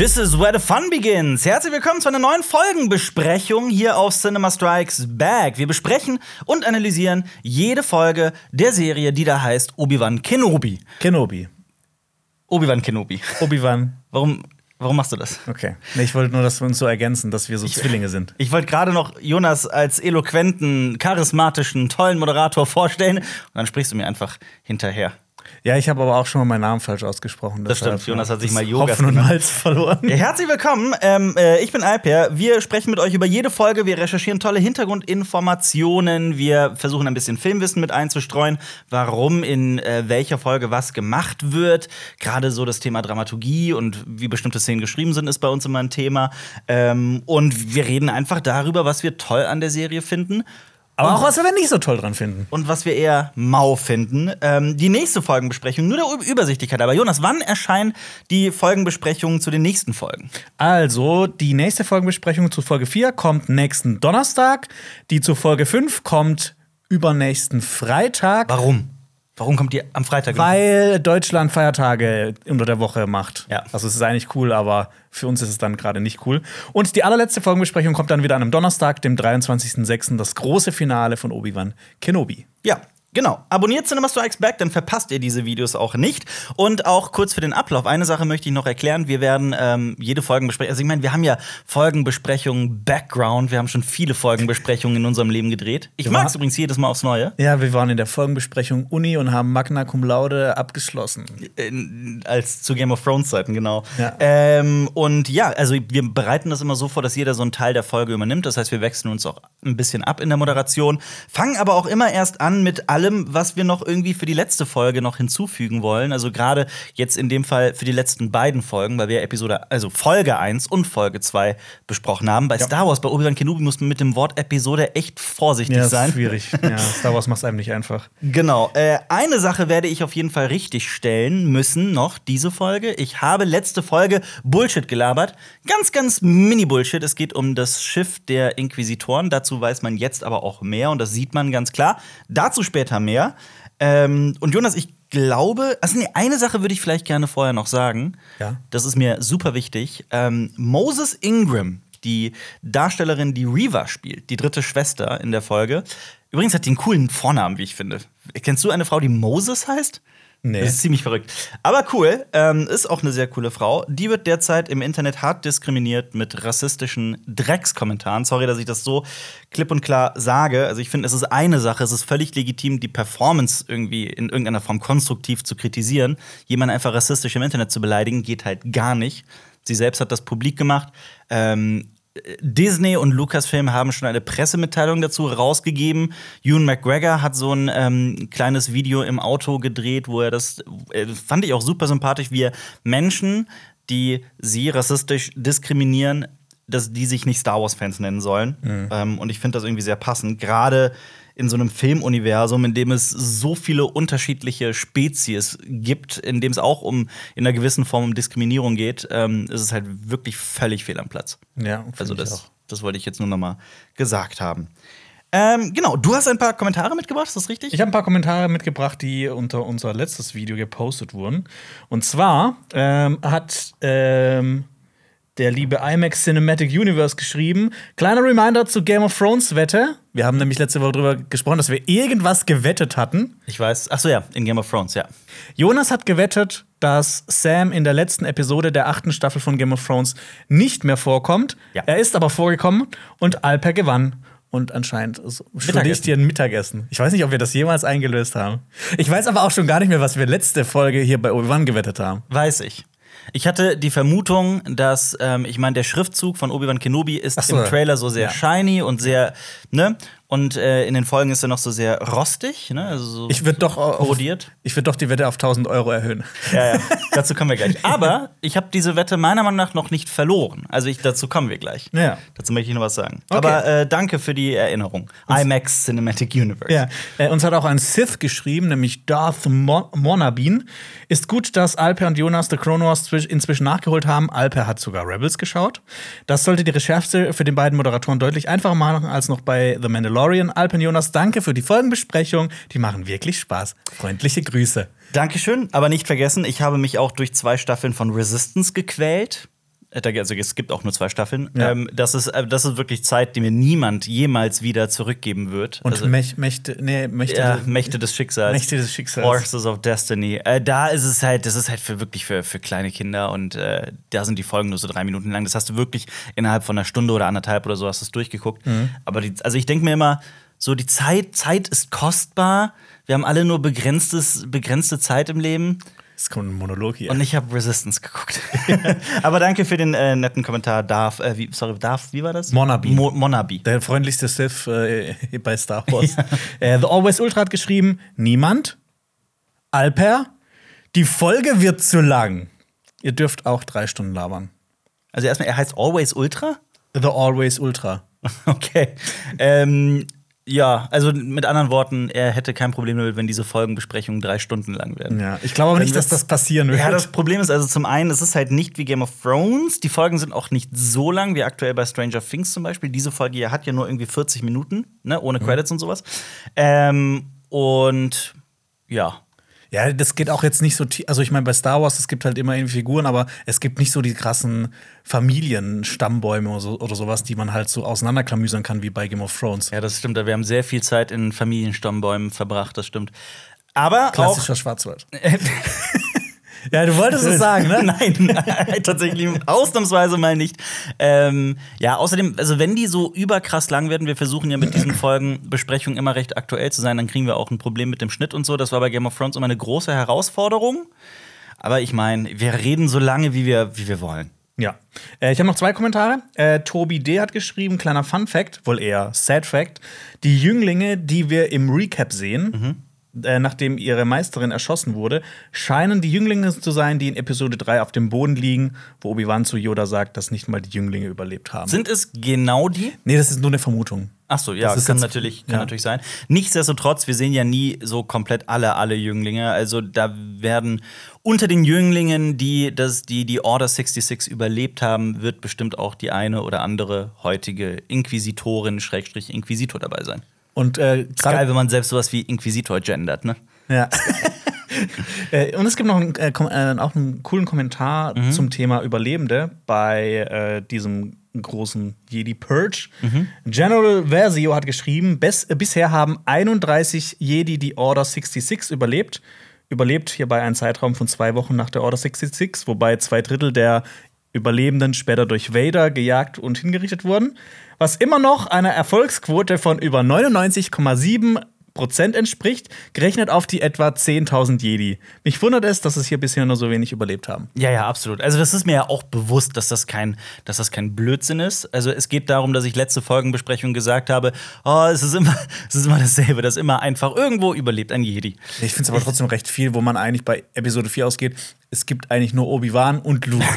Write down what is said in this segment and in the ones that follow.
This is where the fun begins. Herzlich willkommen zu einer neuen Folgenbesprechung hier auf Cinema Strikes Back. Wir besprechen und analysieren jede Folge der Serie, die da heißt Obi-Wan Kenobi. Kenobi. Obi-Wan Kenobi. Obi-Wan. Warum, warum machst du das? Okay. Ich wollte nur, dass wir uns so ergänzen, dass wir so Zwillinge sind. Ich wollte gerade noch Jonas als eloquenten, charismatischen, tollen Moderator vorstellen und dann sprichst du mir einfach hinterher. Ja, ich habe aber auch schon mal meinen Namen falsch ausgesprochen. Das stimmt. Jonas hat sich mal Yoga Hopfen und. Malz verloren. Ja, herzlich willkommen. Ähm, äh, ich bin Alper. Wir sprechen mit euch über jede Folge. Wir recherchieren tolle Hintergrundinformationen. Wir versuchen ein bisschen Filmwissen mit einzustreuen, warum in äh, welcher Folge was gemacht wird. Gerade so das Thema Dramaturgie und wie bestimmte Szenen geschrieben sind, ist bei uns immer ein Thema. Ähm, und wir reden einfach darüber, was wir toll an der Serie finden. Aber auch was wir nicht so toll dran finden. Und was wir eher mau finden. Ähm, die nächste Folgenbesprechung, nur der Übersichtlichkeit. Aber Jonas, wann erscheinen die Folgenbesprechungen zu den nächsten Folgen? Also, die nächste Folgenbesprechung zu Folge 4 kommt nächsten Donnerstag. Die zu Folge 5 kommt übernächsten Freitag. Warum? Warum kommt die am Freitag? Weil Deutschland Feiertage unter der Woche macht. Ja. Also es ist eigentlich cool, aber für uns ist es dann gerade nicht cool. Und die allerletzte Folgenbesprechung kommt dann wieder an einem Donnerstag, dem 23.06., das große Finale von Obi-Wan Kenobi. Ja, genau. Abonniert Cinema Strikes Back, dann verpasst ihr diese Videos auch nicht. Und auch kurz für den Ablauf. Eine Sache möchte ich noch erklären. Wir werden ähm, jede Folgenbesprechung, also ich meine, wir haben ja Folgenbesprechungen Background. Wir haben schon viele Folgenbesprechungen in unserem Leben gedreht. Ich mag es übrigens jedes Mal aufs Neue. Ja, wir waren in der Folgenbesprechung Uni und haben Magna Cum Laude abgeschlossen. In, als zu Game of Thrones Zeiten, genau. Ja. Ähm, und ja, also wir bereiten das immer so vor, dass jeder so einen Teil der Folge übernimmt. Das heißt, wir wechseln uns auch ein bisschen ab in der Moderation, fangen aber auch immer erst an mit allem, was wir noch irgendwie für die letzte Folge noch hinzufügen wollen. Also gerade jetzt in dem Fall für die letzten beiden Folgen, weil wir Episode, also Folge 1 und Folge 2 besprochen haben. Bei Star Wars, bei Obi-Wan Kenobi muss man mit dem Wort Episode echt vorsichtig Ja, sein. ist schwierig. ja, Star Wars macht einem nicht einfach. Genau. Äh, eine Sache werde ich auf jeden Fall richtig stellen müssen, noch diese Folge. Ich habe letzte Folge Bullshit gelabert. Ganz, ganz mini-Bullshit. Es geht um das Schiff der Inquisitoren. Dazu weiß man jetzt aber auch mehr und das sieht man ganz klar. Dazu später mehr. Ähm, und Jonas, ich glaube, also nee, eine Sache würde ich vielleicht gerne vorher noch sagen. Ja. Das ist mir super wichtig. Ähm, Moses Ingram, die Darstellerin, die Reva spielt, die dritte Schwester in der Folge. Übrigens hat die einen coolen Vornamen, wie ich finde. Kennst du eine Frau, die Moses heißt? Nee. Das ist ziemlich verrückt. Aber cool, ähm, ist auch eine sehr coole Frau. Die wird derzeit im Internet hart diskriminiert mit rassistischen Dreckskommentaren. Sorry, dass ich das so klipp und klar sage. Also ich finde, es ist eine Sache, es ist völlig legitim, die Performance irgendwie in irgendeiner Form konstruktiv zu kritisieren. Jemanden einfach rassistisch im Internet zu beleidigen, geht halt gar nicht. Sie selbst hat das publik gemacht. Ähm, Disney und Lucasfilm haben schon eine Pressemitteilung dazu rausgegeben. Ewan McGregor hat so ein ähm, kleines Video im Auto gedreht, wo er das äh, fand ich auch super sympathisch, wie er Menschen, die sie rassistisch diskriminieren, dass die sich nicht Star Wars Fans nennen sollen. Ähm, und ich finde das irgendwie sehr passend, gerade in so einem Filmuniversum, in dem es so viele unterschiedliche Spezies gibt, in dem es auch um in einer gewissen Form um Diskriminierung geht, ähm, ist es halt wirklich völlig fehl am Platz. Ja, Also das, auch. das wollte ich jetzt nur noch mal gesagt haben. Ähm, genau, du hast ein paar Kommentare mitgebracht, ist das richtig? Ich habe ein paar Kommentare mitgebracht, die unter unser letztes Video gepostet wurden. Und zwar ähm, hat ähm, der liebe IMAX Cinematic Universe geschrieben: Kleiner Reminder zu Game of Thrones Wette. Wir haben nämlich letzte Woche darüber gesprochen, dass wir irgendwas gewettet hatten. ich weiß. Ach so ja, in Game of Thrones, ja. Jonas hat gewettet, dass Sam in der letzten Episode der achten Staffel von Game of Thrones nicht mehr vorkommt. Ja. Er ist aber vorgekommen und Alper gewann. Und anscheinend Mittagessen. dir ein Mittagessen. Ich weiß nicht, ob wir das jemals eingelöst haben. Ich weiß aber auch schon gar nicht mehr, was wir letzte Folge hier bei Obi-Wan gewettet haben. Weiß ich. Ich hatte die Vermutung, dass, ähm, ich meine, der Schriftzug von Obi-Wan Kenobi ist so. im Trailer so sehr Ja. shiny und sehr, ne? Und äh, in den Folgen ist er noch so sehr rostig, ne? Also so Ich würde doch, korrodiert. ich würd doch die Wette auf 1000 Euro erhöhen. Ja, ja, dazu kommen wir gleich. Aber ich habe diese Wette meiner Meinung nach noch nicht verloren. Also ich, dazu kommen wir gleich. Ja. Dazu möchte ich noch was sagen. Okay. Aber äh, danke für die Erinnerung. IMAX Cinematic Universe. Ja, äh, uns hat auch ein Sith geschrieben, nämlich Darth Mo Monabin. Ist gut, dass Alper und Jonas The Clone Wars zwisch- inzwischen nachgeholt haben. Alper hat sogar Rebels geschaut. Das sollte die Recherche für den beiden Moderatoren deutlich einfacher machen als noch bei The Mandalorian. Alper und Jonas, danke für die Folgenbesprechung. Die machen wirklich Spaß. Freundliche Grüße. Dankeschön, aber nicht vergessen, ich habe mich auch durch zwei Staffeln von Resistance gequält. Äh, Also es gibt auch nur zwei Staffeln. Ja. Ähm, das, ist, äh, das ist wirklich Zeit, die mir niemand jemals wieder zurückgeben wird. Und also, Mech, Mächte, nee, Mächte, ja, Mächte des Schicksals. Mächte des Schicksals. Forces of Destiny. Äh, da ist es halt, das ist halt für wirklich für, für kleine Kinder und äh, da sind die Folgen nur so drei Minuten lang. Das hast du wirklich innerhalb von einer Stunde oder anderthalb oder so hast du es durchgeguckt. Mhm. Aber die, also ich denke mir immer, so die Zeit, Zeit ist kostbar. Wir haben alle nur begrenztes, begrenzte Zeit im Leben. Es kommt ein Monolog hier. Und ich habe Resistance geguckt. Aber danke für den äh, netten Kommentar, Darf. Äh, wie, sorry, Darf, wie war das? Monabi. Mo Monabi. Der freundlichste Sith äh, bei Star Wars. äh, The Always Ultra hat geschrieben: Niemand. Alper. Die Folge wird zu lang. Ihr dürft auch drei Stunden labern. Also erstmal, er heißt Always Ultra? The Always Ultra. Okay. Ähm, ja, also mit anderen Worten, er hätte kein Problem damit, wenn diese Folgenbesprechungen drei Stunden lang werden. Ja, ich glaube aber nicht, dass das passieren wird. Ja, das Problem ist also zum einen, es ist halt nicht wie Game of Thrones. Die Folgen sind auch nicht so lang wie aktuell bei Stranger Things zum Beispiel. Diese Folge hier hat ja nur irgendwie 40 Minuten, ne, ohne Credits und sowas. Ähm, und ja. Ja, das geht auch jetzt nicht so tief. Also, ich meine, bei Star Wars, es gibt halt immer irgendwie Figuren, aber es gibt nicht so die krassen Familienstammbäume oder, so, oder sowas, die man halt so auseinanderklamüsern kann wie bei Game of Thrones. Ja, das stimmt. Wir haben sehr viel Zeit in Familienstammbäumen verbracht, das stimmt. Aber Klassischer Schwarzwald. ja, du wolltest es sagen, ne? Nein, tatsächlich ausnahmsweise mal nicht. Ähm, ja, außerdem, also wenn die so überkrass lang werden, wir versuchen ja mit diesen Folgenbesprechungen immer recht aktuell zu sein, dann kriegen wir auch ein Problem mit dem Schnitt und so. Das war bei Game of Thrones immer eine große Herausforderung. Aber ich meine, wir reden so lange, wie wir, wie wir wollen. Ja. Äh, ich habe noch zwei Kommentare. Äh, Tobi D. hat geschrieben, kleiner Fun Fact, wohl eher Sad Fact. Die Jünglinge, die wir im Recap sehen, äh, nachdem ihre Meisterin erschossen wurde, scheinen die Jünglinge zu sein, die in Episode 3 auf dem Boden liegen, wo Obi-Wan zu Yoda sagt, dass nicht mal die Jünglinge überlebt haben. Sind es genau die? nee, das ist nur eine Vermutung. Ach so, ja, Das ist kann jetzt- natürlich, kann ja. natürlich sein. Nichtsdestotrotz, wir sehen ja nie so komplett alle, alle Jünglinge. Also da werden unter den Jünglingen, die das, die, die Order 66 überlebt haben, wird bestimmt auch die eine oder andere heutige Inquisitorin, Schrägstrich Inquisitor dabei sein. Und äh, geil, wenn man selbst sowas wie Inquisitor gendert, ne? Ja. Äh, Und es gibt noch einen, äh, äh, auch einen coolen Kommentar zum Thema Überlebende bei äh, diesem großen Jedi Purge. General Versio hat geschrieben, äh, bisher haben 31 Jedi die Order 66 überlebt. Überlebt hierbei einen Zeitraum von zwei Wochen nach der Order 66, wobei zwei Drittel der Überlebenden später durch Vader gejagt und hingerichtet wurden, was immer noch einer Erfolgsquote von über 99,7 Prozent entspricht, gerechnet auf die etwa 10.000 Jedi. Mich wundert es, dass es hier bisher nur so wenig überlebt haben. Ja, ja, absolut. Also das ist mir ja auch bewusst, dass das kein, dass das kein Blödsinn ist. Also es geht darum, dass ich letzte Folgenbesprechung gesagt habe, oh, es ist immer, es ist immer dasselbe, dass immer einfach irgendwo überlebt ein Jedi. Ich finde es aber trotzdem recht viel, wo man eigentlich bei Episode 4 ausgeht. Es gibt eigentlich nur Obi-Wan und Luke.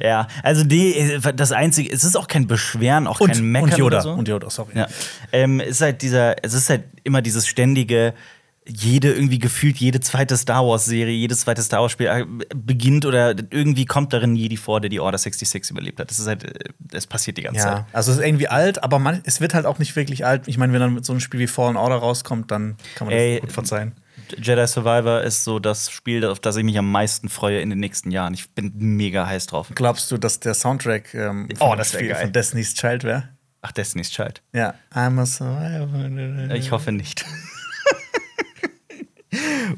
Ja, also die, das einzige, es ist auch kein Beschweren, auch und, kein Meckern und Yoda. oder so. Und Yoda, sorry. Ja. Ähm, es ist halt dieser, es ist halt immer dieses ständige, jede irgendwie gefühlt jede zweite Star Wars Serie, jedes zweite Star Wars Spiel äh, beginnt oder irgendwie kommt darin Jedi vor, der die Order 66 überlebt hat. Das ist halt, äh, es passiert die ganze Zeit. Ja, also es ist irgendwie alt, aber man, es wird halt auch nicht wirklich alt. Ich meine, wenn dann mit so einem Spiel wie Fallen Order rauskommt, dann kann man das Ey, gut verzeihen. Jedi Survivor ist so das Spiel, auf das ich mich am meisten freue in den nächsten Jahren. Ich bin mega heiß drauf. Glaubst du, dass der Soundtrack ähm, Oh, von das Spiel geil. von Destiny's Child wäre? Ach, Destiny's Child. Ja. I'm a survivor. Ich hoffe nicht.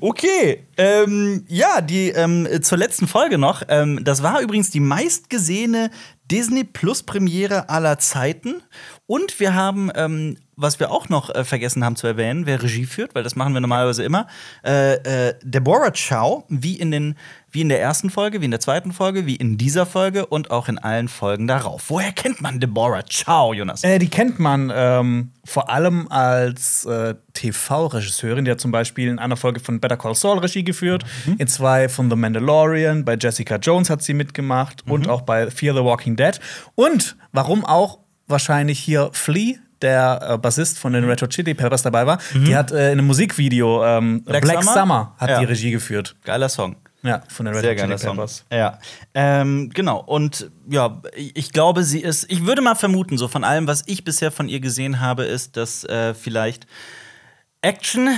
Okay, ähm, ja, die ähm, zur letzten Folge noch. Ähm, das war übrigens die meistgesehene Disney Plus Premiere aller Zeiten. Und wir haben, ähm, was wir auch noch äh, vergessen haben zu erwähnen, wer Regie führt, weil das machen wir normalerweise immer. Äh, äh, Deborah Chow, wie in, den, wie in der ersten Folge, wie in der zweiten Folge, wie in dieser Folge und auch in allen Folgen darauf. Woher kennt man Deborah Chow, Jonas? Äh, die kennt man ähm, vor allem als äh, TV-Regisseurin. Die hat zum Beispiel in einer Folge von Better Call Saul Regie geführt, in zwei von The Mandalorian, bei Jessica Jones hat sie mitgemacht und auch bei Fear the Walking Dead. Und warum auch wahrscheinlich hier Flea, der äh, Bassist von den Red Hot Chili Peppers dabei war, die hat äh, in einem Musikvideo ähm, Black Black, Summer? Summer, hat Ja. die Regie geführt. Geiler Song. Ja, von den Red Sehr Hot Chili geiler Song. Peppers. Ja. Ähm, genau. Und ja, ich glaube, sie ist, ich würde mal vermuten, so von allem, was ich bisher von ihr gesehen habe, ist, dass äh, vielleicht Action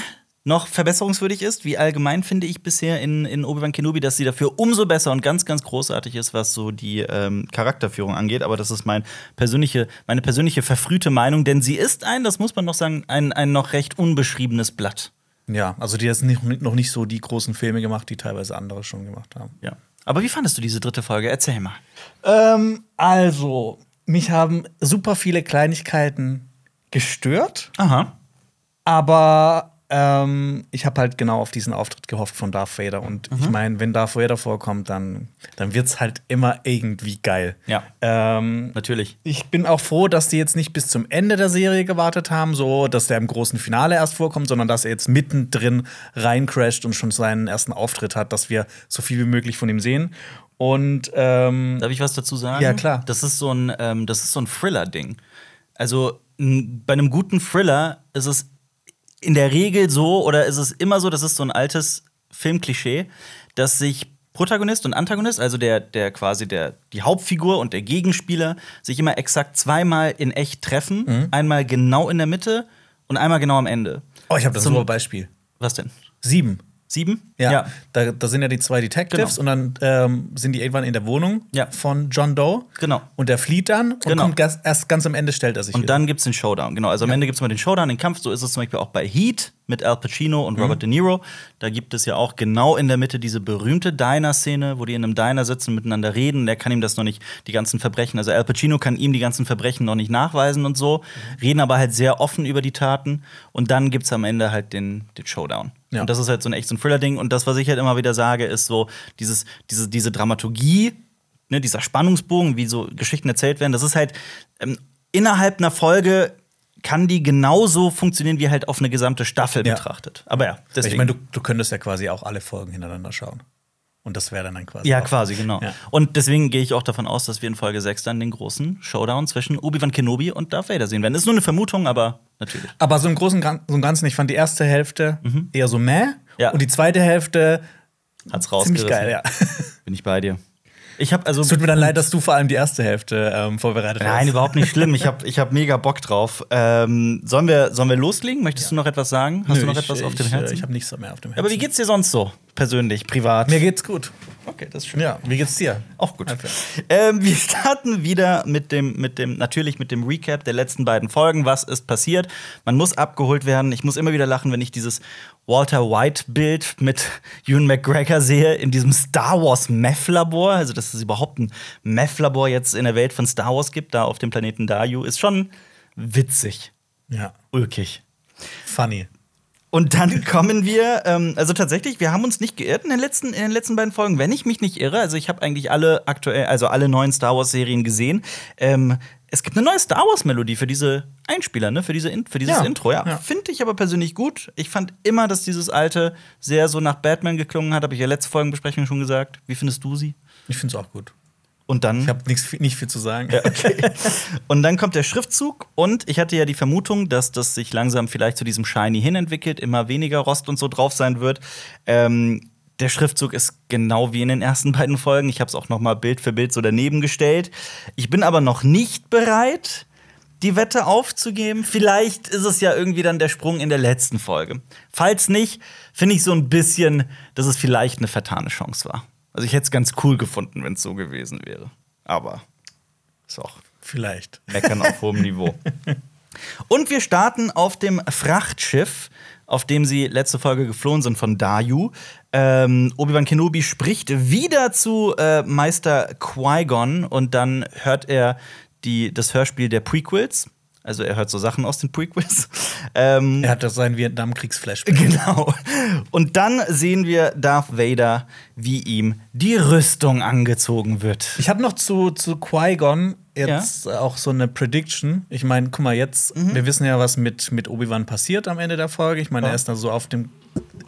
noch verbesserungswürdig ist, wie allgemein finde ich bisher in, in Obi-Wan Kenobi, dass sie dafür umso besser und ganz, ganz großartig ist, was so die ähm, Charakterführung angeht. Aber das ist mein persönliche, meine persönliche verfrühte Meinung, denn sie ist ein, das muss man noch sagen, ein, ein noch recht unbeschriebenes Blatt. Ja, also die hat nicht, noch nicht so die großen Filme gemacht, die teilweise andere schon gemacht haben. Ja. Aber wie fandest du diese dritte Folge? Erzähl mal. Ähm, also, mich haben super viele Kleinigkeiten gestört, Aha. aber ähm, ich habe halt genau auf diesen Auftritt gehofft von Darth Vader. Und Mhm. ich meine, wenn Darth Vader vorkommt, dann, dann wird es halt immer irgendwie geil. Ja. Ähm, Natürlich. ich bin auch froh, dass die jetzt nicht bis zum Ende der Serie gewartet haben, so dass der im großen Finale erst vorkommt, sondern dass er jetzt mittendrin reincrasht und schon seinen ersten Auftritt hat, dass wir so viel wie möglich von ihm sehen. Und ähm, Darf ich was dazu sagen? Ja, klar. Das ist so ein, ähm, das ist so ein Thriller-Ding. Also bei einem guten Thriller ist es in der Regel so oder ist es immer so, das ist so ein altes Filmklischee, dass sich Protagonist und Antagonist, also der, der quasi der, die Hauptfigur und der Gegenspieler, sich immer exakt zweimal in echt treffen. Mhm. Einmal genau in der Mitte und einmal genau am Ende. oh, ich habe das Zum- super Beispiel. Was denn? Sieben. Sieben? Ja, Da, da sind ja die zwei Detectives Genau. und dann ähm, sind die irgendwann in der Wohnung Ja. von John Doe. Genau. Und der flieht dann und Genau. kommt gas, erst ganz am Ende stellt er sich Und wieder. dann gibt es den Showdown, genau. Also am Ende gibt es mal den Showdown, den Kampf. So ist es zum Beispiel auch bei Heat mit Al Pacino und Robert De Niro. Da gibt es ja auch genau in der Mitte diese berühmte Diner-Szene, wo die in einem Diner sitzen miteinander reden. Der kann ihm das noch nicht, die ganzen Verbrechen. Also Al Pacino kann ihm die ganzen Verbrechen noch nicht nachweisen und so, reden aber halt sehr offen über die Taten. Und dann gibt es am Ende halt den, den Showdown. Ja. Und das ist halt so ein echt so ein Thriller-Ding. Und das, was ich halt immer wieder sage, ist so, dieses, diese, diese Dramaturgie, ne, dieser Spannungsbogen, wie so Geschichten erzählt werden, das ist halt ähm, innerhalb einer Folge kann die genauso funktionieren wie halt auf eine gesamte Staffel Ja. betrachtet. Aber ja, deswegen. ich meine, du, du könntest ja quasi auch alle Folgen hintereinander schauen. Und das wäre dann, dann quasi. ja, auch- quasi, genau. Ja. Und deswegen gehe ich auch davon aus, dass wir in Folge 6 dann den großen Showdown zwischen Obi-Wan Kenobi und Darth Vader sehen werden. Ist nur eine Vermutung, aber natürlich. Aber so im Großen und Gan- so im Ganzen, ich fand die erste Hälfte eher so meh. Mhm. Ja. Und die zweite Hälfte Hat's ziemlich rausgerissen. geil, ja. Bin ich bei dir. Ich habe also. Es tut mir dann leid, dass du vor allem die erste Hälfte ähm, vorbereitet hast. Nein, überhaupt nicht schlimm. Ich habe ich hab mega Bock drauf. Ähm, sollen, wir, sollen wir loslegen? Möchtest du noch etwas sagen? Hast Nö, du noch ich, etwas auf ich, dem äh, Herzen? Ich habe nichts mehr auf dem Herzen. Aber wie geht's dir sonst so? Persönlich, privat? Mir geht's gut. Okay, das ist schön. Ja, wie geht's dir? Auch gut. Ähm, wir starten wieder mit dem, mit dem, natürlich mit dem Recap der letzten beiden Folgen. Was ist passiert? Man muss abgeholt werden. Ich muss immer wieder lachen, wenn ich dieses Walter White-Bild mit Ewan McGregor sehe in diesem Star Wars Meth-Labor. Also, dass es überhaupt ein Meth-Labor jetzt in der Welt von Star Wars gibt, da auf dem Planeten Dayu, ist schon witzig. Ja, Ulkig. funny. Und dann kommen wir, ähm, also tatsächlich, wir haben uns nicht geirrt in den letzten, in den letzten beiden Folgen, wenn ich mich nicht irre. Also ich habe eigentlich alle aktuell, also alle neuen Star Wars Serien gesehen. Ähm, es gibt eine neue Star Wars Melodie für diese Einspieler, ne, für diese, In- für dieses Ja, Intro. Ja, ja. finde ich aber persönlich gut. Ich fand immer, dass dieses alte sehr so nach Batman geklungen hat. Habe ich ja letzte Folgenbesprechung schon gesagt. Wie findest du sie? Ich find's auch gut. Und dann Ich habe nichts nicht viel zu sagen. Und dann kommt der Schriftzug und ich hatte ja die Vermutung, dass das sich langsam vielleicht zu diesem Shiny hin entwickelt, immer weniger Rost und so drauf sein wird. Ähm, der Schriftzug ist genau wie in den ersten beiden Folgen. Ich habe es auch noch mal Bild für Bild so daneben gestellt. Ich bin aber noch nicht bereit, die Wette aufzugeben. Vielleicht ist es ja irgendwie dann der Sprung in der letzten Folge. Falls nicht, finde ich so ein bisschen, dass es vielleicht eine vertane Chance war. Also ich hätte es ganz cool gefunden, wenn es so gewesen wäre. Aber ist auch Vielleicht. Meckern auf hohem Niveau. Und wir starten auf dem Frachtschiff, auf dem sie letzte Folge geflohen sind von Dayu. Ähm, Obi-Wan Kenobi spricht wieder zu äh, Meister Qui-Gon und dann hört er die, das Hörspiel der Prequels. Also er hört so Sachen aus den Prequels. Ähm, Er hat das sein Vietnamkriegsflashback. Genau. Und dann sehen wir Darth Vader, wie ihm die Rüstung angezogen wird. Ich habe noch zu, zu Qui-Gon jetzt auch so eine Prediction. Ich meine, guck mal, jetzt, wir wissen ja, was mit, mit Obi-Wan passiert am Ende der Folge. Ich meine, Ja. er ist da so auf dem,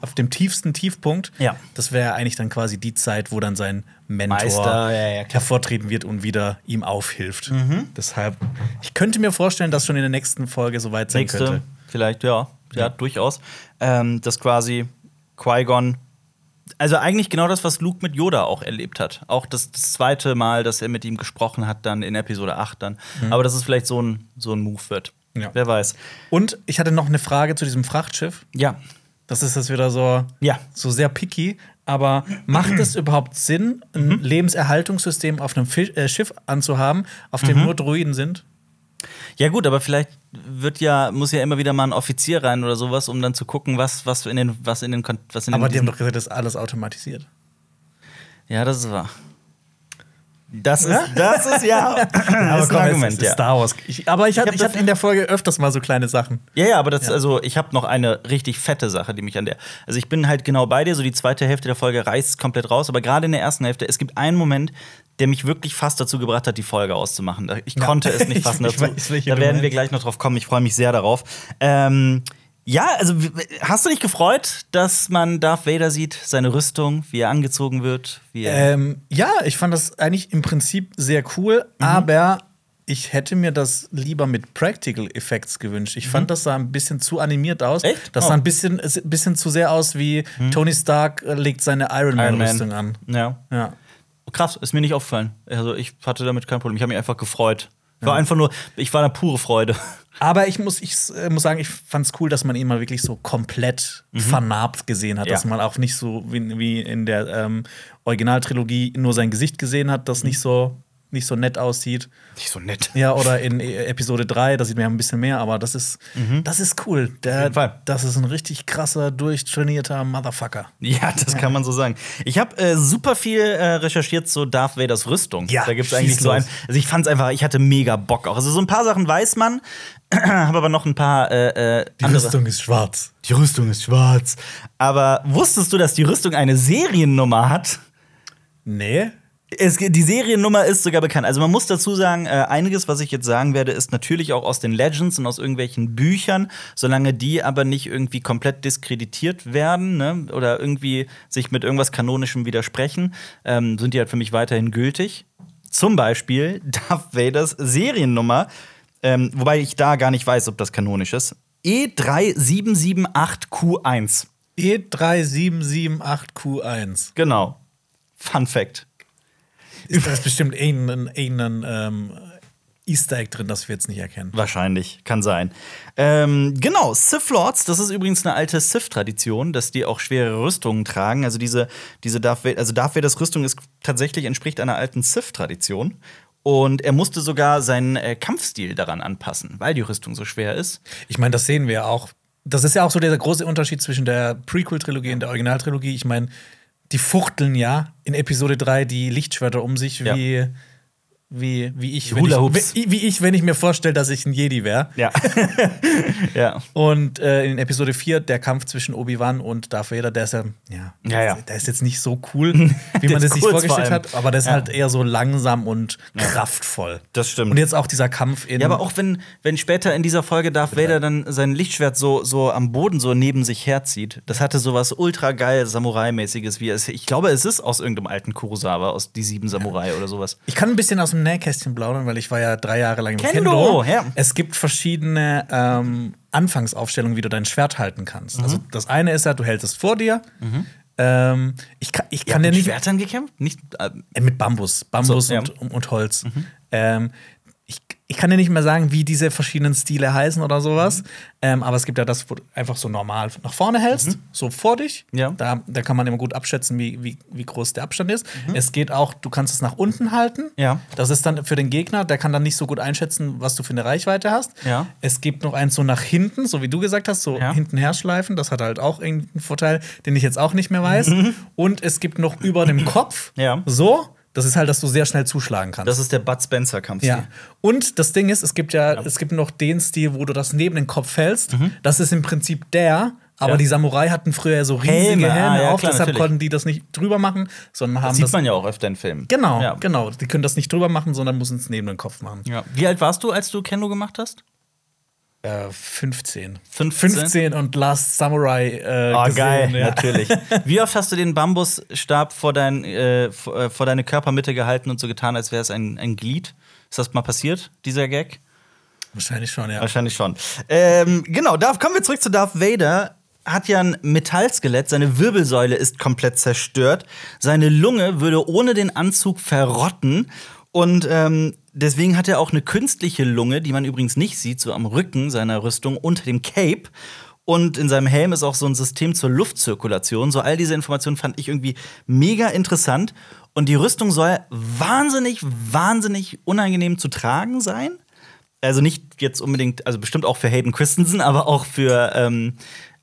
auf dem tiefsten Tiefpunkt. Ja. Das wäre eigentlich dann quasi die Zeit, wo dann sein Mentor Meister, ja, ja, hervortreten wird und wieder ihm aufhilft. Deshalb, ich könnte mir vorstellen, dass schon in der nächsten Folge soweit sein Nächste, könnte. vielleicht, ja. Ja, durchaus. Ähm, dass quasi Qui-Gon. Also eigentlich genau das, was Luke mit Yoda auch erlebt hat. Auch das, das zweite Mal, dass er mit ihm gesprochen hat, dann in Episode 8 dann. Aber dass es vielleicht so ein, so ein Move wird. Ja. Wer weiß. Und ich hatte noch eine Frage zu diesem Frachtschiff. Ja. Das ist jetzt wieder so, Ja. so sehr picky. Aber macht es überhaupt Sinn, ein Mhm. Lebenserhaltungssystem auf einem Fi äh, Schiff anzuhaben, auf dem Mhm. nur Druiden sind? Ja, gut, aber vielleicht wird ja, muss ja immer wieder mal ein Offizier rein oder sowas, um dann zu gucken, was, was in den, was in den, was in den Aber die haben doch gesagt, das ist alles automatisiert. Ja, das ist wahr. Das ist, Ja? das ist ja, das ist ein Argument, es ja. Star Wars. Ich, aber ich hatte hab ich hatte in der Folge öfters mal so kleine Sachen. Ja, ja, aber das, Ja. also ich habe noch eine richtig fette Sache, die mich an der. Also ich bin halt genau bei dir, so die zweite Hälfte der Folge reißt komplett raus, aber gerade in der ersten Hälfte, es gibt einen Moment, der mich wirklich fast dazu gebracht hat, die Folge auszumachen. Ich Ja. konnte es nicht Ich- fassen ich dazu. weiß, welche da werden wir gleich noch drauf kommen. Ich freue mich sehr darauf. Ähm, ja, also hast du dich gefreut, dass man Darth Vader sieht, seine Rüstung, wie er angezogen wird, wie er. Ähm, ja, ich fand das eigentlich im Prinzip sehr cool, Mhm. aber ich hätte mir das lieber mit Practical Effects gewünscht. Ich fand, das sah ein bisschen zu animiert aus. Mhm. Echt? Das Oh. Mhm. sah ein bisschen, ein bisschen zu sehr aus wie Tony Stark äh, legt seine Iron Iron Man. Man-Rüstung an. Ja. Ja. Krass, ist mir nicht aufgefallen. Also ich hatte damit kein Problem. Ich habe mich einfach gefreut. War einfach nur, ich war da pure Freude. Aber ich muss, ich äh, muss sagen, ich fand es cool, dass man ihn mal wirklich so komplett vernarbt gesehen hat. Mhm. Ja. Dass man auch nicht so wie, wie in der ähm, Originaltrilogie nur sein Gesicht gesehen hat, Mhm. das nicht so nicht so nett aussieht. Nicht so nett. Ja, oder in äh, Episode 3, da sieht man ja ein bisschen mehr, aber das ist, das ist cool. Der, jeden Fall. Das ist ein richtig krasser, durchtrainierter Motherfucker. Ja, das kann man so sagen. Ich habe äh, super viel äh, recherchiert zu Darth Vaders Rüstung. Ja, da gibt's schieß eigentlich so ein. Also ich fand's einfach, ich hatte mega Bock auch. Also so ein paar Sachen weiß man, habe aber noch ein paar äh, äh, andere. ist schwarz. Die Rüstung ist schwarz. Aber wusstest du, dass die Rüstung eine Seriennummer hat? Nee. Es, die Seriennummer ist sogar bekannt. Also man muss dazu sagen, äh, einiges, was ich jetzt sagen werde, ist natürlich auch aus den Legends und aus irgendwelchen Büchern, solange die aber nicht irgendwie komplett diskreditiert werden ne, oder irgendwie sich mit irgendwas Kanonischem widersprechen, ähm, sind die halt für mich weiterhin gültig. Zum Beispiel Darth Vaders Seriennummer, ähm, wobei ich da gar nicht weiß, ob das kanonisch ist. E E3778Q1. E E3778Q1. Genau. Fun Fact. Ist da ist bestimmt irgendein, irgendein ähm, Easter Egg drin, das wir jetzt nicht erkennen. Wahrscheinlich, kann sein. Ähm, genau, Sith Lords, das ist übrigens eine alte Sith-Tradition, dass die auch schwere Rüstungen tragen. Also diese, diese Darth Vader, also Darth Vaders Rüstung ist tatsächlich entspricht einer alten Sith-Tradition. Und er musste sogar seinen äh, Kampfstil daran anpassen, weil die Rüstung so schwer ist. Ich meine, das sehen wir ja auch. Das ist ja auch so der große Unterschied zwischen der Prequel-Trilogie und der Originaltrilogie. Ich meine, die fuchteln ja in Episode 3 die Lichtschwerter um sich Ja. wie, wie, wie, ich, wenn Hula ich, wie, wie ich, wenn ich mir vorstelle, dass ich ein Jedi wäre. Ja. ja. Und äh, in Episode 4 der Kampf zwischen Obi-Wan und Darth Vader, der ist ja, ja, Ja, ja. der ist jetzt nicht so cool, wie man das sich vorgestellt vor hat, aber der ist Ja. halt eher so langsam und kraftvoll. Das stimmt. Und jetzt auch dieser Kampf in Ja, aber auch wenn, wenn später in dieser Folge Darth Vader dann sein Lichtschwert so, so am Boden so neben sich herzieht, das hatte so was ultra geil Samurai-mäßiges, wie es. Ich glaube, es ist aus irgendeinem alten Kurosawa, aus die sieben Samurai oder sowas. Ich kann ein bisschen aus dem Nähkästchen plaudern, weil ich war ja drei Jahre lang im Kendo, Kendo. ja. Es gibt verschiedene ähm, Anfangsaufstellungen, wie du dein Schwert halten kannst. Also Mhm. das eine ist ja, du hältst es vor dir. Ähm, ich kann, ich kann dir mit nicht Schwertern gekämpft? Nicht, äh, Äh, mit Bambus, Bambus So, ja. und, und Holz. Ähm, ich, ich kann dir nicht mehr sagen, wie diese verschiedenen Stile heißen oder sowas. Ähm, aber es gibt ja das, wo du einfach so normal nach vorne hältst, so vor dich. Ja. Da, da kann man immer gut abschätzen, wie, wie, wie groß der Abstand ist. Es geht auch, du kannst es nach unten halten. Ja. Das ist dann für den Gegner, der kann dann nicht so gut einschätzen, was du für eine Reichweite hast. Ja. Es gibt noch eins so nach hinten, so wie du gesagt hast, so Ja. hinten herschleifen. Das hat halt auch irgendeinen Vorteil, den ich jetzt auch nicht mehr weiß. Und es gibt noch über dem Kopf, Ja. so. Das ist halt, dass du sehr schnell zuschlagen kannst. das ist der Bud Spencer-Kampf. ja. Und das Ding ist, es gibt ja, es gibt noch den Stil, wo du das neben den Kopf hältst. Das ist im Prinzip der, aber Mhm. Ja. die Samurai hatten früher so riesige Helme, Helme, ah, ja, auf, klar, deshalb natürlich. konnten die das nicht drüber machen, sondern haben Das sieht das. man ja auch öfter in Filmen. Genau, Ja. genau. Die können das nicht drüber machen, sondern müssen es neben den Kopf machen. Ja. Wie alt warst du, als du Kendo gemacht hast? Äh, 15. 15? 15 und Last Samurai äh, Oh, gesehen. geil, ja. natürlich. Wie oft hast du den Bambusstab vor, dein, äh, vor, äh, deine Körpermitte gehalten und so getan, als wäre es ein, ein Glied? Ist das mal passiert, dieser Gag? Wahrscheinlich schon, ja. Wahrscheinlich schon. Ähm, genau, da kommen wir zurück zu Darth Vader. Hat ja ein Metallskelett, seine Wirbelsäule ist komplett zerstört. Seine Lunge würde ohne den Anzug verrotten. Und ähm, deswegen hat er auch eine künstliche Lunge, die man übrigens nicht sieht, so am Rücken seiner Rüstung unter dem Cape. Und in seinem Helm ist auch so ein System zur Luftzirkulation. So all diese Informationen fand ich irgendwie mega interessant. Und die Rüstung soll wahnsinnig, wahnsinnig unangenehm zu tragen sein. Also nicht jetzt unbedingt, also bestimmt auch für Hayden Christensen, aber auch für ähm,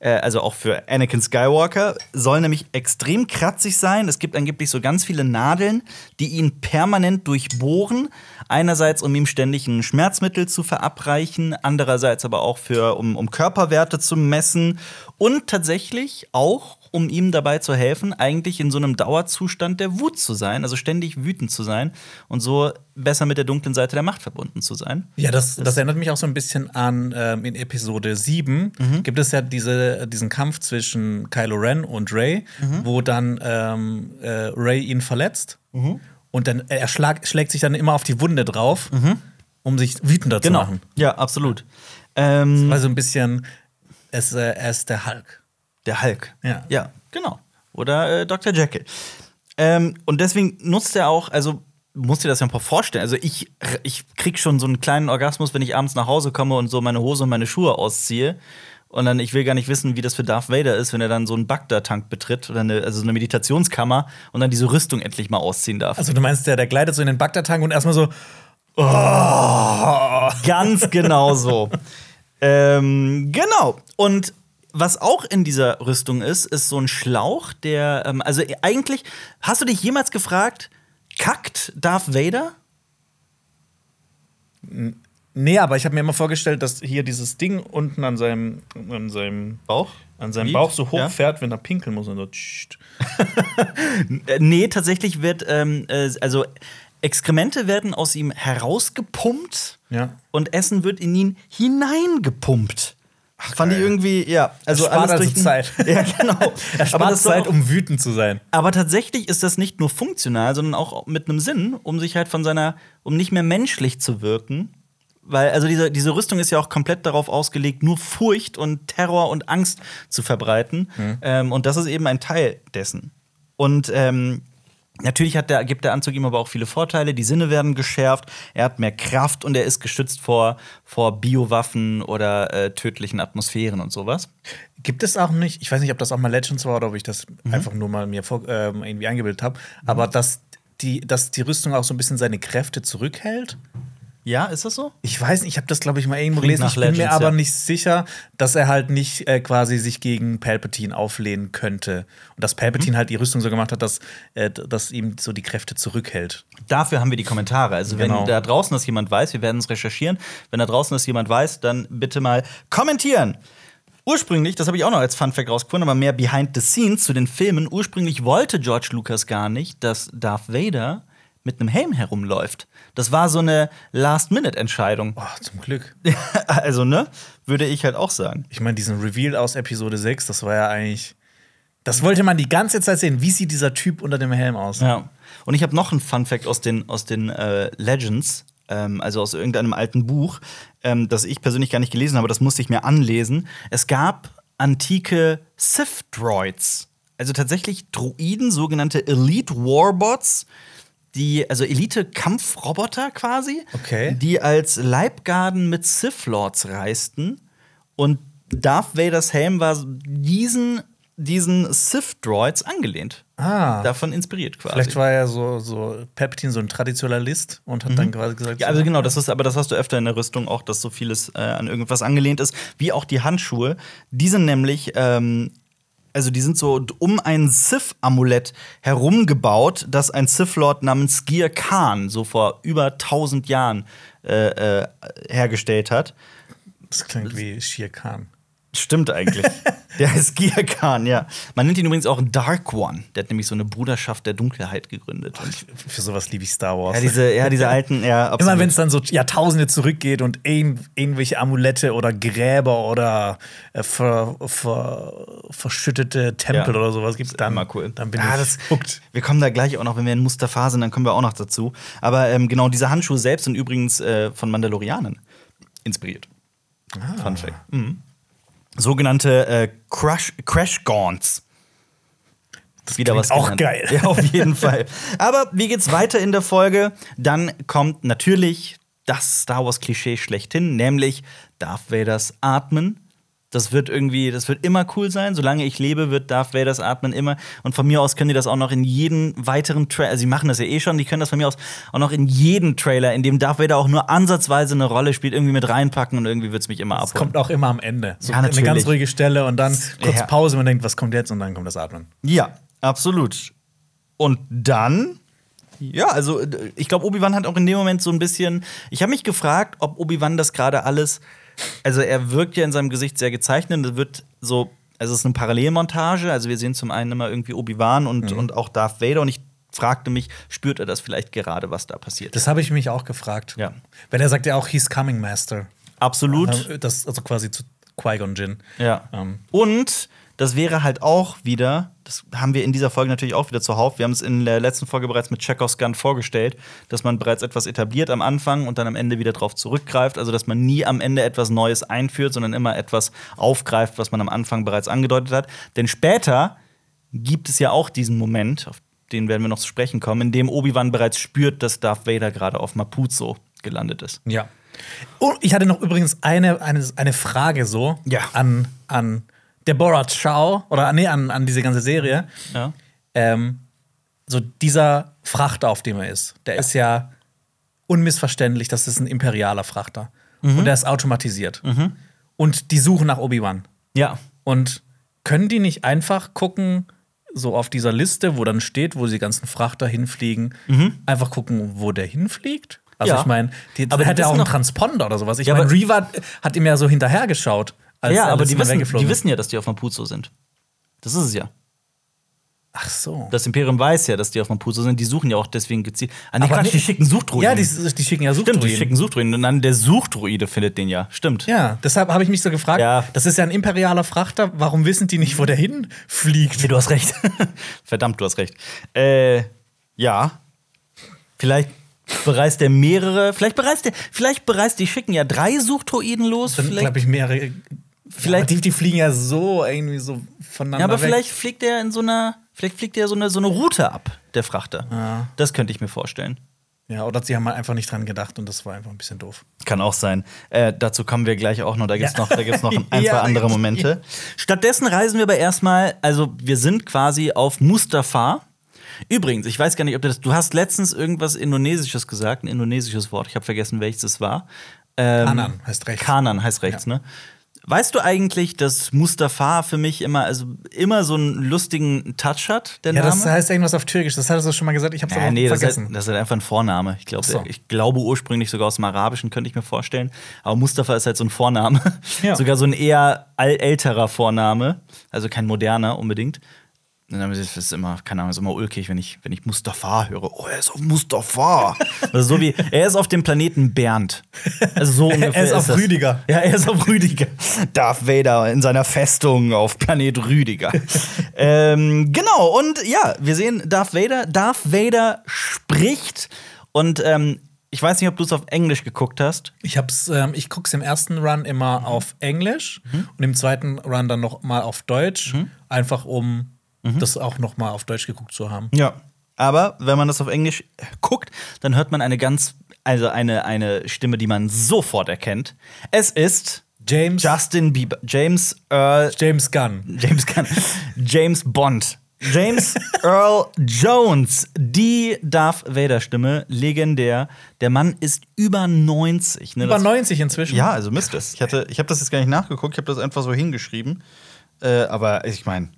äh, also auch für Anakin Skywalker, soll nämlich extrem kratzig sein. Es gibt angeblich so ganz viele Nadeln, die ihn permanent durchbohren. Einerseits, um ihm ständig ein Schmerzmittel zu verabreichen, andererseits aber auch für, um, um Körperwerte zu messen und tatsächlich auch um ihm dabei zu helfen, eigentlich in so einem Dauerzustand der Wut zu sein, also ständig wütend zu sein und so besser mit der dunklen Seite der Macht verbunden zu sein. Ja, das, das erinnert mich auch so ein bisschen an ähm, in Episode 7 mhm. gibt es ja diese, diesen Kampf zwischen Kylo Ren und Ray, mhm. wo dann ähm, äh, Ray ihn verletzt mhm. und dann er schlag, schlägt sich dann immer auf die Wunde drauf, mhm. um sich wütender genau. zu machen. Ja, absolut. Ähm, das war so ein bisschen, es, äh, er ist der Hulk. Der Hulk. Ja. Ja, genau. Oder äh, Dr. Jekyll. Ähm, und deswegen nutzt er auch, also musst dir das ja mal vorstellen. Also ich, ich krieg schon so einen kleinen Orgasmus, wenn ich abends nach Hause komme und so meine Hose und meine Schuhe ausziehe. Und dann, ich will gar nicht wissen, wie das für Darth Vader ist, wenn er dann so einen Bagdad-Tank betritt oder eine, also eine Meditationskammer und dann diese Rüstung endlich mal ausziehen darf. Also du meinst, der, der gleitet so in den Bagdad-Tank und erstmal so. Oh. Ganz genau so. ähm, genau. Und was auch in dieser Rüstung ist, ist so ein Schlauch, der, ähm, also eigentlich, hast du dich jemals gefragt, kackt Darth Vader? Nee, aber ich habe mir immer vorgestellt, dass hier dieses Ding unten an seinem, an seinem Bauch, an seinem Bauch so hochfährt, ja? wenn er pinkeln muss und so. nee, tatsächlich wird, ähm, äh, also Exkremente werden aus ihm herausgepumpt ja. und Essen wird in ihn hineingepumpt. Ach, Fand ich irgendwie, ja. Also alles also durch Zeit. Ja, genau. er spart aber Zeit, um wütend zu sein. Aber tatsächlich ist das nicht nur funktional, sondern auch mit einem Sinn, um sich halt von seiner, um nicht mehr menschlich zu wirken. Weil, also diese, diese Rüstung ist ja auch komplett darauf ausgelegt, nur Furcht und Terror und Angst zu verbreiten. Mhm. Ähm, und das ist eben ein Teil dessen. Und ähm, Natürlich hat der, gibt der Anzug ihm aber auch viele Vorteile. Die Sinne werden geschärft, er hat mehr Kraft und er ist geschützt vor, vor Biowaffen oder äh, tödlichen Atmosphären und sowas. Gibt es auch nicht, ich weiß nicht, ob das auch mal Legends war oder ob ich das mhm. einfach nur mal mir vor, äh, irgendwie eingebildet habe, mhm. aber dass die, dass die Rüstung auch so ein bisschen seine Kräfte zurückhält. Ja, ist das so? Ich weiß nicht, ich habe das, glaube ich, mal irgendwo gelesen. Ich bin Legends, mir aber ja. nicht sicher, dass er halt nicht äh, quasi sich gegen Palpatine auflehnen könnte. Und dass Palpatine mhm. halt die Rüstung so gemacht hat, dass, äh, dass ihm so die Kräfte zurückhält. Dafür haben wir die Kommentare. Also, wenn genau. da draußen das jemand weiß, wir werden es recherchieren. Wenn da draußen das jemand weiß, dann bitte mal kommentieren. Ursprünglich, das habe ich auch noch als Fun Fact rausgefunden, aber mehr behind the scenes zu den Filmen. Ursprünglich wollte George Lucas gar nicht, dass Darth Vader mit einem Helm herumläuft. Das war so eine Last-Minute-Entscheidung. Oh, zum Glück. also, ne? Würde ich halt auch sagen. Ich meine, diesen Reveal aus Episode 6, das war ja eigentlich. Das wollte man die ganze Zeit sehen. Wie sieht dieser Typ unter dem Helm aus? Ja. Und ich habe noch einen Fun-Fact aus den, aus den äh, Legends, ähm, also aus irgendeinem alten Buch, ähm, das ich persönlich gar nicht gelesen habe, das musste ich mir anlesen. Es gab antike Sith-Droids. Also tatsächlich Droiden, sogenannte Elite Warbots, die, also Elite-Kampfroboter quasi, okay. die als Leibgarden mit Sith Lords reisten. Und Darth Vaders Helm war diesen, diesen Sith-Droids angelehnt. Ah. Davon inspiriert quasi. Vielleicht war er so, so Palpatine so ein Traditionalist und hat mhm. dann quasi gesagt. Ja, also genau, das ist, aber das hast du öfter in der Rüstung auch, dass so vieles äh, an irgendwas angelehnt ist, wie auch die Handschuhe. Die sind nämlich ähm, also die sind so um ein Sith-Amulett herumgebaut, das ein Sith-Lord namens Gir Khan so vor über 1000 Jahren äh, äh, hergestellt hat. Das klingt wie Shir Khan. Stimmt eigentlich. der heißt Gia Khan, ja. Man nennt ihn übrigens auch Dark One. Der hat nämlich so eine Bruderschaft der Dunkelheit gegründet. Ach, für sowas liebe ich Star Wars. Ja, diese, ja, diese alten, ja, absolut. Immer wenn es dann so Jahrtausende zurückgeht und irgendwelche Amulette oder Gräber oder äh, ver, ver, verschüttete Tempel ja. oder sowas gibt, dann, Immer cool. dann bin ja, ich hooked. Wir kommen da gleich auch noch, wenn wir in Mustafa sind, dann kommen wir auch noch dazu. Aber ähm, genau, diese Handschuhe selbst sind übrigens äh, von Mandalorianen inspiriert. Ah. Fun Fact. Mhm sogenannte äh, Crash, Crash Gaunts. Das wieder was auch geil. Ja, auf jeden Fall. Aber wie geht's weiter in der Folge? Dann kommt natürlich das Star Wars Klischee schlechthin, nämlich Darth Vaders Atmen Das wird irgendwie, das wird immer cool sein. Solange ich lebe, wird Darth Vaders Atmen immer. Und von mir aus können die das auch noch in jeden weiteren Trailer, also sie machen das ja eh schon, die können das von mir aus auch noch in jeden Trailer, in dem Darth Vader auch nur ansatzweise eine Rolle spielt, irgendwie mit reinpacken und irgendwie wird es mich immer Es abholen. kommt auch immer am Ende. So Ja, eine natürlich. ganz ruhige Stelle und dann kurz Ja. Pause, man denkt, was kommt jetzt? Und dann kommt das Atmen. Ja, absolut. Und dann, ja, also ich glaube, Obi-Wan hat auch in dem Moment so ein bisschen. Ich habe mich gefragt, ob Obi-Wan das gerade alles. Also er wirkt ja in seinem Gesicht sehr gezeichnet. Das wird so. Also es ist eine Parallelmontage. Also wir sehen zum einen immer irgendwie Obi-Wan und, und auch Darth Vader. Und ich fragte mich, spürt er das vielleicht gerade, was da passiert? Das habe ich mich auch gefragt. Ja. Weil er sagt ja auch, he's coming, Master. Absolut. Ähm, Das, also quasi zu Qui-Gon Jinn. Ja. Ähm. Und das wäre halt auch wieder, das haben wir in dieser Folge natürlich auch wieder zuhauf. Wir haben es in der letzten Folge bereits mit Chekhovs Gun vorgestellt, dass man bereits etwas etabliert am Anfang und dann am Ende wieder drauf zurückgreift. Also, dass man nie am Ende etwas Neues einführt, sondern immer etwas aufgreift, was man am Anfang bereits angedeutet hat. Denn später gibt es ja auch diesen Moment, auf den werden wir noch zu sprechen kommen, in dem Obi-Wan bereits spürt, dass Darth Vader gerade auf Mapuzo gelandet ist. Ja. Und ich hatte noch übrigens eine, eine, eine Frage so Ja. an, an Deborah Chow oder nee, an, an diese ganze Serie. Ja. Ähm, so dieser Frachter, auf dem er ist, der ist ja unmissverständlich, das ist ein imperialer Frachter. Mhm. Und der ist automatisiert. Und die suchen nach Obi-Wan. Ja. Und können die nicht einfach gucken, so auf dieser Liste, wo dann steht, wo die ganzen Frachter hinfliegen, einfach gucken, wo der hinfliegt? Also Mhm. Ja. ich meine, Aber die hätte auch einen Transponder oder sowas. Ich Ja, meine, aber- Reva hat ihm ja so hinterhergeschaut. Als ja, er aber die wissen, die wissen ja, dass die auf Mapuzo sind. Das ist es ja. Ach so. Das Imperium weiß ja, dass die auf Mapuzo sind. Die suchen ja auch deswegen gezielt. Ah, nee, Aber Quatsch, die schicken Suchdruiden. ja, die, die schicken ja Stimmt, die Suchdruiden. schicken Suchdruiden. Und dann der Suchdruide findet den ja. Stimmt. Ja, deshalb habe ich mich so gefragt, Ja. das ist ja ein imperialer Frachter, warum wissen die nicht, wo der hinfliegt? Nee, du hast recht. Verdammt, du hast recht. Äh, ja. Vielleicht bereist der mehrere. Vielleicht bereist der. Vielleicht bereist die schicken ja drei Suchdruiden los. Dann Vielleicht, glaube ich mehrere. Vielleicht- Vielleicht die, die fliegen ja so irgendwie so voneinander ja, aber weg. vielleicht fliegt der in so einer. Vielleicht fliegt der so eine, so eine Route ab, der Frachter. Ja. Das könnte ich mir vorstellen. Ja, oder sie haben halt einfach nicht dran gedacht und das war einfach ein bisschen doof. Kann auch sein. Äh, dazu kommen wir gleich auch noch. Da gibt es Ja. noch, da gibt's noch ein, zwei Ja, da andere Momente. Stattdessen reisen wir aber erstmal, also wir sind quasi auf Mustafa. Übrigens, ich weiß gar nicht, ob du das. Du hast letztens irgendwas Indonesisches gesagt, ein indonesisches Wort. Ich habe vergessen, welches es war. Ähm, Kanan heißt rechts. Kanan heißt rechts, ne? Weißt du eigentlich, dass Mustafa für mich immer, also immer so einen lustigen Touch hat, der Ja, Name? das heißt irgendwas auf Türkisch. Das hattest du schon mal gesagt. Ich habe es Ja, nee, das ist, vergessen. das ist halt einfach ein Vorname. Ich, glaub, Ach so. ich glaube ursprünglich sogar aus dem Arabischen, könnte ich mir vorstellen. Aber Mustafa ist halt so ein Vorname. Ja. sogar so ein eher älterer Vorname. Also kein moderner unbedingt. Und dann ist es immer, keine Ahnung, ist immer ulkig, wenn ich, wenn ich Mustafa höre. Oh, er ist auf Mustafa. also so wie, er ist auf dem Planeten Bernd. Also so ungefähr ist auf das. Rüdiger. Ja, er ist auf Rüdiger. Darth Vader in seiner Festung auf Planet Rüdiger. ähm, genau, und ja, wir sehen Darth Vader. Darth Vader spricht und ähm, ich weiß nicht, ob du es auf Englisch geguckt hast. Ich hab's, ähm, ich guck's im ersten Run immer auf Englisch und im zweiten Run dann noch mal auf Deutsch, einfach um das auch noch mal auf Deutsch geguckt zu haben. Ja. Aber wenn man das auf Englisch guckt, dann hört man eine ganz, also eine, eine Stimme, die man sofort erkennt. Es ist James, Justin Bieber, James Earl James Gunn. James Gunn. James Bond. James Earl Jones, die Darth Vader-Stimme, legendär. Der Mann ist über 90. Ne? Über Das- 90 inzwischen. Ja, also müsste es. Ich, hatte- ich habe das jetzt gar nicht nachgeguckt, ich habe das einfach so hingeschrieben. Äh, aber ich meine,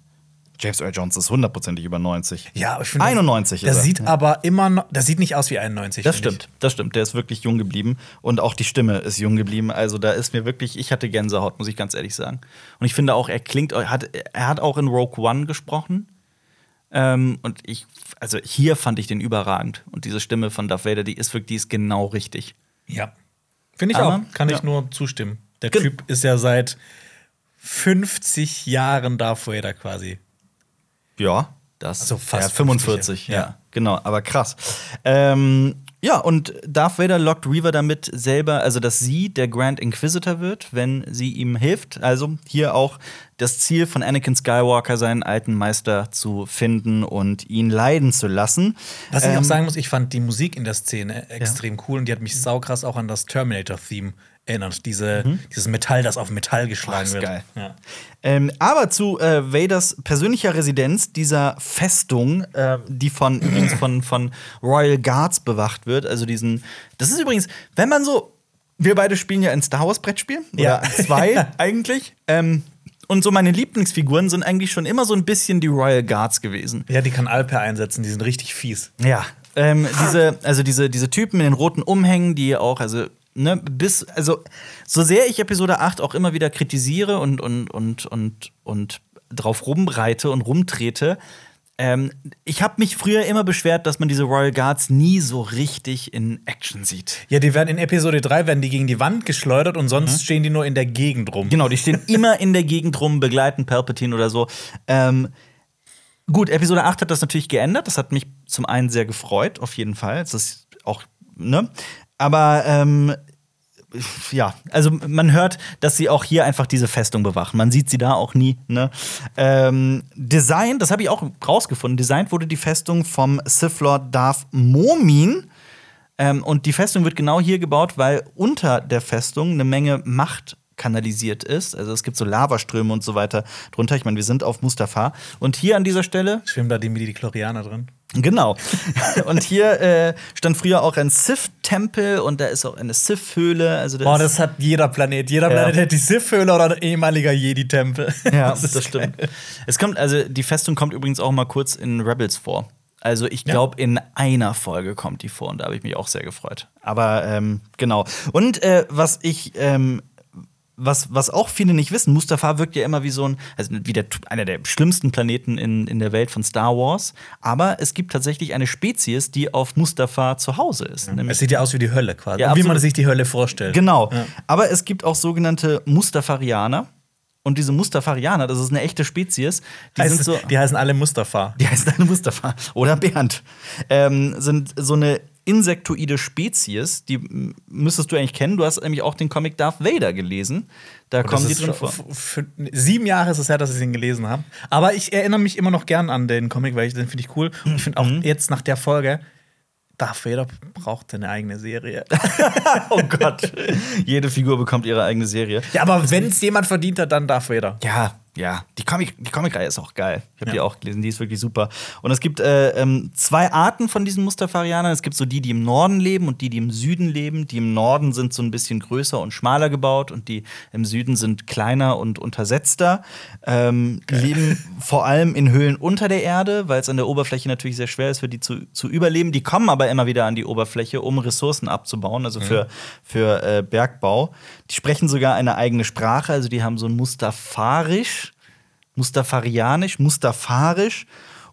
James Earl Jones ist hundertprozentig über 90. Ja, ich finde. 91 Der ist er. sieht aber immer noch. Der sieht nicht aus wie 91. Das stimmt, das stimmt. Der ist wirklich jung geblieben. Und auch die Stimme ist jung geblieben. Also da ist mir wirklich, ich hatte Gänsehaut, muss ich ganz ehrlich sagen. Und ich finde auch, er klingt, er hat, er hat auch in Rogue One gesprochen. Ähm, und ich, also hier fand ich den überragend. Und diese Stimme von Darth Vader, die ist wirklich, die ist genau richtig. ich. Ja. Finde ich Aber- auch. Kann ja. ich nur zustimmen. Der Typ ist ja seit 50 Jahren Darth Vader quasi. Ja, das Also fast ja, 45, 50, ja. ja. genau, aber krass. Ähm, ja, und Darth Vader lockt Reaver damit selber, also dass sie der Grand Inquisitor wird, wenn sie ihm hilft. Also hier auch das Ziel von Anakin Skywalker, seinen alten Meister zu finden und ihn leiden zu lassen. Was ich Ähm, auch sagen muss, ich fand die Musik in der Szene extrem cool und die hat mich saukrass auch an das Terminator-Theme erinnert. Diese, Dieses Metall, das auf Metall geschlagen Mhm. Ist wird. geil. Ja. Ähm, aber zu äh, Vaders persönlicher Residenz, dieser Festung, äh, die von übrigens von, von Royal Guards bewacht wird. Also diesen. Das ist übrigens, wenn man so. Wir beide spielen ja ein Star Wars Brettspiel. Ja. Zwei eigentlich. Ähm, und so meine Lieblingsfiguren sind eigentlich schon immer so ein bisschen die Royal Guards gewesen. ja, die kann Alper einsetzen, die sind richtig fies. Ja. Ähm, diese, also diese, diese Typen in den roten Umhängen, die auch, also, ne, bis, also, so sehr ich Episode 8 auch immer wieder kritisiere und, und, und, und, und drauf rumreite und rumtrete, ähm, ich habe mich früher immer beschwert, dass man diese Royal Guards nie so richtig in Action sieht. Ja, die werden in Episode 3 werden die gegen die Wand geschleudert und sonst stehen die nur in der Gegend rum. Genau, die stehen immer in der Gegend rum, begleiten Palpatine oder so. Ähm, gut, Episode 8 hat das natürlich geändert. Das hat mich zum einen sehr gefreut, auf jeden Fall. Das ist auch, ne? Aber ähm, ja, also man hört, dass sie auch hier einfach diese Festung bewachen. Man sieht sie da auch nie. Ne? Ähm, Design, das habe ich auch rausgefunden. Designt wurde die Festung vom Sith Lord Darth Momin. Ähm, und die Festung wird genau hier gebaut, weil unter der Festung eine Menge Macht kanalisiert ist. Also es gibt so Lavaströme und so weiter drunter. Ich meine, wir sind auf Mustafar. Und hier an dieser Stelle Schwimmen da die Midi-Chlorianer drin? Genau. Und hier äh, stand früher auch ein Sith-Tempel und da ist auch eine Sith-Höhle. Also Boah, das hat jeder Planet. Jeder Ja. Planet hat die Sith-Höhle oder ein ehemaliger Jedi-Tempel. ja, Das das, stimmt. Es kommt, also die Festung kommt übrigens auch mal kurz in Rebels vor. Also ich glaube, in einer Folge kommt die vor und da habe ich mich auch sehr gefreut. Aber ähm, genau. Und äh, was ich ähm, was, was auch viele nicht wissen, Mustafar wirkt ja immer wie so ein, also wie der, einer der schlimmsten Planeten in, in der Welt von Star Wars. Aber es gibt tatsächlich eine Spezies, die auf Mustafar zu Hause ist. Es Nämlich sieht ja aus wie die Hölle quasi. Ja, wie man sich die Hölle vorstellt. Genau. Ja. Aber es gibt auch sogenannte Mustafarianer. Und diese Mustafarianer, das ist eine echte Spezies, die Heißt, sind so. die heißen alle Mustafa. Die heißen alle Mustafa oder Bernd. Ähm, sind so eine insektoide Spezies, die müsstest du eigentlich kennen. Du hast nämlich auch den Comic Darth Vader gelesen. Da Und kommen die drin vor. für- sieben Jahre ist es her, dass ich ihn gelesen habe. Aber ich erinnere mich immer noch gern an den Comic, weil ich den finde ich cool. Und ich finde auch Mhm. jetzt nach der Folge, Darth Vader braucht eine eigene Serie. Oh Gott. Jede Figur bekommt ihre eigene Serie. ja, aber wenn es jemand verdient hat, dann Darth Vader. Ja, ja. Die Comic- die Comicreihe ist auch geil. Ich habe die Ja. auch gelesen, die ist wirklich super. Und es gibt äh, ähm, zwei Arten von diesen Mustafarianern. Es gibt so die, die im Norden leben und die, die im Süden leben. Die im Norden sind so ein bisschen größer und schmaler gebaut und die im Süden sind kleiner und untersetzter. Ähm, leben vor allem in Höhlen unter der Erde, weil es an der Oberfläche natürlich sehr schwer ist, für die zu, zu überleben. Die kommen aber immer wieder an die Oberfläche, um Ressourcen abzubauen, also für, für äh, Bergbau. Die sprechen sogar eine eigene Sprache, also die haben so ein Mustafarisch, Mustafarianisch, Mustafarisch.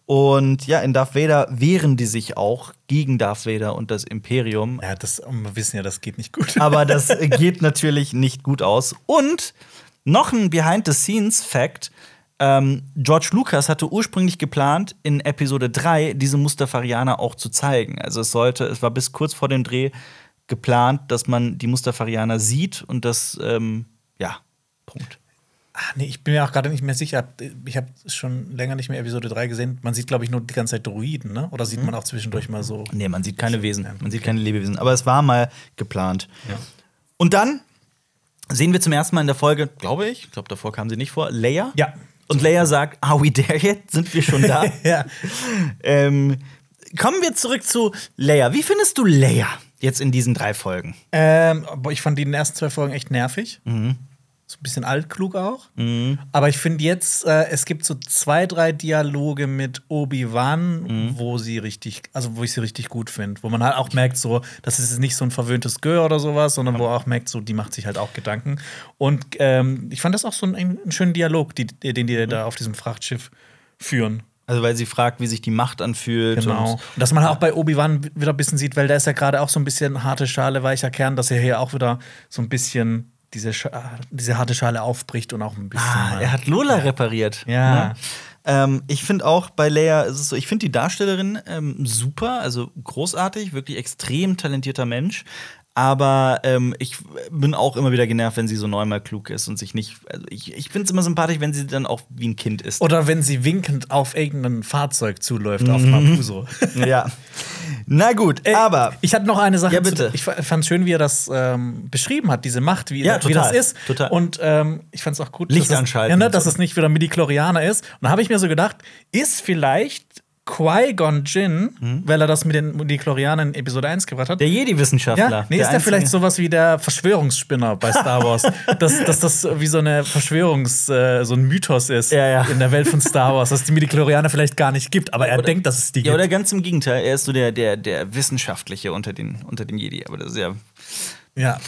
Und ja, in Darth Vader wehren die sich auch gegen Darth Vader und das Imperium. Ja, das, wir wissen ja, das geht nicht gut. Aber das geht natürlich nicht gut aus. Und noch ein Behind-the-Scenes-Fact: ähm, George Lucas hatte ursprünglich geplant, in Episode 3 diese Mustafarianer auch zu zeigen. Also es sollte, es war bis kurz vor dem Dreh geplant, dass man die Mustafarianer sieht und das, ähm, ja, Punkt. Ach, nee, ich bin mir auch gerade nicht mehr sicher. Ich habe schon länger nicht mehr Episode 3 gesehen. Man sieht, glaube ich, nur die ganze Zeit Droiden, ne? Oder sieht man auch zwischendurch mal so. Nee, man sieht keine Wesen. Man sieht keine Lebewesen. Aber es war mal geplant. Ja. Und dann sehen wir zum ersten Mal in der Folge, glaube ich, ich glaube, davor kam sie nicht vor, Leia. Ja. Und Leia sagt, are we there yet? Sind wir schon da? ja. ähm, kommen wir zurück zu Leia. Wie findest du Leia jetzt in diesen drei Folgen? Ähm, ich fand die ersten zwei Folgen echt nervig. So ein bisschen altklug auch. Aber ich finde jetzt, äh, es gibt so zwei, drei Dialoge mit Obi-Wan, wo sie richtig, also wo ich sie richtig gut finde. Wo man halt auch merkt, so, das ist nicht so ein verwöhntes Gör oder sowas, sondern wo auch merkt, so, die macht sich halt auch Gedanken. Und ähm, ich fand das auch so ein, einen schönen Dialog, die, den die da auf diesem Frachtschiff führen. Also, weil sie fragt, wie sich die Macht anfühlt. Genau. Und Und dass man auch bei Obi-Wan wieder ein bisschen sieht, weil da ist ja gerade auch so ein bisschen harte Schale, weicher Kern, dass er hier auch wieder so ein bisschen diese, Sch diese harte Schale aufbricht und auch ein bisschen. ah, er hat Lola repariert. Ja. Ne? Ähm, ich finde auch bei Leia ist es so, ich finde die Darstellerin ähm, super, also großartig, wirklich extrem talentierter Mensch. Aber ähm, ich bin auch immer wieder genervt, wenn sie so neunmal klug ist und sich nicht. Also ich ich finde es immer sympathisch, wenn sie dann auch wie ein Kind ist. Oder wenn sie winkend auf irgendein Fahrzeug zuläuft, auf Mapuso. ja. Na gut, Ey, aber ich hatte noch eine Sache. Ja, bitte. Zu, ich fand schön, wie er das ähm, beschrieben hat, diese Macht, wie, Ja, wie total, das ist. total. Und ähm, ich fand es auch gut, Licht dass, es, anschalten ja, ne, dass so. es nicht wieder Midi-Chlorianer ist. Und da habe ich mir so gedacht, ist vielleicht Qui-Gon Jinn, weil er das mit den Midi-Chlorianern in Episode 1 gebracht hat, der Jedi-Wissenschaftler. ja, nee, der ist der einzige- vielleicht sowas wie der Verschwörungsspinner bei Star Wars? dass, dass das wie so eine Verschwörungs-, äh, so ein Mythos ist Ja, ja. in der Welt von Star Wars, dass es die Midi-Chlorianer vielleicht gar nicht gibt, aber er denkt, dass es die Ja, gibt. oder ganz im Gegenteil, er ist so der, der, der Wissenschaftliche unter den, unter den Jedi. Aber das ist ja. Ja.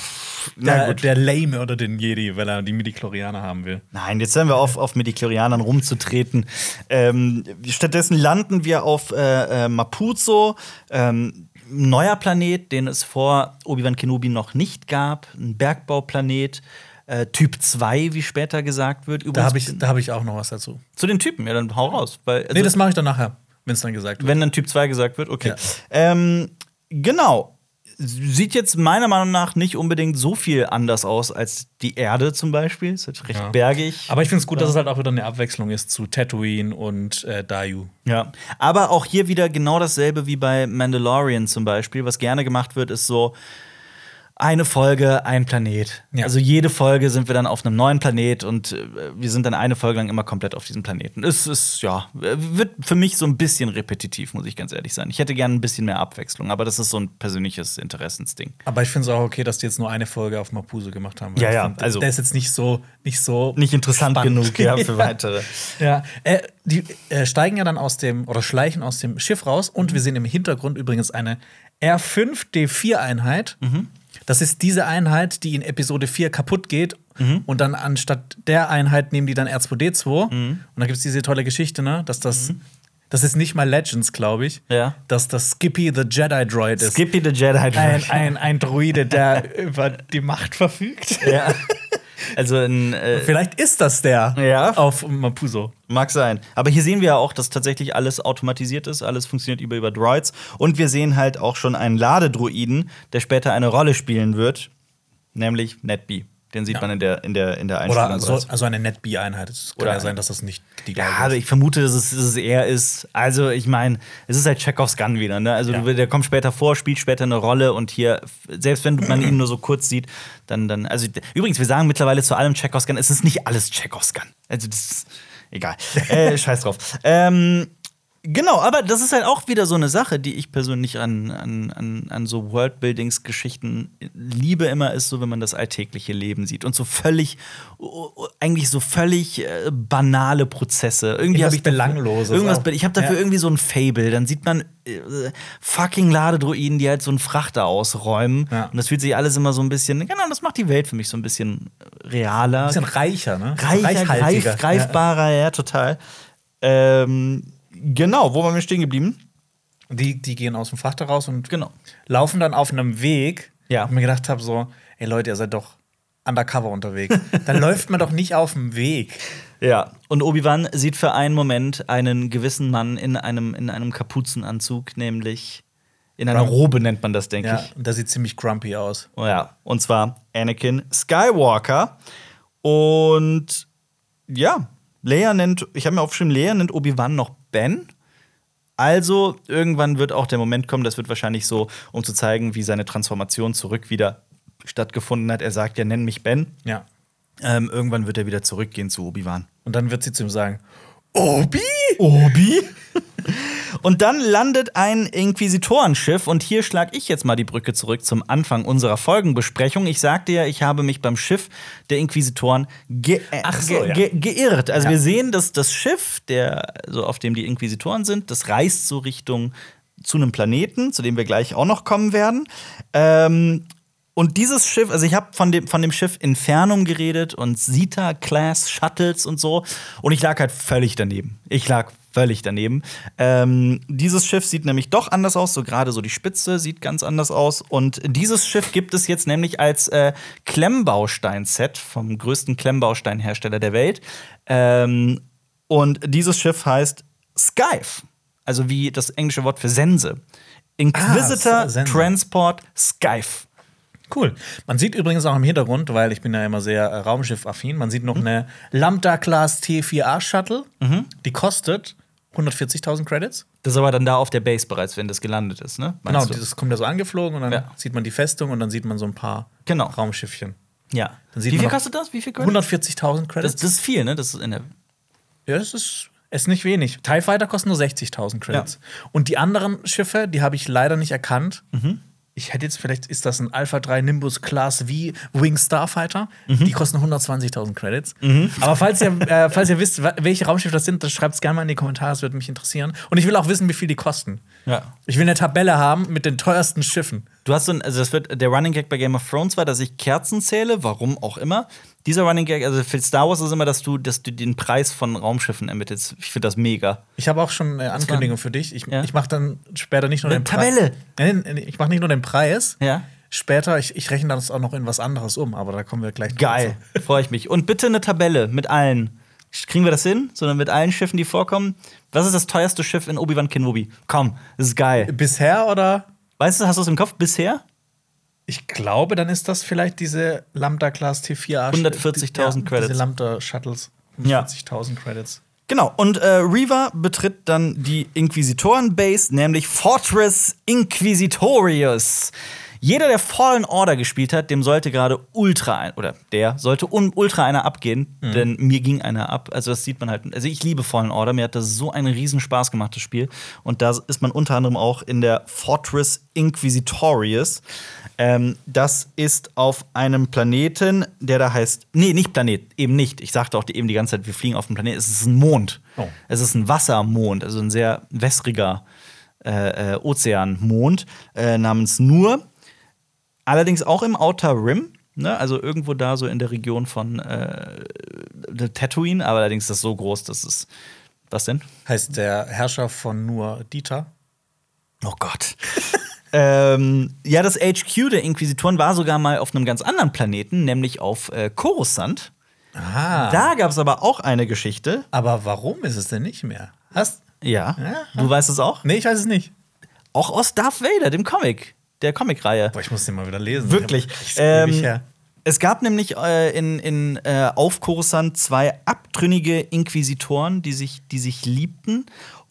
Der, der Lame oder den Jedi, weil er die Midi-Chlorianer haben will. Nein, jetzt hören wir auf, auf Mediklorianern rumzutreten. Ähm, stattdessen landen wir auf äh, äh, Mapuzo, ähm, ein neuer Planet, den es vor Obi-Wan Kenobi noch nicht gab. Ein Bergbauplanet, äh, Typ 2, wie später gesagt wird. Da Übrigens, habe ich, da hab ich auch noch was dazu. zu den Typen, ja, dann hau raus. Weil, also, Nee, das mache ich dann nachher, wenn es dann gesagt wird. wenn dann Typ 2 gesagt wird, okay. Ja. Ähm, genau. Sieht jetzt meiner Meinung nach nicht unbedingt so viel anders aus als die Erde zum Beispiel. Ist halt recht Ja. bergig. Aber ich finde es gut, dass es halt auch wieder eine Abwechslung ist zu Tatooine und äh, Dayu. Ja, aber auch hier wieder genau dasselbe wie bei Mandalorian zum Beispiel. Was gerne gemacht wird, ist so eine Folge, ein Planet. Ja. Also jede Folge sind wir dann auf einem neuen Planet und äh, wir sind dann eine Folge lang immer komplett auf diesem Planeten. Es ist, ja, wird für mich so ein bisschen repetitiv, muss ich ganz ehrlich sein. Ich hätte gerne ein bisschen mehr Abwechslung, aber das ist so ein persönliches Interessensding. Aber ich finde es auch okay, dass die jetzt nur eine Folge auf Mapuso gemacht haben. weil Ja, ja, also- der ist jetzt nicht so, nicht so Nicht interessant Spannend. genug ja, für weitere. Ja, äh, die äh, steigen ja dann aus dem oder schleichen aus dem Schiff raus und wir sehen im Hintergrund übrigens eine R5D4-Einheit. Das ist diese Einheit, die in Episode 4 kaputt geht und dann anstatt der Einheit nehmen die dann R2D2. Und da gibt es diese tolle Geschichte, ne, dass das. Das ist nicht mal Legends, glaube ich. Ja. Dass das Skippy the Jedi Droid ist. Skippy the Jedi. ein, ein, ein Droide, der über die Macht verfügt. ja. Also ein, äh, Vielleicht ist das der Ja. auf Mapuso. Mag sein. Aber hier sehen wir ja auch, dass tatsächlich alles automatisiert ist, alles funktioniert über, über Droids. Und wir sehen halt auch schon einen Ladedruiden, der später eine Rolle spielen wird, nämlich NetBee. Den sieht Ja. man in der, in der, in der Einstellung. Oder so, also eine NetBee-Einheit. Es kann Oder ja sein, ein- dass das nicht die ja, gleiche aber ist. ich vermute, dass es, dass es er ist. Also, ich meine, es ist halt Chekhovs Gun wieder. Ne? Also, Ja. der kommt später vor, spielt später eine Rolle und hier, selbst wenn man ihn nur so kurz sieht, dann. dann also, übrigens, wir sagen mittlerweile zu allem Chekhovs Gun, es ist nicht alles Chekhovs Gun. Also, das ist egal. äh, scheiß drauf. Ähm. Genau, aber das ist halt auch wieder so eine Sache, die ich persönlich an, an, an, an so Worldbuildings-Geschichten liebe immer, ist so, wenn man das alltägliche Leben sieht und so völlig, eigentlich so völlig äh, banale Prozesse. Irgendwie habe ich Belangloses Irgendwas, auch. ich habe dafür Ja. irgendwie so ein Fable. Dann sieht man äh, fucking Ladedruiden, die halt so einen Frachter ausräumen. Ja. Und das fühlt sich alles immer so ein bisschen, genau, das macht die Welt für mich so ein bisschen realer. Ein bisschen reicher, ne? reicher, greif, greifbarer, ja, total. Ähm, genau, wo waren wir stehen geblieben? Die, die gehen aus dem Frachter raus und Genau. laufen dann auf einem Weg. Ja. Und mir gedacht habe so, ey Leute, ihr seid doch undercover unterwegs. dann läuft man doch nicht auf dem Weg. Ja, und Obi-Wan sieht für einen Moment einen gewissen Mann in einem, in einem Kapuzenanzug, nämlich in einer. Robe nennt man das, denke Ja, ich. und der sieht ziemlich grumpy aus. Oh ja, und zwar Anakin Skywalker. Und ja, Leia nennt, ich habe mir aufgeschrieben, Leia nennt Obi-Wan noch Ben. Also, irgendwann wird auch der Moment kommen, das wird wahrscheinlich so, um zu zeigen, wie seine Transformation zurück wieder stattgefunden hat. Er sagt ja, nenn mich Ben. Ja. Ähm, irgendwann wird er wieder zurückgehen zu Obi-Wan. Und dann wird sie zu ihm sagen: Obi? Obi? Und dann landet ein Inquisitorenschiff und hier schlage ich jetzt mal die Brücke zurück zum Anfang unserer Folgenbesprechung. Ich sagte ja, ich habe mich beim Schiff der Inquisitoren ge äh, so, ge ja. ge geirrt. Also Ja. wir sehen, dass das Schiff, der, so auf dem die Inquisitoren sind, das reist so Richtung zu einem Planeten, zu dem wir gleich auch noch kommen werden. Ähm, und dieses Schiff, also ich habe von dem, von dem Schiff Infernum geredet und Sita-Class Shuttles und so. Und ich lag halt völlig daneben. Ich lag völlig daneben. Ähm, dieses Schiff sieht nämlich doch anders aus, so gerade so die Spitze sieht ganz anders aus. Und dieses Schiff gibt es jetzt nämlich als äh, Klemmbaustein-Set vom größten Klemmbausteinhersteller der Welt. Ähm, und dieses Schiff heißt Skype, also wie das englische Wort für Sense. Inquisitor Ah, Sense. Transport Skype. Cool. Man sieht übrigens auch im Hintergrund, weil ich bin ja immer sehr äh, Raumschiff-affin, man Mhm. sieht noch eine Lambda-Class T4A-Shuttle, die kostet 140.000 Credits. Das ist aber dann da auf der Base bereits, wenn das gelandet ist, ne? Meinst Genau, du? dieses kommt ja so angeflogen und dann Ja. sieht man die Festung und dann sieht man so ein paar Genau. Raumschiffchen. Ja. Wie viel kostet das? Wie viel Credits? 140.000 Das, Credits. das ist viel, ne? Das ist in der ja, das ist, ist nicht wenig. TIE Fighter kosten nur 60.000 Credits. Und die anderen Schiffe, die habe ich leider nicht erkannt. Mhm. Ich hätte jetzt, vielleicht ist das ein Alpha 3 Nimbus Class V Wing Starfighter. Mhm. Die kosten 120.000 Credits. Aber falls ihr, äh, falls ihr wisst, welche Raumschiffe das sind, dann schreibt es gerne mal in die Kommentare, das würde mich interessieren. Und ich will auch wissen, wie viel die kosten. Ja. Ich will eine Tabelle haben mit den teuersten Schiffen. Du hast so ein, also das wird der Running Gag bei Game of Thrones war, dass ich Kerzen zähle, warum auch immer. Dieser Running Gag, also für Star Wars ist immer, dass du, dass du den Preis von Raumschiffen ermittelst. Ich finde das mega. Ich habe auch schon eine Ankündigung für dich. Ich, Ja. ich mache dann später nicht nur Eine den Preis. Tabelle. Nein, ich mache nicht nur den Preis. Ja. Später, ich, ich rechne das auch noch in was anderes um, aber da kommen wir gleich Geil. Freue ich mich. Und bitte eine Tabelle mit allen. Kriegen wir das hin? Sondern mit allen Schiffen, die vorkommen. Was ist das teuerste Schiff in Obi-Wan Kenobi? Komm, das ist geil. Bisher oder? Weißt du, hast du es im Kopf bisher? Ich glaube, dann ist das vielleicht diese Lambda Class T4A. 140.000 Credits. Diese Lambda Shuttles. Ja. 140.000 Credits. Genau, und äh, Reaver betritt dann die Inquisitoren-Base, nämlich Fortress Inquisitorius. Jeder, der Fallen Order gespielt hat, dem sollte gerade ultra ein, oder der sollte ultra einer abgehen, denn mir ging einer ab. Also das sieht man halt. Also ich liebe Fallen Order, mir hat das so einen riesen Spaß gemacht, das Spiel. Und da ist man unter anderem auch in der Fortress Inquisitorius. Ähm, das ist auf einem Planeten, der da heißt. Nee, nicht Planet, eben nicht. Ich sagte auch eben die ganze Zeit, wir fliegen auf dem Planeten. Es ist ein Mond. Oh. Es ist ein Wassermond, also ein sehr wässriger äh, äh, Ozeanmond äh, namens Nur. Allerdings auch im Outer Rim, ne? also irgendwo da so in der Region von äh, Tatooine, aber allerdings ist das so groß, dass es. Was denn? Heißt der Herrscher von nur Dieter? Oh Gott. ähm, ja, das HQ der Inquisitoren war sogar mal auf einem ganz anderen Planeten, nämlich auf äh, Coruscant. Ah. Da gab es aber auch eine Geschichte. Aber warum ist es denn nicht mehr? Hast Ja. Ja. Du weißt es auch? Nee, ich weiß es nicht. Auch aus Darth Vader, dem Comic, der Comicreihe. Boah, ich muss den mal wieder lesen. Wirklich. Ich Ähm, es gab nämlich äh, in, in äh, auf Coruscant zwei abtrünnige Inquisitoren, die sich, die sich liebten.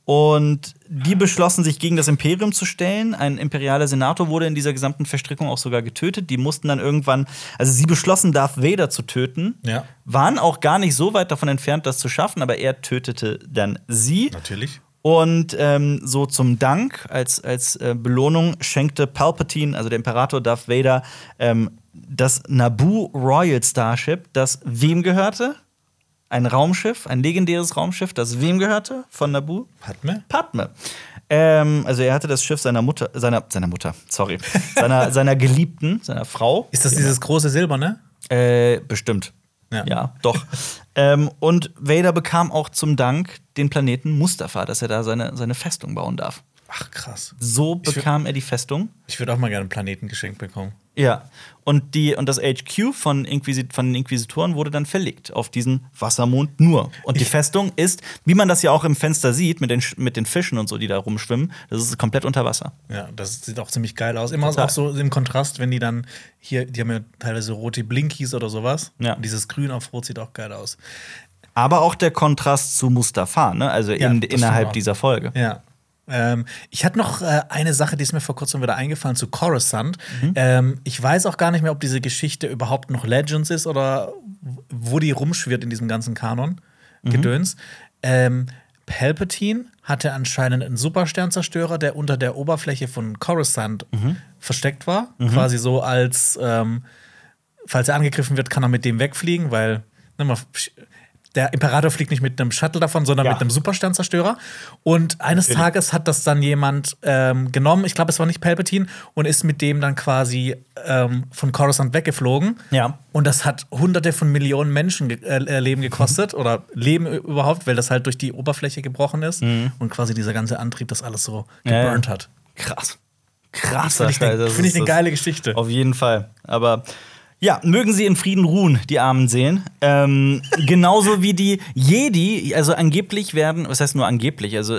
Und die beschlossen, sich gegen das Imperium zu stellen. Ein imperialer Senator wurde in dieser gesamten Verstrickung auch sogar getötet. Die mussten dann irgendwann, also sie beschlossen, Darth Vader zu töten. Ja. Waren auch gar nicht so weit davon entfernt, das zu schaffen, aber er tötete dann sie. Natürlich. Und ähm, so zum Dank, als, als äh, Belohnung, schenkte Palpatine, also der Imperator Darth Vader, ähm, das Naboo Royal Starship, das wem gehörte? Ein Raumschiff, ein legendäres Raumschiff, das wem gehörte von Naboo? Padme? Padme. Ähm, also er hatte das Schiff seiner Mutter, seiner, seiner Mutter, sorry, seiner, seiner Geliebten, seiner Frau. Ist das dieses große Silberne? Äh, bestimmt. Ja. Ja, doch. ähm, und Vader bekam auch zum Dank den Planeten Mustafa, dass er da seine, seine Festung bauen darf. Ach, krass. So bekam er die Festung. Ich würde auch mal gerne einen Planeten geschenkt bekommen. Ja. Und, die, und das HQ von, Inquisit von den Inquisitoren wurde dann verlegt auf diesen Wassermond nur. Und die Festung ist, wie man das ja auch im Fenster sieht, mit den, mit den Fischen und so, die da rumschwimmen, das ist komplett unter Wasser. Ja, das sieht auch ziemlich geil aus. Immer Total. auch so im Kontrast, wenn die dann hier, die haben ja teilweise rote Blinkies oder sowas. Ja. Und dieses Grün auf Rot sieht auch geil aus. Aber auch der Kontrast zu Mustafa, ne? also Ja, in, innerhalb dieser Folge. Ja. Ähm, ich hatte noch äh, eine Sache, die ist mir vor kurzem wieder eingefallen zu Coruscant. Mhm. Ähm, ich weiß auch gar nicht mehr, ob diese Geschichte überhaupt noch Legends ist oder wo die rumschwirrt in diesem ganzen Kanon. Mhm. Gedöns. Ähm, Palpatine hatte anscheinend einen Supersternzerstörer, der unter der Oberfläche von Coruscant Mhm. versteckt war. Quasi so als, ähm, falls er angegriffen wird, kann er mit dem wegfliegen, weil ne, man, der Imperator fliegt nicht mit einem Shuttle davon, sondern Ja. mit einem Supersternzerstörer. Und eines Natürlich. Tages hat das dann jemand ähm, genommen, ich glaube, es war nicht Palpatine, und ist mit dem dann quasi ähm, von Coruscant weggeflogen. Ja. Und das hat hunderte von Millionen Menschen ge äh, Leben gekostet oder Leben überhaupt, weil das halt durch die Oberfläche gebrochen ist und quasi dieser ganze Antrieb das alles so Mhm. Ja, ja. geburnt hat. Krass. Krasser Finde ich, ne, eine das- geile Geschichte. Auf jeden Fall. Aber ja, mögen sie in Frieden ruhen, die armen Seelen. Ähm, genauso wie die Jedi, also angeblich werden, was heißt nur angeblich, also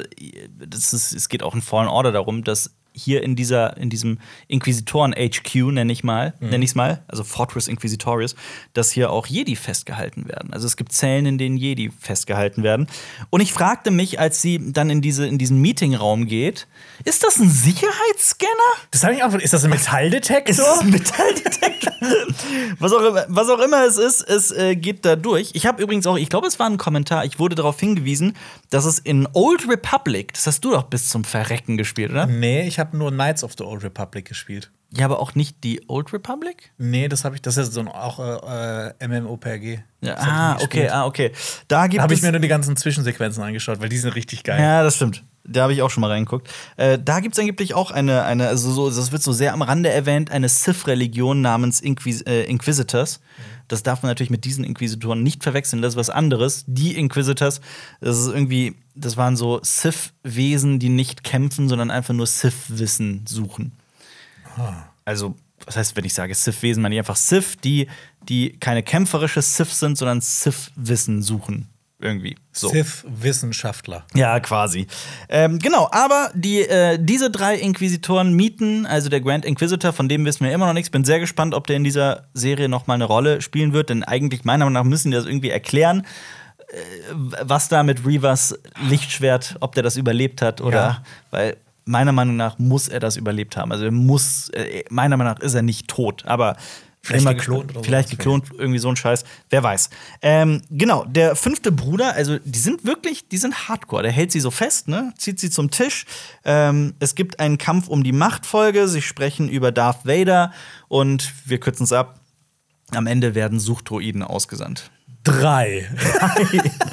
das ist, es geht auch in Fallen Order darum, dass hier in dieser, in diesem Inquisitoren-HQ, nenne ich mal, mhm. nenne ich es mal, also Fortress Inquisitorius, dass hier auch Jedi festgehalten werden. Also es gibt Zellen, in denen Jedi festgehalten werden. Und ich fragte mich, als sie dann in, diese, in diesen Meetingraum geht, ist das ein Sicherheitsscanner? Das habe ich auch. Ist das ein Metalldetektor? Ist das ein Metalldetektor? was, auch, was auch immer es ist, es äh, geht da durch. Ich habe übrigens auch, ich glaube, es war ein Kommentar, ich wurde darauf hingewiesen, dass es in Old Republic, das hast du doch bis zum Verrecken gespielt, oder? Nee, ich habe nur Knights of the Old Republic gespielt. Ja, aber auch nicht die Old Republic? Nee, das habe ich, das ist so ein auch äh, MMOPG. Ja, ah, okay, ah, okay. Da da habe ich mir nur die ganzen Zwischensequenzen angeschaut, weil die sind richtig geil. Ja, das stimmt. Da habe ich auch schon mal reingeguckt. Äh, da gibt es angeblich auch eine, eine also so, das wird so sehr am Rande erwähnt, eine Sith-Religion namens Inquis äh, Inquisitors. Das darf man natürlich mit diesen Inquisitoren nicht verwechseln. Das ist was anderes. Die Inquisitors, das ist irgendwie, das waren so Sith-Wesen, die nicht kämpfen, sondern einfach nur Sith-Wissen suchen. Also, was heißt, wenn ich sage Sith-Wesen, meine ich einfach Sith, die, die keine kämpferische Sith sind, sondern Sith-Wissen suchen. Irgendwie. So. Sith-Wissenschaftler. Ja, quasi. Ähm, genau, aber die, äh, diese drei Inquisitoren mieten, also der Grand Inquisitor, von dem wissen wir immer noch nichts. Bin sehr gespannt, ob der in dieser Serie noch mal eine Rolle spielen wird, denn eigentlich meiner Meinung nach müssen die das irgendwie erklären äh, was da mit Reavers Lichtschwert, ob der das überlebt hat oder ja. weil meiner Meinung nach muss er das überlebt haben. Also er muss, äh, meiner Meinung nach ist er nicht tot, aber Vielleicht geklont oder Vielleicht geklont, irgendwie so ein Scheiß. Wer weiß. Ähm, genau, der fünfte Bruder, also die sind wirklich, die sind hardcore. Der hält sie so fest, ne? Zieht sie zum Tisch. Ähm, es gibt einen Kampf um die Machtfolge. Sie sprechen über Darth Vader und wir kürzen es ab. Am Ende werden Suchtdroiden ausgesandt. Drei. Drei.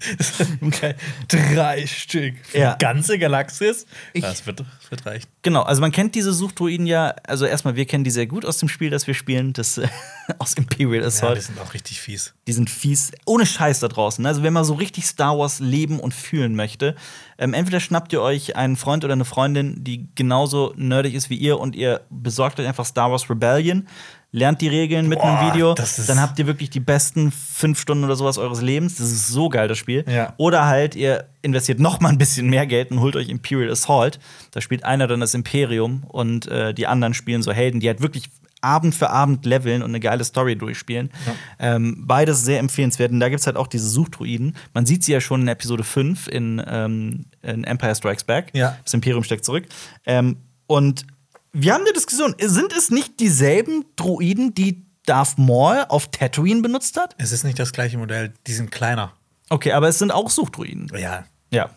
Drei Stück. Für ja. ganze Galaxis. Ich, das wird, das wird reichen. Genau, also man kennt diese Suchtdruiden ja, also erstmal, wir kennen die sehr gut aus dem Spiel, das wir spielen, das äh, aus Imperial Assault. Ja, die sind auch richtig fies. Die sind fies, ohne Scheiß da draußen. Also wenn man so richtig Star Wars leben und fühlen möchte, ähm, entweder schnappt ihr euch einen Freund oder eine Freundin, die genauso nerdig ist wie ihr und ihr besorgt euch einfach Star Wars Rebellion lernt die Regeln mit Boah, einem Video, dann habt ihr wirklich die besten fünf Stunden oder sowas eures Lebens. Das ist so geil, das Spiel. Ja. Oder halt, ihr investiert noch mal ein bisschen mehr Geld und holt euch Imperial Assault. Da spielt einer dann das Imperium und äh, die anderen spielen so Helden, die halt wirklich Abend für Abend leveln und eine geile Story durchspielen. Ja. Ähm, beides sehr empfehlenswert. Und da gibt es halt auch diese Suchtruiden. Man sieht sie ja schon in Episode 5 in, ähm, in Empire Strikes Back. Ja. Das Imperium steckt zurück. Ähm, und wir haben eine Diskussion. Sind es nicht dieselben Droiden, die Darth Maul auf Tatooine benutzt hat? Es ist nicht das gleiche Modell, die sind kleiner. Okay, aber es sind auch Suchdroiden. Ja. Ja.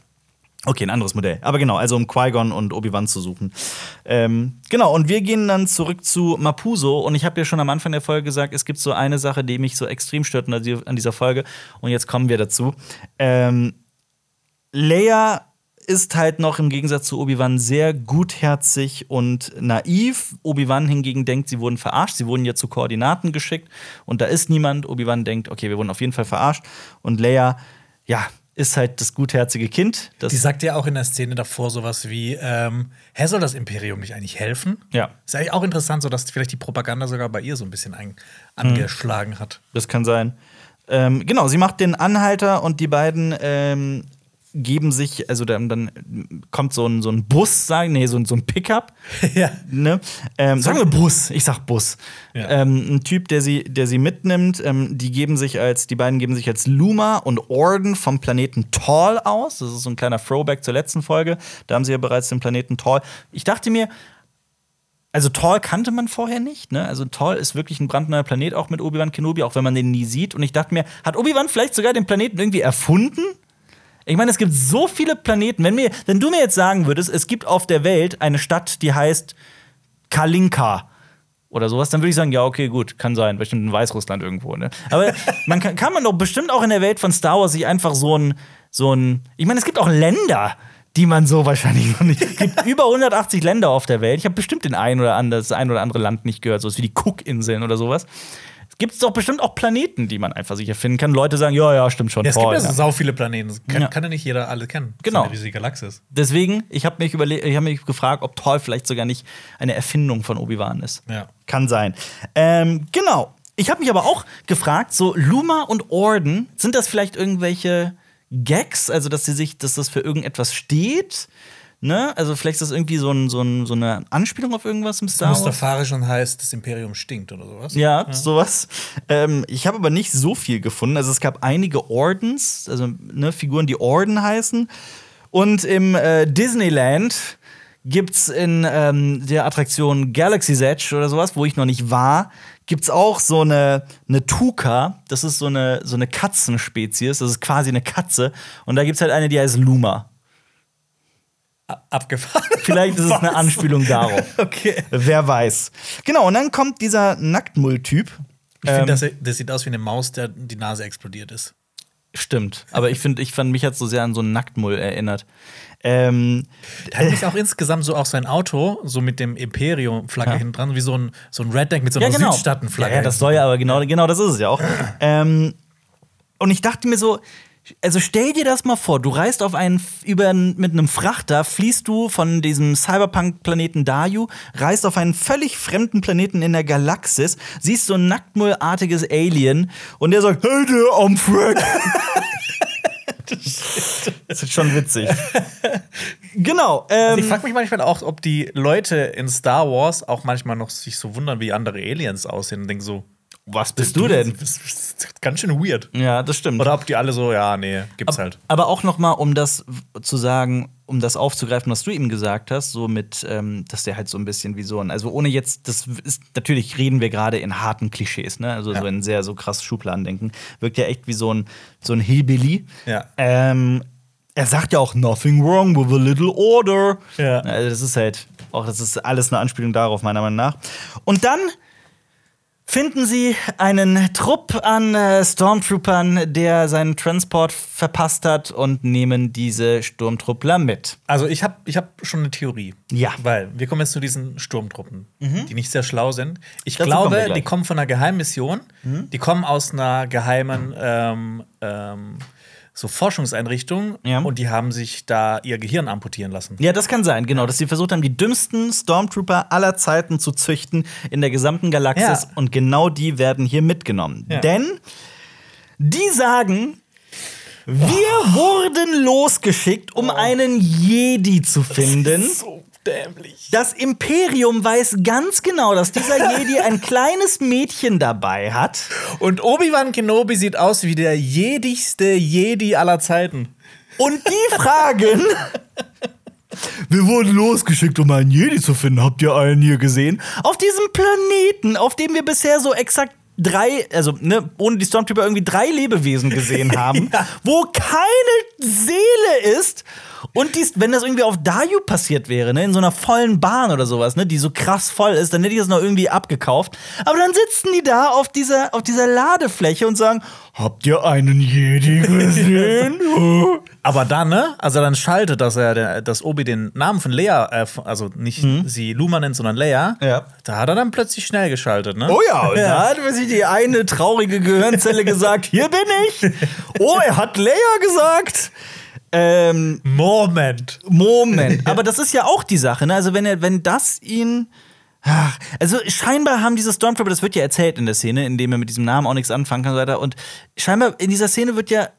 Okay, ein anderes Modell. Aber genau, also um Qui-Gon und Obi-Wan zu suchen. Ähm, genau, und wir gehen dann zurück zu Mapuso. Und ich habe ja schon am Anfang der Folge gesagt, es gibt so eine Sache, die mich so extrem stört an dieser Folge. Und jetzt kommen wir dazu. Ähm, Leia ist halt noch im Gegensatz zu Obi-Wan sehr gutherzig und naiv. Obi-Wan hingegen denkt, sie wurden verarscht. Sie wurden ja zu Koordinaten geschickt und da ist niemand. Obi-Wan denkt, okay, wir wurden auf jeden Fall verarscht. Und Leia, ja, ist halt das gutherzige Kind. Die sagt ja auch in der Szene davor sowas wie: ähm, Hä, soll das Imperium nicht eigentlich helfen? Ja. Ist eigentlich auch interessant, so dass vielleicht die Propaganda sogar bei ihr so ein bisschen ein, angeschlagen hat. Das kann sein. Ähm, genau, sie macht den Anhalter und die beiden ähm, geben sich, also dann, dann kommt so ein, so ein Bus, sagen, nee, so, ein, so ein Pickup. ja. Ne? Ähm, sagen wir Bus, ich sag Bus. Ja. Ähm, ein Typ, der sie, der sie mitnimmt, ähm, die geben sich als, die beiden geben sich als Luma und Orden vom Planeten Tall aus. Das ist so ein kleiner Throwback zur letzten Folge. Da haben sie ja bereits den Planeten Tall. Ich dachte mir, also Tall kannte man vorher nicht, ne? Also Tall ist wirklich ein brandneuer Planet, auch mit Obi-Wan Kenobi, auch wenn man den nie sieht. Und ich dachte mir, hat Obi-Wan vielleicht sogar den Planeten irgendwie erfunden? Ich meine, es gibt so viele Planeten. Wenn, mir, wenn du mir jetzt sagen würdest, es gibt auf der Welt eine Stadt, die heißt Kalinka oder sowas, dann würde ich sagen, ja, okay, gut, kann sein, bestimmt in Weißrussland irgendwo. Ne? Aber man kann, kann man doch bestimmt auch in der Welt von Star Wars sich einfach so ein, so ein. Ich meine, es gibt auch Länder, die man so wahrscheinlich noch nicht. Es gibt über 180 Länder auf der Welt. Ich habe bestimmt den ein oder andere, das ein oder andere Land nicht gehört, so wie die Cook-Inseln oder sowas gibt es doch bestimmt auch Planeten, die man einfach sich erfinden kann. Leute sagen, ja, ja, stimmt schon. Ja, es toll, gibt ja sau viele Planeten. Kann ja. kann ja nicht jeder alle kennen. Genau. Wie die Galaxis. Deswegen, ich habe mich, hab mich gefragt, ob Toll vielleicht sogar nicht eine Erfindung von Obi-Wan ist. Ja. Kann sein. Ähm, genau. Ich habe mich aber auch gefragt, so Luma und Orden, sind das vielleicht irgendwelche Gags, also dass sie sich, dass das für irgendetwas steht? Ne? Also vielleicht ist das irgendwie so, ein, so, ein, so eine Anspielung auf irgendwas im Star Wars. Mustafarisch und heißt, das Imperium stinkt oder sowas. Ja, sowas. Ähm, ich habe aber nicht so viel gefunden. Also es gab einige Ordens, also ne, Figuren, die Orden heißen. Und im äh, Disneyland gibt's in ähm, der Attraktion Galaxy's Edge oder sowas, wo ich noch nicht war, gibt's auch so eine, eine Tuka. Das ist so eine, so eine Katzenspezies. Das ist quasi eine Katze. Und da gibt's halt eine, die heißt Luma. Abgefahren. Vielleicht ist es eine? Anspielung darauf. Okay. Wer weiß. Genau, und dann kommt dieser Nacktmull-Typ. Ich Ähm, finde, das, das sieht aus wie eine Maus, der die Nase explodiert ist. Stimmt. Aber ich finde, ich fand, mich hat so sehr an so einen Nacktmull erinnert. Ähm, hat mich auch insgesamt so auch sein Auto, so mit dem Imperium-Flagge Ja. hinten dran, wie so ein, so ein Redneck mit so einer ja, Südstaaten-Flagge. ja, das soll ja aber genau, genau das ist es ja auch. ähm, und ich dachte mir so, also stell dir das mal vor, du reist auf einen über mit einem Frachter, fließt du von diesem Cyberpunk-Planeten Dayu, reist auf einen völlig fremden Planeten in der Galaxis, siehst so ein nacktmullartiges Alien und der sagt, hey der am Frank. das ist schon witzig. genau. Ähm, Also ich frage mich manchmal auch, ob die Leute in Star Wars auch manchmal noch sich so wundern, wie andere Aliens aussehen und denken so, was bist du denn? Das ist ganz schön weird. Ja, das stimmt. Oder ob die alle so, ja, nee, gibt's halt. Aber auch noch mal, um das zu sagen, um das aufzugreifen, was du eben gesagt hast, so mit, ähm, dass der halt so ein bisschen wie so ein, also ohne jetzt, das ist, natürlich reden wir gerade in harten Klischees, ne? Also so Ja. in sehr so krass Schubladen denken. Wirkt ja echt wie so ein, so ein Hillbilly. Ja. Ähm, er sagt ja auch nothing wrong with a little order. Ja. Also das ist halt, auch das ist alles eine Anspielung darauf, meiner Meinung nach. Und dann finden sie einen Trupp an äh, Stormtroopern, der seinen Transport verpasst hat und nehmen diese Sturmtruppler mit. Also ich habe ich hab schon eine Theorie. Ja. Weil wir kommen jetzt zu diesen Sturmtruppen, die nicht sehr schlau sind. Ich Dazu kommen glaube, gleich. die kommen von einer Geheimmission. Die kommen aus einer geheimen ähm, ähm, so Forschungseinrichtung Ja. und die haben sich da ihr Gehirn amputieren lassen. Ja, das kann sein, genau, dass sie versucht haben, die dümmsten Stormtrooper aller Zeiten zu züchten in der gesamten Galaxis Ja. und genau die werden hier mitgenommen. Ja. Denn die sagen, wir wurden losgeschickt, um einen Jedi zu finden. So dämlich. Das Imperium weiß ganz genau, dass dieser Jedi ein kleines Mädchen dabei hat. Und Obi-Wan Kenobi sieht aus wie der jedigste Jedi aller Zeiten. Und die fragen. Wir wurden losgeschickt, um einen Jedi zu finden. Habt ihr einen hier gesehen? Auf diesem Planeten, auf dem wir bisher so exakt drei, also ne, ohne die Stormtrooper irgendwie drei Lebewesen gesehen haben, wo keine Seele ist. Und dies, wenn das irgendwie auf Dayu passiert wäre, ne, in so einer vollen Bahn oder sowas, ne, die so krass voll ist, dann hätte ich das noch irgendwie abgekauft. Aber dann sitzen die da auf dieser, auf dieser Ladefläche und sagen: Habt ihr einen Jedi gesehen? Aber dann, ne? Also dann schaltet, dass er, der, dass Obi den Namen von Leia, äh, also nicht sie Luma nennt, sondern Leia. Ja. Da hat er dann plötzlich schnell geschaltet, ne? Oh ja, und da hat sich die eine traurige Gehirnzelle gesagt, hier bin ich. Oh, er hat Leia gesagt. Ähm, Moment. Moment, aber das ist ja auch die Sache, ne? Also wenn er, wenn das ihn Ach, also scheinbar haben diese Stormtrooper, das wird ja erzählt in der Szene, in dem er mit diesem Namen auch nichts anfangen kann und so weiter. Und scheinbar in dieser Szene wird ja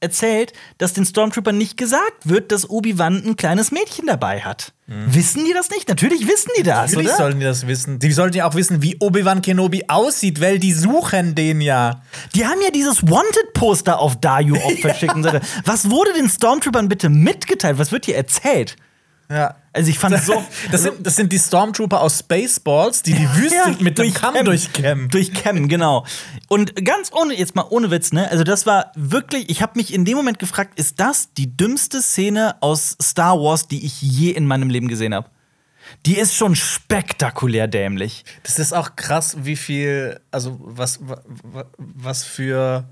erzählt, dass den Stormtroopern nicht gesagt wird, dass Obi-Wan ein kleines Mädchen dabei hat. Wissen die das nicht? Natürlich wissen die das, Natürlich oder? sollten die das wissen. Die sollten ja auch wissen, wie Obi-Wan Kenobi aussieht, weil die suchen den ja. Die haben ja dieses Wanted-Poster auf Dayu auch verschickt weiter. Was wurde den Stormtroopern bitte mitgeteilt? Was wird hier erzählt? Ja. Also ich fand so. Das sind, das sind die Stormtrooper aus Spaceballs, die die Wüste Ja, mit dem Kamm durchkämmen. Durchkämmen, genau. Und ganz ohne, jetzt mal ohne Witz, ne? Also, das war wirklich, ich habe mich in dem Moment gefragt, ist das die dümmste Szene aus Star Wars, die ich je in meinem Leben gesehen habe? Die ist schon spektakulär dämlich. Das ist auch krass, wie viel, also was, wa- wa- was für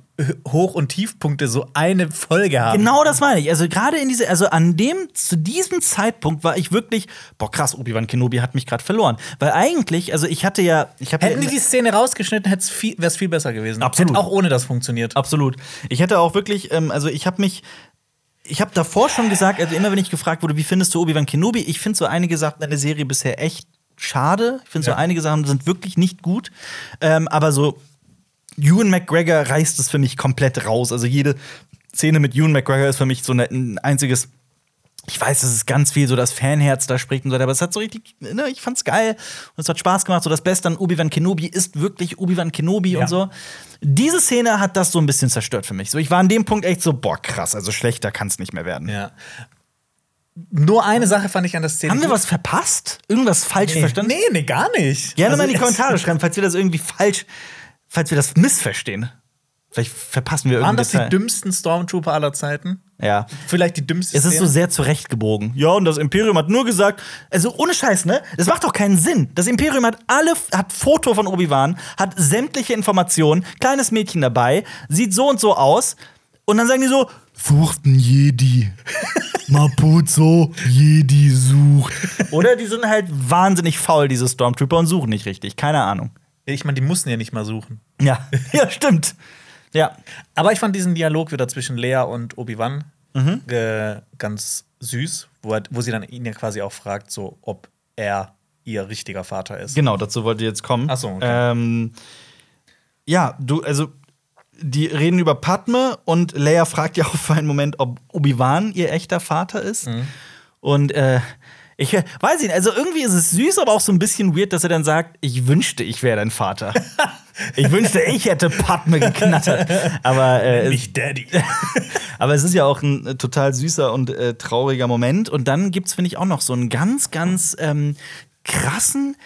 Hoch- und Tiefpunkte so eine Folge haben. Genau das meine ich. Also gerade in diese, also an dem, zu diesem Zeitpunkt war ich wirklich, boah krass, Obi-Wan Kenobi hat mich gerade verloren. Weil eigentlich, also ich hatte ja, ich habe Hätten die die Szene rausgeschnitten, wäre es viel besser gewesen. Absolut. Hätte auch ohne das funktioniert. Absolut. Ich hätte auch wirklich, ähm, also ich habe mich, ich habe davor schon gesagt, also immer wenn ich gefragt wurde, wie findest du Obi-Wan Kenobi, ich finde so einige Sachen in der Serie bisher echt schade. Ich finde Ja. so einige Sachen sind wirklich nicht gut. Ähm, aber so Ewan McGregor reißt es für mich komplett raus. Also jede Szene mit Ewan McGregor ist für mich so ein einziges ich weiß, das ist ganz viel so das Fanherz da spricht und so, aber es hat so richtig, ne, ich fand's geil und es hat Spaß gemacht. So das Beste an Obi-Wan Kenobi ist wirklich Obi-Wan Kenobi Ja. und so. Diese Szene hat das so ein bisschen zerstört für mich. So, ich war an dem Punkt echt so, boah, krass, also schlechter kann's nicht mehr werden. Ja. Nur eine Sache fand ich an der Szene. Haben wir was verpasst? Irgendwas falsch Nee, verstanden? nee, nee, gar nicht. Gerne Also mal in die es- Kommentare schreiben, falls wir das irgendwie falsch, falls wir das missverstehen. Vielleicht verpassen wir Waren irgendwie das die dümmsten Stormtrooper aller Zeiten? Ja. Vielleicht die dümmste Es ist so sehr zurechtgebogen. Ja, und das Imperium hat nur gesagt, also ohne Scheiß, ne? Das macht doch keinen Sinn. Das Imperium hat alle, hat Foto von Obi-Wan, hat sämtliche Informationen, kleines Mädchen dabei, sieht so und so aus. Und dann sagen die so, sucht einen Jedi. Mapuzo, Jedi sucht. Oder die sind halt wahnsinnig faul, diese Stormtrooper, und suchen nicht richtig. Keine Ahnung. Ich meine, die mussten ja nicht mal suchen. Ja, ja, stimmt. Ja. Aber ich fand diesen Dialog wieder zwischen Lea und Obi-Wan Mhm. äh, ganz süß, wo, er, wo sie dann ihn ja quasi auch fragt, so, ob er ihr richtiger Vater ist. Genau, dazu wollte ich jetzt kommen. Ach so, okay. ähm, ja, du, also, die reden über Padme und Leia fragt ja auch für einen Moment, ob Obi-Wan ihr echter Vater ist. Mhm. Und äh, ich äh, weiß nicht, also irgendwie ist es süß, aber auch so ein bisschen weird, dass er dann sagt, ich wünschte, ich wäre dein Vater. ich wünschte, ich hätte Padme geknattert. Aber äh, Nicht Daddy. aber es ist ja auch ein äh, total süßer und äh, trauriger Moment. Und dann gibt's, finde ich, auch noch so einen ganz, ganz ähm, krassen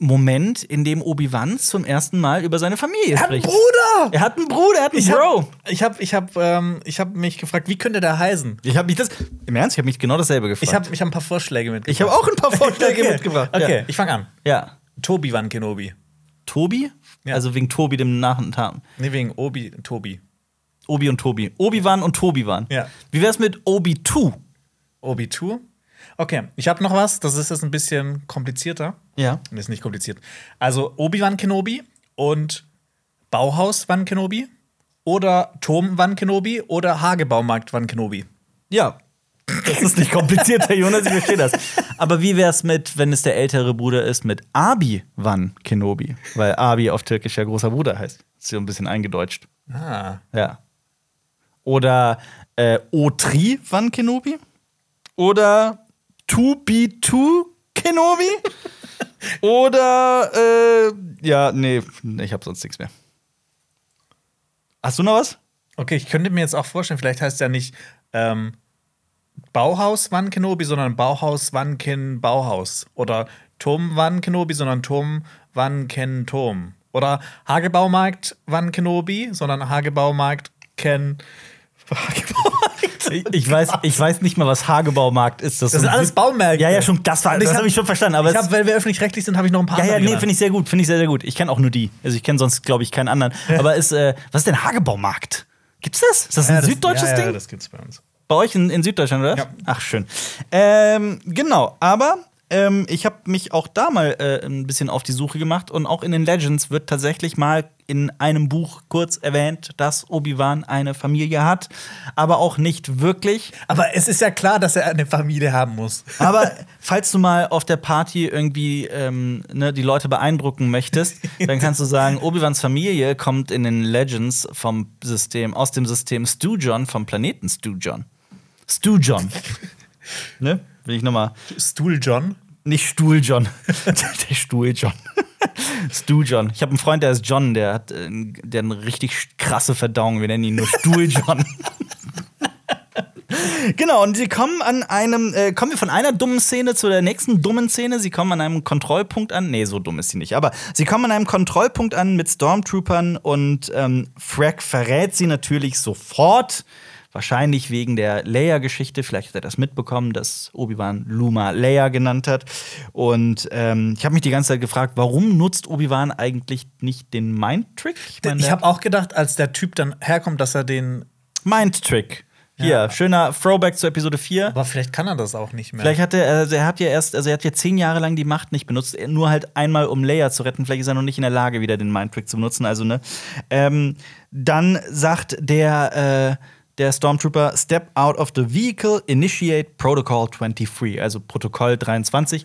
Moment, in dem Obi-Wan zum ersten Mal über seine Familie er hat einen spricht. Bruder! Er hat einen Bruder, er hat einen Ich Bro. hab, ich habe ich hab, ähm, ich hab mich gefragt, wie könnte der heißen? Ich habe mich das. Im Ernst, ich habe mich genau dasselbe gefragt. Ich habe ich hab ein paar Vorschläge mitgebracht. ich hab auch ein paar Vorschläge okay. mitgebracht. Okay, ich fange an. Ja. ja. Tobi Van Kenobi. Tobi? Ja. Also wegen Tobi, dem Nachnamen. Nee, wegen Obi, Tobi. Obi und Tobi. Obi-Wan und Tobi-Wan. Ja. Wie wär's mit Obi-Tu? Obi Tour. Okay, ich habe noch was, das ist jetzt ein bisschen komplizierter. Ja. Das ist nicht kompliziert. Also Obi-Wan Kenobi und Bauhaus Van Kenobi oder Turm Van Kenobi oder Hagebaumarkt Van Kenobi. Ja. Das ist nicht kompliziert, Herr Jonas, ich verstehe das. Aber wie wär's mit, wenn es der ältere Bruder ist, mit Abi Van Kenobi? Weil Abi auf Türkisch ja großer Bruder heißt. Ist so ein bisschen eingedeutscht. Ah. Ja. Oder äh, Otri Van Kenobi? Oder To Be To Kenobi? Oder, äh, ja, nee, ich hab sonst nichts mehr. Hast du noch was? Okay, ich könnte mir jetzt auch vorstellen, vielleicht heißt ja nicht ähm, Bauhaus Van Kenobi, sondern Bauhaus Van Ken Bauhaus. Oder Turm Van Kenobi, sondern Turm Van Ken Turm. Oder Hagebaumarkt Van Kenobi, sondern Hagebaumarkt Ken Hagebaumarkt. Ich, ich, weiß, ich weiß nicht mal, was Hagebaumarkt ist. Das sind alles Baumärkte. Ja, ja, schon, das, war, das hab- habe ich schon verstanden. Aber hab, weil wir öffentlich-rechtlich sind, habe ich noch ein paar Ja, ja, nee, finde ich sehr gut. Finde ich sehr, sehr gut. Ich kenne auch nur die. Also ich kenne sonst, glaube ich, keinen anderen. Aber ist, äh, was ist denn Hagebaumarkt? Gibt's das? Ist das ein Ja, das- süddeutsches ja, Ding? Ja, das gibt's bei uns. Bei euch in, in Süddeutschland, oder? Ja. Ach, schön. Ähm, genau, aber ähm, ich habe mich auch da mal äh, ein bisschen auf die Suche gemacht und auch in den Legends wird tatsächlich mal in einem Buch kurz erwähnt, dass Obi-Wan eine Familie hat, aber auch nicht wirklich. Aber es ist ja klar, dass er eine Familie haben muss. Aber falls du mal auf der Party irgendwie ähm, ne, die Leute beeindrucken möchtest, dann kannst du sagen, Obi-Wans Familie kommt in den Legends vom System, aus dem System Stu-John, vom Planeten Stu-John. Stu-John. ne? Will ich nochmal. Stuhl John. Nicht Stuhl-John. der Stuhl-John. Stu-John. Ich habe einen Freund, der ist John, der hat, äh, der hat eine richtig krasse Verdauung. Wir nennen ihn nur Stuhl-John. Genau, und sie kommen an einem, äh, kommen wir von einer dummen Szene zu der nächsten dummen Szene. Sie kommen an einem Kontrollpunkt an. Nee, so dumm ist sie nicht. Aber sie kommen an einem Kontrollpunkt an mit Stormtroopern und ähm, Frack verrät sie natürlich sofort. Wahrscheinlich wegen der Leia-Geschichte. Vielleicht hat er das mitbekommen, dass Obi-Wan Luma Leia genannt hat. Und ähm, ich habe mich die ganze Zeit gefragt, warum nutzt Obi-Wan eigentlich nicht den Mind-Trick? Ich der- habe auch gedacht, als der Typ dann herkommt, dass er den. Mind-Trick. Hier, Ja. schöner Throwback zu Episode 4. Aber vielleicht kann er das auch nicht mehr. Vielleicht hat er, also er hat ja erst, also er hat ja zehn Jahre lang die Macht nicht benutzt, nur halt einmal, um Leia zu retten. Vielleicht ist er noch nicht in der Lage, wieder den Mindtrick zu benutzen. Also, ne? Ähm, dann sagt der, äh, der Stormtrooper, Step out of the vehicle, initiate Protocol 23, also Protokoll 23.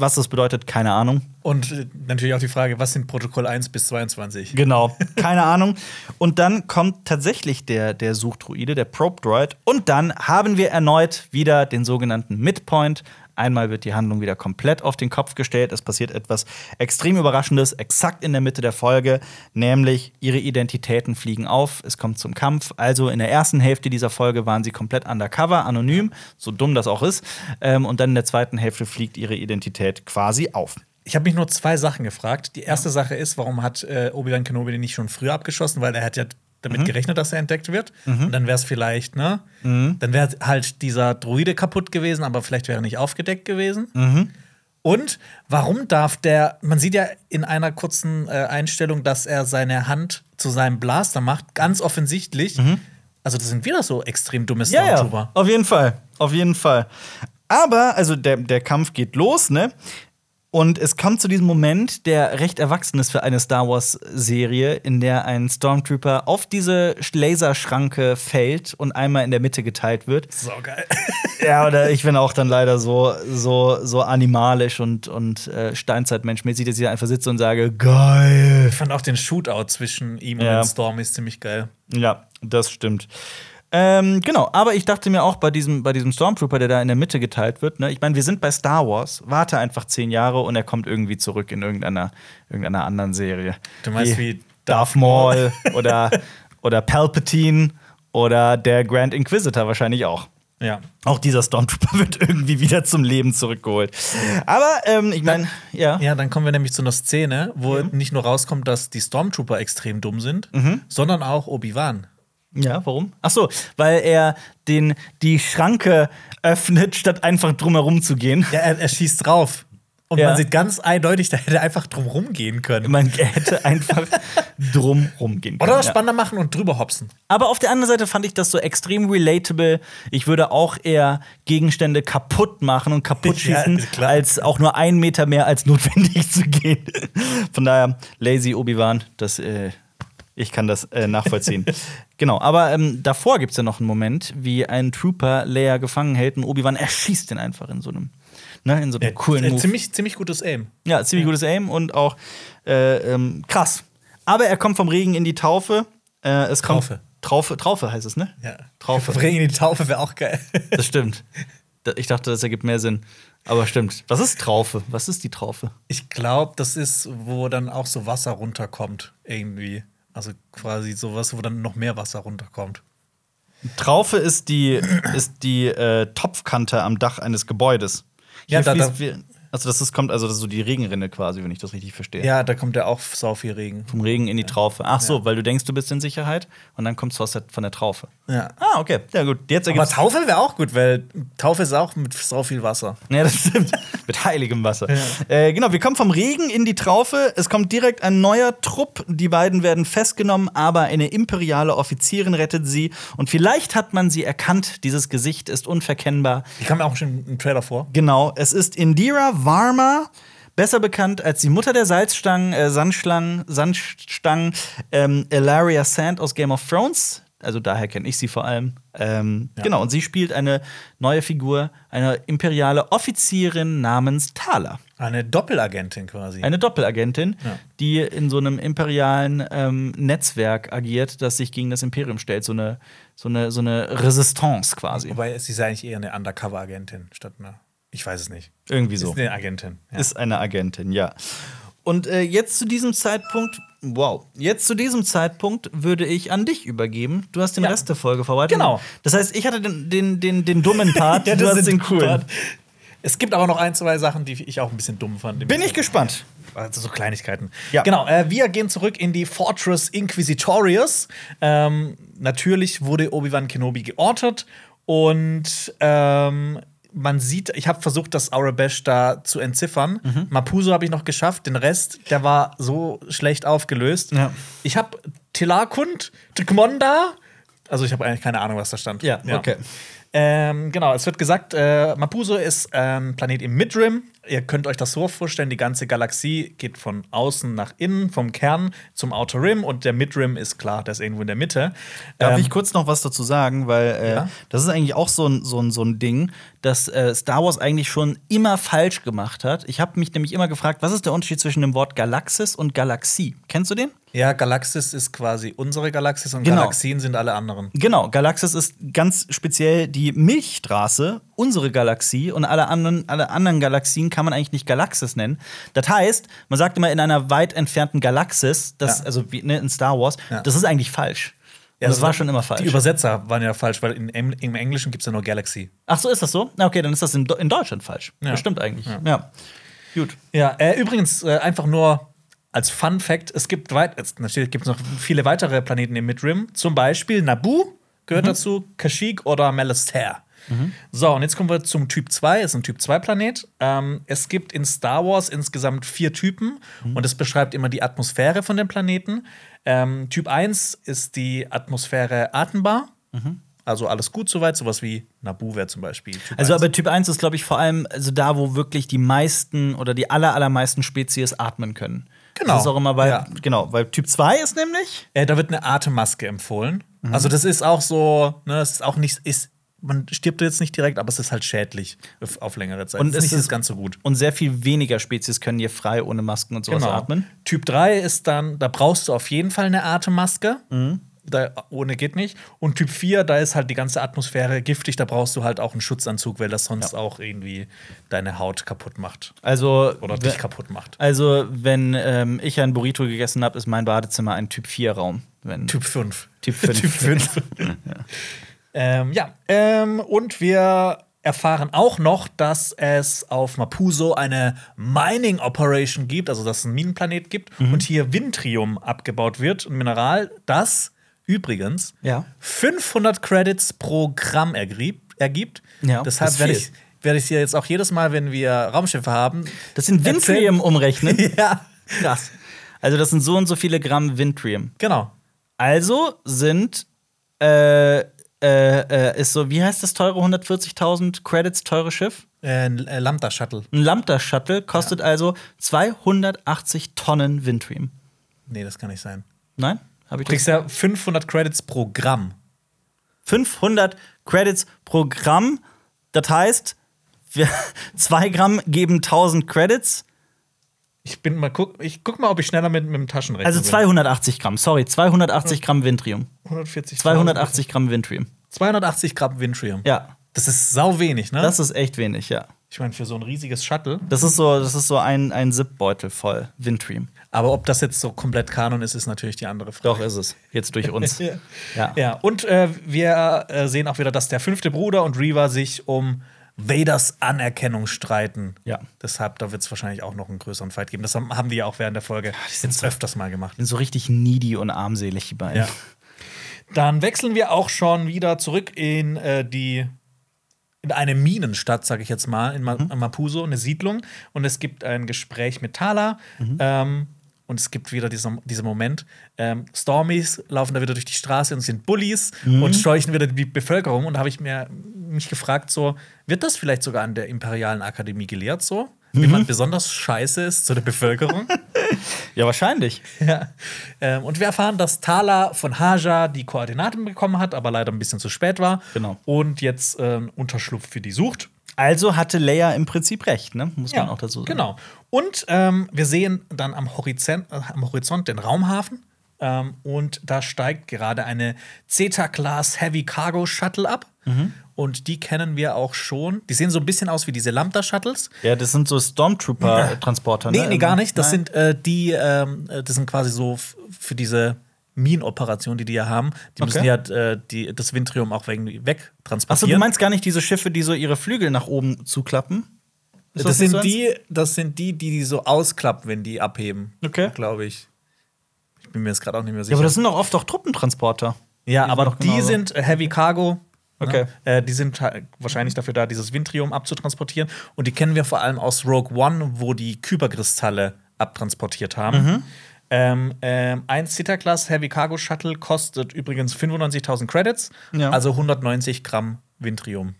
Was das bedeutet, keine Ahnung. Und äh, natürlich auch die Frage, was sind Protokoll 1 bis 22? Genau, keine Ahnung. Und dann kommt tatsächlich der, der Suchdruide, der Probe Droid. Und dann haben wir erneut wieder den sogenannten Midpoint. Einmal wird die Handlung wieder komplett auf den Kopf gestellt. Es passiert etwas extrem Überraschendes, exakt in der Mitte der Folge, nämlich ihre Identitäten fliegen auf. Es kommt zum Kampf. Also in der ersten Hälfte dieser Folge waren sie komplett undercover, anonym, so dumm das auch ist. Ähm, und dann in der zweiten Hälfte fliegt ihre Identität quasi auf. Ich habe mich nur zwei Sachen gefragt. Die erste Sache ist, warum hat äh, Obi-Wan Kenobi den nicht schon früher abgeschossen? Weil er hat ja damit gerechnet, dass er entdeckt wird. Und dann wäre es vielleicht, ne? Dann wäre halt dieser Droide kaputt gewesen, aber vielleicht wäre er nicht aufgedeckt gewesen. Und warum darf der, man sieht ja in einer kurzen äh, Einstellung, dass er seine Hand zu seinem Blaster macht, ganz offensichtlich. Also, das sind wieder so extrem dumme Ja, ja, auf jeden Fall. Auf jeden Fall. Aber, also der, der Kampf geht los, ne? Und es kommt zu diesem Moment, der recht erwachsen ist für eine Star Wars-Serie, in der ein Stormtrooper auf diese Laserschranke fällt und einmal in der Mitte geteilt wird. So geil. Ja, oder ich bin auch dann leider so, so, so animalisch und, und äh, Steinzeitmenschmäßig, dass ich da einfach sitze und sage, geil. Ich fand auch den Shootout zwischen ihm Ja. und Storm ist ziemlich geil. Ja, das stimmt. Ähm, genau, aber ich dachte mir auch bei diesem, bei diesem Stormtrooper, der da in der Mitte geteilt wird, ne, ich meine, wir sind bei Star Wars, warte einfach zehn Jahre und er kommt irgendwie zurück in irgendeiner, irgendeiner anderen Serie. Du meinst wie Darth Maul oder, oder Palpatine oder der Grand Inquisitor wahrscheinlich auch. Ja. Auch dieser Stormtrooper wird irgendwie wieder zum Leben zurückgeholt. Aber ähm, ich meine, ja. Ja, dann kommen wir nämlich zu einer Szene, wo nicht nur rauskommt, dass die Stormtrooper extrem dumm sind, sondern auch Obi-Wan. Ja, warum? Ach so, weil er den, die Schranke öffnet, statt einfach drumherum zu gehen. Ja, er, er schießt drauf. Und Ja. man sieht ganz eindeutig, da hätte er einfach drum rumgehen können. Man hätte einfach drumherum gehen können. Oder ja. spannender machen und drüber hopsen. Aber auf der anderen Seite fand ich das so extrem relatable. Ich würde auch eher Gegenstände kaputt machen und kaputt Ja, schießen, klar. als auch nur einen Meter mehr als notwendig zu gehen. Von daher, lazy Obi-Wan, das, äh, ich kann das äh, nachvollziehen. genau, aber ähm, davor gibt es ja noch einen Moment, wie ein Trooper Leia gefangen hält und Obi-Wan erschießt den einfach in so einem, ne, in so einem coolen Äh, Move. ziemlich, ziemlich gutes Aim. Ja, ziemlich gutes Aim und auch äh, ähm, krass. Aber er kommt vom Regen in die Taufe. Äh, es kommt Traufe. Traufe, Traufe heißt es, ne? Ja. Traufe. Bringen in die Taufe wäre auch geil. Das stimmt. Ich dachte, das ergibt mehr Sinn. Aber stimmt. Was ist Traufe? Was ist die Traufe? Ich glaube, das ist, wo dann auch so Wasser runterkommt, irgendwie. Also quasi sowas, wo dann noch mehr Wasser runterkommt. Traufe ist die, ist die äh, Topfkante am Dach eines Gebäudes. Ja, da- da- also das ist, kommt, also das ist so die Regenrinne quasi, wenn ich das richtig verstehe. Ja, da kommt ja auch sau viel Regen. Vom Regen in die Traufe. Ach so, weil du denkst, du bist in Sicherheit und dann kommst du aus der, von der Traufe. Ja. Ah, okay. Ja, gut. Jetzt Aber. Taufe wäre auch gut, weil Taufe ist auch mit sau viel Wasser. Ja, das stimmt. Mit heiligem Wasser. Äh, genau, wir kommen vom Regen in die Traufe. Es kommt direkt ein neuer Trupp. Die beiden werden festgenommen, aber eine imperiale Offizierin rettet sie. Und vielleicht hat man sie erkannt. Dieses Gesicht ist unverkennbar. Die kam mir auch schon im Trailer vor. Genau, es ist Indira Varma. Besser bekannt als die Mutter der Salzstangen, äh, Sandschlangen, Sandstangen, ähm, Ilaria Sand aus Game of Thrones. Also daher kenne ich sie vor allem. Ähm, Genau, und sie spielt eine neue Figur, eine imperiale Offizierin namens Thala. Eine Doppelagentin quasi. Eine Doppelagentin, Ja. die in so einem imperialen ähm, Netzwerk agiert, das sich gegen das Imperium stellt. So eine, so eine, so eine Resistance quasi. Wobei sie ist eigentlich eher eine Undercover-Agentin statt einer. Ich weiß es nicht. Irgendwie so. Ist eine Agentin. Ja. Ist eine Agentin, ja. Und äh, jetzt zu diesem Zeitpunkt, wow, jetzt zu diesem Zeitpunkt würde ich an dich übergeben. Du hast den Ja. Rest der Folge vorbereitet. Genau. Das heißt, ich hatte den, den, den, den dummen Part, Ja, du hast den coolen. Part. Es gibt aber noch ein, zwei Sachen, die ich auch ein bisschen dumm fand. Bin ich gespannt. Also so Kleinigkeiten. Ja. Genau, äh, wir gehen zurück in die Fortress Inquisitorius. Ähm, natürlich wurde Obi-Wan Kenobi geortet und ähm, man sieht, ich habe versucht, das Aurebesh da zu entziffern. Mhm. Mapuso habe ich noch geschafft, den Rest, der war so schlecht aufgelöst. Ja. Ich habe Tilakund, Tgmonda, also ich habe eigentlich keine Ahnung, was da stand. Ja, okay. Ähm, genau, es wird gesagt, äh, Mapuso ist ein Planet im Midrim. Ihr könnt euch das so vorstellen, die ganze Galaxie geht von außen nach innen, vom Kern zum Outer Rim und der Midrim ist klar, der ist irgendwo in der Mitte. Darf Ähm, ich kurz noch was dazu sagen? Weil äh, Ja. das ist eigentlich auch so ein, so ein, so ein Ding, dass äh, Star Wars eigentlich schon immer falsch gemacht hat. Ich habe mich nämlich immer gefragt, was ist der Unterschied zwischen dem Wort Galaxis und Galaxie? Kennst du den? ja, Galaxis ist quasi unsere Galaxis und Genau. Galaxien sind alle anderen. Genau, Galaxis ist ganz speziell die Milchstraße, unsere Galaxie und alle anderen, alle anderen Galaxien kann man eigentlich nicht Galaxis nennen. Das heißt, man sagt immer in einer weit entfernten Galaxis, das, Ja. also wie ne, in Star Wars, Ja. das ist eigentlich falsch. Ja, das war schon immer falsch. Die Übersetzer waren ja falsch, weil in, Em- im Englischen gibt es ja nur Galaxy. Ach so, ist das so? Na, okay, dann ist das in, in Deutschland falsch. Ja. Das stimmt eigentlich. Ja. Gut. Ja, äh, übrigens, äh, einfach nur als Fun Fact: Es gibt weit, natürlich gibt es noch viele weitere Planeten im Midrim. Zum Beispiel Naboo gehört dazu, Kashyyyk oder Malastare. So, und jetzt kommen wir zum Typ 2. Ist ein Typ 2-Planet. Ähm, es gibt in Star Wars insgesamt vier Typen und es beschreibt immer die Atmosphäre von dem Planeten. Ähm, typ 1 ist die Atmosphäre atembar. Also alles gut soweit, sowas wie Naboo wäre zum Beispiel. Typ Also, 1. aber Typ 1 ist, glaube ich, vor allem also da, wo wirklich die meisten oder die aller, allermeisten Spezies atmen können. Genau. Das ist auch immer bei, Ja. genau, weil Typ 2 ist nämlich. Äh, da wird eine Atemmaske empfohlen. Mhm. Also das ist auch so, ne, das ist auch nicht, ist, man stirbt jetzt nicht direkt, aber es ist halt schädlich auf- längere Zeit. Und es ist ist- nicht ganz so gut. Und sehr viel weniger Spezies können hier frei ohne Masken und sowas Genau. atmen. Typ 3 ist dann, da brauchst du auf jeden Fall eine Atemmaske. Mhm. Da, ohne geht nicht. Und Typ 4, da ist halt die ganze Atmosphäre giftig, da brauchst du halt auch einen Schutzanzug, weil das sonst auch irgendwie deine Haut kaputt macht. Also, Oder dich kaputt macht. also wenn ähm, ich ein Burrito gegessen habe, ist mein Badezimmer ein Typ 4-Raum. Wenn Typ 5. Typ 5. typ 5. ähm, ja, ähm, und wir erfahren auch noch, dass es auf Mapuso eine Mining Operation gibt, also dass es einen Minenplanet gibt Mhm. und hier Vintrium abgebaut wird, ein Mineral, das übrigens Ja. 500 Credits pro Gramm ergibt. ergibt. Ja, Deshalb werde ich werde ich hier jetzt auch jedes Mal, wenn wir Raumschiffe haben, Das sind Vintrium umrechnen. ja, Krass. Also, das sind so und so viele Gramm Vintrium. genau. Also sind äh, äh, äh, ist so, wie heißt das teure 140.000 Credits teure Schiff? Äh, ein äh, Lambda Shuttle. Ein Lambda Shuttle kostet also 280 Tonnen Vintrium. Nee, das kann nicht sein. Nein? Habe ich Du kriegst ja 500 Credits pro Gramm. 500 Credits pro Gramm. Das heißt, wir, 2 Gramm geben 1000 Credits. Ich bin mal guck, ich guck mal, ob ich schneller mit, mit dem Taschenrechner Also 280 Gramm, sorry, 280 Gramm Vintrium. bin. 140. 280 Gramm Vintrium. 280 Gramm Vintrium. Ja, Das ist sau wenig, ne? das ist echt wenig, ja. ich meine, für so ein riesiges Shuttle. Das ist so, das ist so ein, ein Zip-Beutel voll Vintrium. Aber ob das jetzt so komplett Kanon ist, ist natürlich die andere Frage. Doch ist es. Jetzt durch uns. Ja. Ja. Und äh, wir äh, sehen auch wieder, dass der fünfte Bruder und Reva sich um Vaders Anerkennung streiten. Ja. Deshalb, da wird es wahrscheinlich auch noch einen größeren Fight geben. Das haben, die ja auch während der Folge jetzt öfters mal gemacht. Sind so richtig needy und armselig, die beiden. Ja. Dann wechseln wir auch schon wieder zurück in äh, die in eine Minenstadt, sage ich jetzt mal, in Ma Mapuso, eine Siedlung. Und es gibt ein Gespräch mit Tala. Ähm, und es gibt wieder diesen, diesen Moment. Ähm, Stormies laufen da wieder durch die Straße und sind Bullies und scheuchen wieder die Bevölkerung. Und da habe ich mir mich gefragt, so, wird das vielleicht sogar an der Imperialen Akademie gelehrt, so? Wie man besonders scheiße ist zu der Bevölkerung? Ja, wahrscheinlich. Ja. Ähm, und wir erfahren, dass Thala von Haja die Koordinaten bekommen hat, aber leider ein bisschen zu spät war. Genau. Und jetzt ähm, Unterschlupf für die sucht. Also hatte Leia im Prinzip recht, ne? Muss man auch dazu sagen. Genau. Und ähm, wir sehen dann am Horizont, äh, am Horizont den Raumhafen. Ähm, und da steigt gerade eine Zeta-Class Heavy Cargo Shuttle ab. Mhm. Und die kennen wir auch schon. Die sehen so ein bisschen aus wie diese Lambda-Shuttles. Ja, das sind so Stormtrooper-Transporter, Nee, ne? nee, gar nicht. Das Nein? sind äh, die, ähm, äh, das sind quasi so für diese Minenoperation, die die ja haben. Die müssen Okay. ja äh, die, das Vintrium auch wegtransportieren. Achso, du meinst gar nicht diese Schiffe, die so ihre Flügel nach oben zuklappen? Ist das, nicht sind die, das sind die, die die so ausklappen, wenn die abheben. Okay. Glaube ich. Ich bin mir jetzt gerade auch nicht mehr sicher. Ja, aber das sind doch oft auch Truppentransporter. Ja, Die aber doch die genauso. sind äh, Heavy Cargo. Okay. Ne? Äh, die sind halt wahrscheinlich dafür da, dieses Vintrium abzutransportieren. Und die kennen wir vor allem aus Rogue One, wo die Kyberkristalle abtransportiert haben. Mhm. Ähm, ähm, ein Zeta-Class Heavy Cargo Shuttle kostet übrigens 95.000 Credits, Ja. also 190 Gramm Vintrium.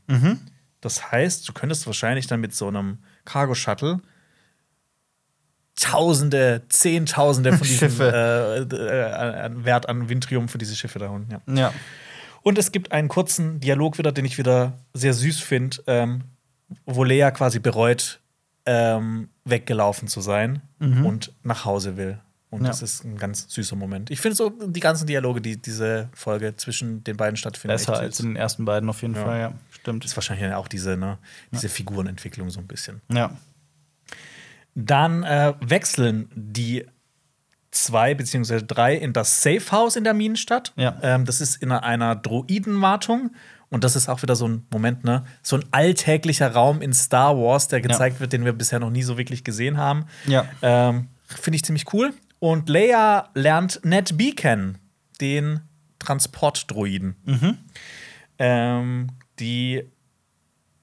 Das heißt, du könntest wahrscheinlich dann mit so einem Cargo-Shuttle Tausende, Zehntausende von diesen Schiffe. äh, äh, Wert an Windtriumph für diese Schiffe da unten. Ja. Ja. Und es gibt einen kurzen Dialog wieder, den ich wieder sehr süß finde, ähm, wo Lea quasi bereut, ähm, weggelaufen zu sein und nach Hause will. Und. Ja. das ist ein ganz süßer Moment. Ich finde so die ganzen Dialoge, die diese Folge zwischen den beiden stattfinden, Besser als in den ersten beiden auf jeden Ja. Fall, ja. Stimmt. Das ist wahrscheinlich auch diese, ne, diese Figurenentwicklung so ein bisschen. Ja. Dann äh, wechseln die zwei beziehungsweise drei in das Safe House in der Minenstadt. Ja. Ähm, das ist in einer Droidenwartung. Und das ist auch wieder so ein Moment, ne? So ein alltäglicher Raum in Star Wars, der gezeigt wird, den wir bisher noch nie so wirklich gesehen haben. Ja. Ähm, Finde ich ziemlich cool. Und Leia lernt Ned B kennen, den Transportdroiden. Mhm. Ähm, die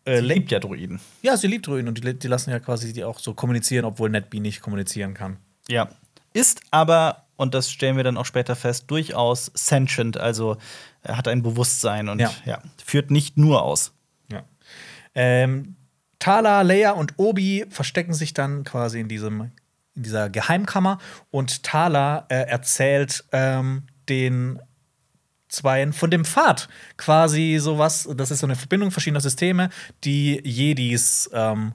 äh, Sie liebt ja Droiden. ja, sie liebt Druiden und die, die lassen ja quasi die auch so kommunizieren, obwohl NetBee nicht kommunizieren kann. Ja. Ist aber, und das stellen wir dann auch später fest, durchaus sentient, also er hat ein Bewusstsein und Ja. ja. führt nicht nur aus. Ja. Ähm, Tala, Leia und Obi verstecken sich dann quasi in diesem in dieser Geheimkammer und Tala äh, erzählt ähm, den Zweien von dem Pfad. Quasi sowas, das ist so eine Verbindung verschiedener Systeme, die Jedis ähm,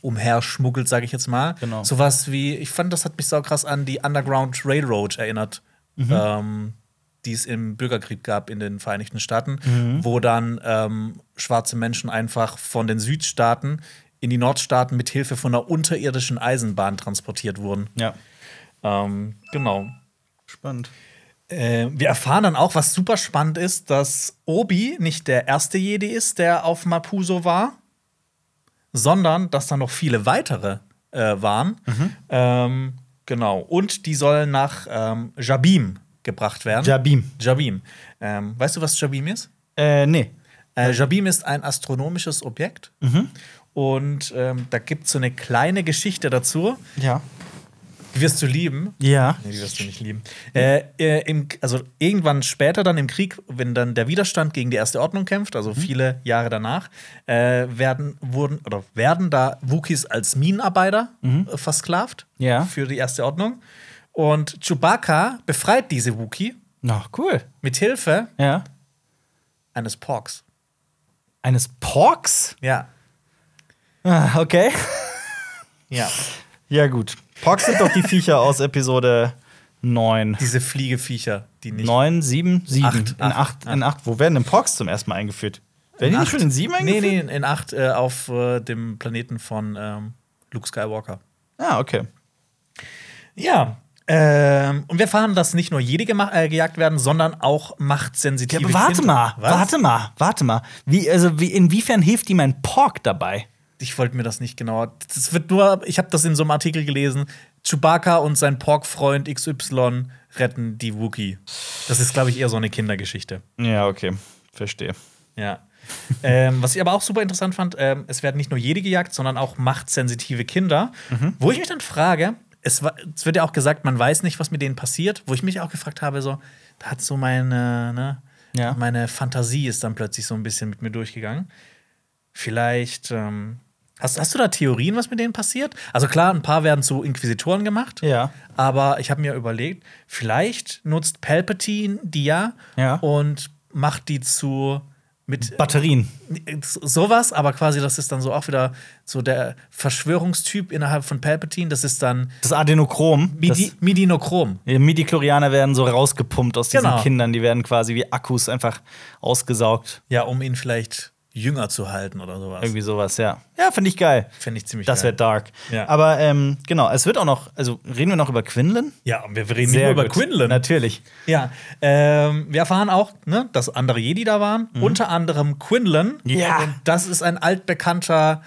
umherschmuggelt, sage ich jetzt mal. Genau. Sowas wie, ich fand, das hat mich so krass an die Underground Railroad erinnert, ähm, die es im Bürgerkrieg gab in den Vereinigten Staaten, wo dann ähm, schwarze Menschen einfach von den Südstaaten in die Nordstaaten mit Hilfe von einer unterirdischen Eisenbahn transportiert wurden. Ja. Ähm, genau. Spannend. Äh, wir erfahren dann auch, was super spannend ist, dass Obi nicht der erste Jedi ist, der auf Mapuso war, sondern dass da noch viele weitere äh, waren. Ähm, genau. Und die sollen nach ähm, Jabim gebracht werden. Jabim. Jabim. Ähm, weißt du, was Jabim ist? Äh, nee. Äh, Jabim ist ein astronomisches Objekt. Und ähm, da gibt es so eine kleine Geschichte dazu. Ja. Die wirst du lieben. Ja. Nee, die wirst du nicht lieben. Äh, äh, im, also irgendwann später dann im Krieg, wenn dann der Widerstand gegen die Erste Ordnung kämpft, also viele Jahre danach, äh, werden, wurden, oder werden da Wookies als Minenarbeiter äh, versklavt Ja. für die Erste Ordnung. Und Chewbacca befreit diese Wookie Na, cool. mit Hilfe Ja. eines Porks. Eines Porks? Ja. Ah, okay. Ja. Ja, gut. Porks sind doch die Viecher aus Episode 9. Diese Fliegeviecher, die nicht. 9, 7, 7. Acht, in acht, 8. In 8. Wo werden denn Porks zum ersten Mal eingeführt? Werden die nicht schon in 7 Nee, eingeführt? nee, in 8 äh, auf äh, dem Planeten von ähm, Luke Skywalker. Ah, okay. Ja. Ähm, und wir erfahren, dass nicht nur Jedi gema- äh, gejagt werden, sondern auch Ja, machtsensitive aber warte Kinder. mal, Was? warte mal, warte mal. Wie, also, wie, inwiefern hilft ihm ein Pork dabei? Ich wollte mir das nicht genauer. Das wird nur, ich habe das in so einem Artikel gelesen. Chewbacca und sein Pork-Freund XY retten die Wookie. Das ist, glaube ich, eher so eine Kindergeschichte. Ja, okay. Verstehe. Ja. ähm, was ich aber auch super interessant fand, ähm, es werden nicht nur Jedi gejagt, sondern auch machtsensitive Kinder. Mhm. Wo ich mich dann frage, es, es wird ja auch gesagt, man weiß nicht, was mit denen passiert. Wo ich mich auch gefragt habe, so, da hat so meine, ne, Ja. meine Fantasie ist dann plötzlich so ein bisschen mit mir durchgegangen. Vielleicht, ähm, hast, hast du da Theorien, was mit denen passiert? Also klar, ein paar werden zu Inquisitoren gemacht. Ja. Aber ich habe mir überlegt, vielleicht nutzt Palpatine die ja, Ja. und macht die zu mit Batterien. sowas, aber quasi das ist dann so auch wieder so der Verschwörungstyp innerhalb von Palpatine. Das ist dann Das Adenochrom. Midi das, Midinochrom. die Midi-Chlorianer werden so rausgepumpt aus diesen Genau. Kindern. Die werden quasi wie Akkus einfach ausgesaugt. Ja, um ihn vielleicht jünger zu halten oder sowas. Irgendwie sowas, ja. Ja, finde ich geil. Finde ich ziemlich Das wäre geil. dark. Ja. Aber ähm, genau, es wird auch noch, also reden wir noch über Quinlan? Ja, wir reden nicht nur über. Quinlan. Natürlich. Ja, ähm, wir erfahren auch, ne, dass andere Jedi da waren, unter anderem Quinlan. Mhm. Ja. Und das ist ein altbekannter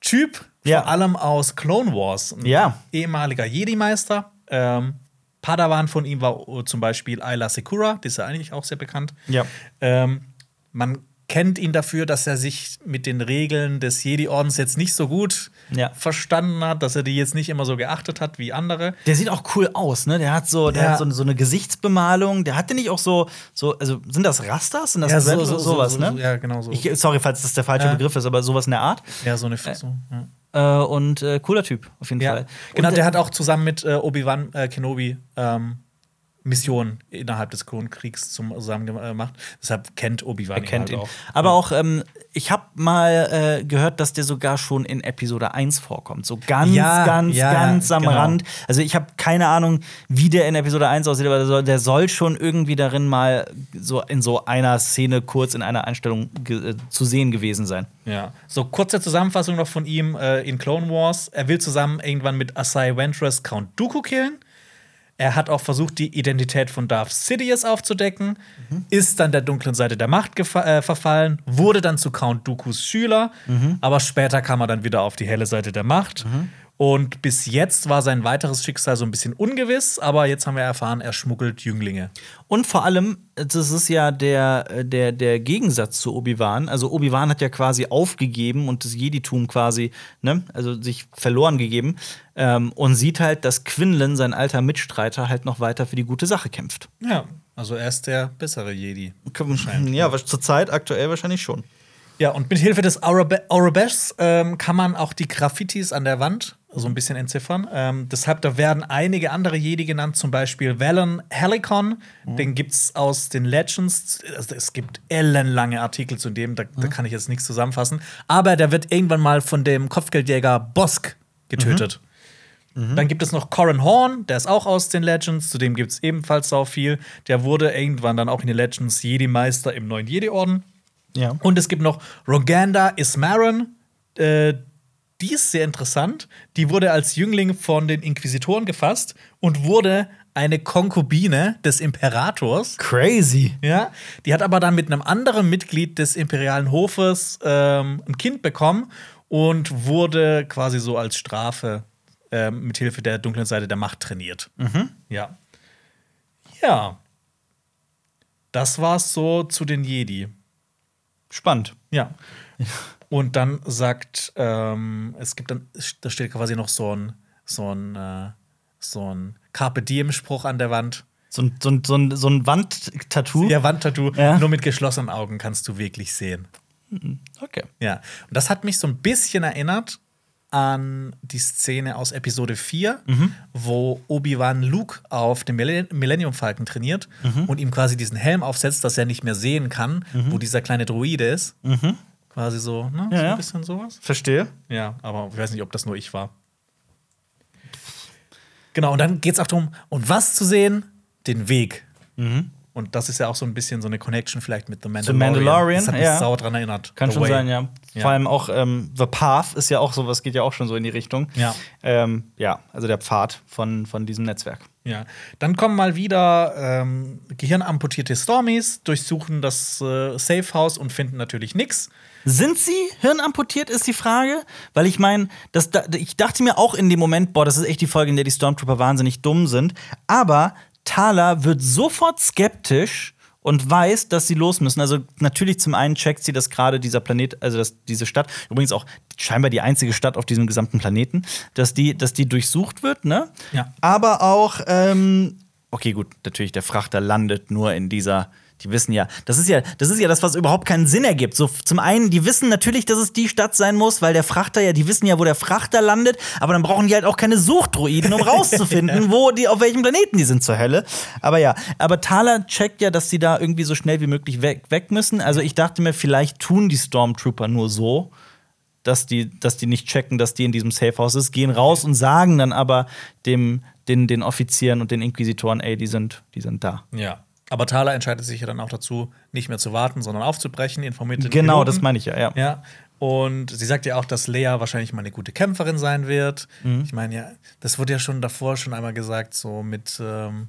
Typ, Ja. vor allem aus Clone Wars. Ein Ja. ehemaliger Jedi-Meister. Ähm, Padawan von ihm war zum Beispiel Ayla Secura, die ist ja eigentlich auch sehr bekannt. Ja. Ähm, man kennt ihn dafür, dass er sich mit den Regeln des Jedi-Ordens jetzt nicht so gut Ja. verstanden hat, dass er die jetzt nicht immer so geachtet hat wie andere. Der sieht auch cool aus, ne? Der hat so, der Ja. hat so, so eine Gesichtsbemalung. Der hatte nicht auch so, so, also sind das Rastas? Sind das Ja, so- so- sowas, so- ne? ja, genau so. Ich, sorry, falls das der falsche. Begriff ist, aber sowas in der Art. Ja, so eine so, ja. Äh, und äh, cooler Typ, auf jeden Fall. genau, und, der hat auch zusammen mit äh, Obi-Wan äh, Kenobi ähm, Missionen innerhalb des Klonkriegs zusammen gemacht. Deshalb kennt Obi-Wan kennt ihn. halt auch. Aber auch, ähm, ich habe mal äh, gehört, dass der sogar schon in Episode 1 vorkommt. So ganz, Ja, ganz, ja, ganz am genau. Rand. Also ich habe keine Ahnung, wie der in Episode 1 aussieht, aber der soll, der soll schon irgendwie darin mal so in so einer Szene kurz in einer Einstellung ge- äh, zu sehen gewesen sein. Ja. So, kurze Zusammenfassung noch von ihm äh, in Clone Wars. Er will zusammen irgendwann mit Asai Ventress Count Dooku killen. Er hat auch versucht, die Identität von Darth Sidious aufzudecken, ist dann der dunklen Seite der Macht äh, verfallen, wurde dann zu Count Dookus Schüler, aber später kam er dann wieder auf die helle Seite der Macht. Und bis jetzt war sein weiteres Schicksal so ein bisschen ungewiss, aber jetzt haben wir erfahren, er schmuggelt Jünglinge. Und vor allem, das ist ja der, der, der Gegensatz zu Obi-Wan. Also Obi-Wan hat ja quasi aufgegeben und das Jeditum quasi, ne, also sich verloren gegeben. Ähm, und sieht halt, dass Quinlan, sein alter Mitstreiter, halt noch weiter für die gute Sache kämpft. Ja, also er ist der bessere Jedi. Ja, was zur Zeit aktuell wahrscheinlich schon. Ja, und mit Hilfe des Aurabeshs ähm, kann man auch die Graffitis an der Wand so ein bisschen entziffern. Ähm, deshalb, da werden einige andere Jedi genannt, zum Beispiel Valen Helicon. Den gibt's aus den Legends. Also, es gibt ellenlange Artikel zu dem, da, da kann ich jetzt nichts zusammenfassen. Aber der wird irgendwann mal von dem Kopfgeldjäger Bosk getötet. Dann gibt es noch Corin Horn, der ist auch aus den Legends, zu dem gibt es ebenfalls sau viel. Der wurde irgendwann dann auch in den Legends Jedi-Meister im neuen Jedi-Orden. Ja. Und es gibt noch Roganda Ismaran. Äh, die ist sehr interessant. Die wurde als Jüngling von den Inquisitoren gefasst und wurde eine Konkubine des Imperators. Crazy. Ja, die hat aber dann mit einem anderen Mitglied des imperialen Hofes ähm, ein Kind bekommen und wurde quasi so als Strafe ähm, mit Hilfe der dunklen Seite der Macht trainiert. Ja. Ja. Das war's so zu den Jedi. Spannend. Ja. Und dann sagt, ähm, es gibt dann, da steht quasi noch so ein, so ein, äh, so ein Carpe Diem-Spruch an der Wand. So ein, so ein, so ein, so ein Wandtattoo. Ja, Wandtattoo. Ja. Nur mit geschlossenen Augen kannst du wirklich sehen. Okay. Ja. Und das hat mich so ein bisschen erinnert an die Szene aus Episode 4, wo Obi-Wan Luke auf dem Millen- Millennium Falcon trainiert und ihm quasi diesen Helm aufsetzt, dass er nicht mehr sehen kann, wo dieser kleine Druide ist. Quasi so, ne? so Ja, ja. ein bisschen sowas. Verstehe. Ja, aber ich weiß nicht, ob das nur ich war. Genau, und dann geht es auch darum, und was zu sehen? Den Weg. Und das ist ja auch so ein bisschen so eine Connection vielleicht mit The Mandalorian. Mandalorian, das hat mich ja. sauer dran erinnert. Kann The schon Way. sein, ja. Ja. Vor allem auch ähm, The Path ist ja auch sowas, geht ja auch schon so in die Richtung. Ja. Ähm, ja, also der Pfad von, von diesem Netzwerk. Ja. Dann kommen mal wieder ähm, gehirnamputierte Stormies, durchsuchen das äh, Safe House und finden natürlich nichts. Sind sie hirnamputiert, ist die Frage? Weil ich meine, ich dachte mir auch in dem Moment, boah, das ist echt die Folge, in der die Stormtrooper wahnsinnig dumm sind. Aber Thala wird sofort skeptisch und weiß, dass sie los müssen. Also natürlich zum einen checkt sie, dass gerade dieser Planet, also dass diese Stadt, übrigens auch scheinbar die einzige Stadt auf diesem gesamten Planeten, dass die, dass die durchsucht wird, ne? Ja. Aber auch, ähm, okay, gut, natürlich, der Frachter landet nur in dieser. Die wissen ja, das ist ja, das ist ja das, was überhaupt keinen Sinn ergibt. So zum einen, die wissen natürlich, dass es die Stadt sein muss, weil der Frachter ja, die wissen ja, wo der Frachter landet, aber dann brauchen die halt auch keine Suchdroiden, um rauszufinden, wo die, auf welchem Planeten die sind zur Hölle. Aber ja, aber Thaler checkt ja, dass sie da irgendwie so schnell wie möglich weg, weg müssen. Also ich dachte mir, vielleicht tun die Stormtrooper nur so, dass die, dass die nicht checken, dass die in diesem Safehouse ist, gehen raus und sagen dann aber dem, den, den Offizieren und den Inquisitoren, ey, die sind, die sind da. Ja. Aber Thaler entscheidet sich ja dann auch dazu, nicht mehr zu warten, sondern aufzubrechen, informiert den Genau, Piloten. das meine ich ja, ja. Ja. Und sie sagt ja auch, dass Leia wahrscheinlich mal eine gute Kämpferin sein wird. Ich meine, ja, das wurde ja schon davor schon einmal gesagt, so mit, ähm,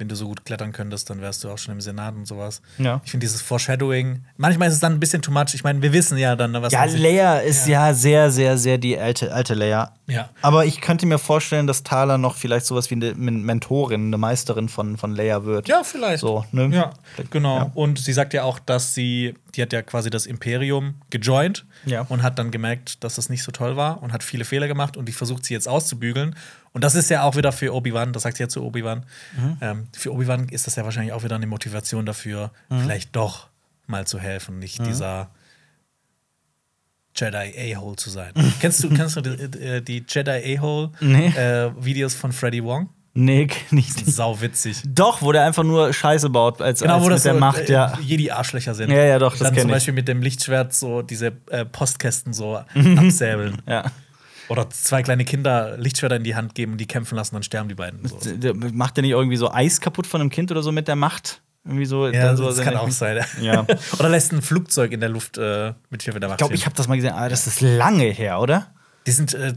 wenn du so gut klettern könntest, dann wärst du auch schon im Senat und sowas. Ja. Ich finde dieses Foreshadowing, manchmal ist es dann ein bisschen too much. Ich meine, wir wissen ja dann, was Ja, Leia ist ja. sehr, sehr, sehr die alte, alte Leia. Ja. Aber ich könnte mir vorstellen, dass Thaler noch vielleicht sowas wie eine Men- Mentorin, eine Meisterin von, von Leia wird. Ja, vielleicht. So, ne? Ja, genau. Ja. Und sie sagt ja auch, dass sie die hat ja quasi das Imperium gejoint Ja. und hat dann gemerkt, dass das nicht so toll war und hat viele Fehler gemacht und die versucht sie jetzt auszubügeln. Und das ist ja auch wieder für Obi-Wan, das sagt sie ja zu Obi-Wan. Ähm, für Obi-Wan ist das ja wahrscheinlich auch wieder eine Motivation dafür, vielleicht doch mal zu helfen, nicht dieser Jedi A-Hole zu sein. kennst du, kennst du die, äh, die Jedi A-Hole Nee. äh, Videos von Freddie Wong? Nee, nicht. Sau witzig. Doch, wo der einfach nur Scheiße baut, als, Genau, als wo mit das der so, Macht, äh, ja. Jedi-Arschlöcher sind. Ja, ja, doch, das Dann zum ich. Beispiel mit dem Lichtschwert so diese äh, Postkästen so absäbeln. ja. Oder zwei kleine Kinder Lichtschwerter in die Hand geben und die kämpfen lassen, dann sterben die beiden. So. Macht der nicht irgendwie so Eis kaputt von einem Kind oder so mit der Macht? Irgendwie so. Ja, so das kann auch sein. Ja. Oder lässt ein Flugzeug in der Luft äh, mit Hilfe der Macht Ich glaube, ich habe das mal gesehen, aber das ist lange her, oder? Die sind äh, äh,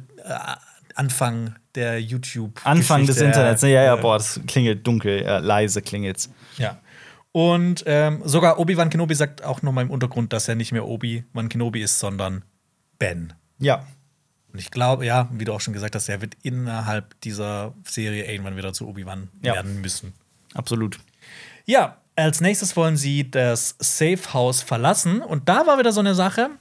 Anfang der YouTube. Anfang des Internets. ne? Ja, ja, äh, boah, das klingelt dunkel, ja, leise klingelt's. Ja. Und ähm, sogar Obi-Wan Kenobi sagt auch noch mal im Untergrund, dass er nicht mehr Obi-Wan Kenobi ist, sondern Ben. Ja. Und ich glaube, ja, wie du auch schon gesagt hast, er wird innerhalb dieser Serie irgendwann wieder zu Obi-Wan Ja. werden müssen. Absolut. Ja, als nächstes wollen sie das Safe House verlassen. Und da war wieder so eine Sache,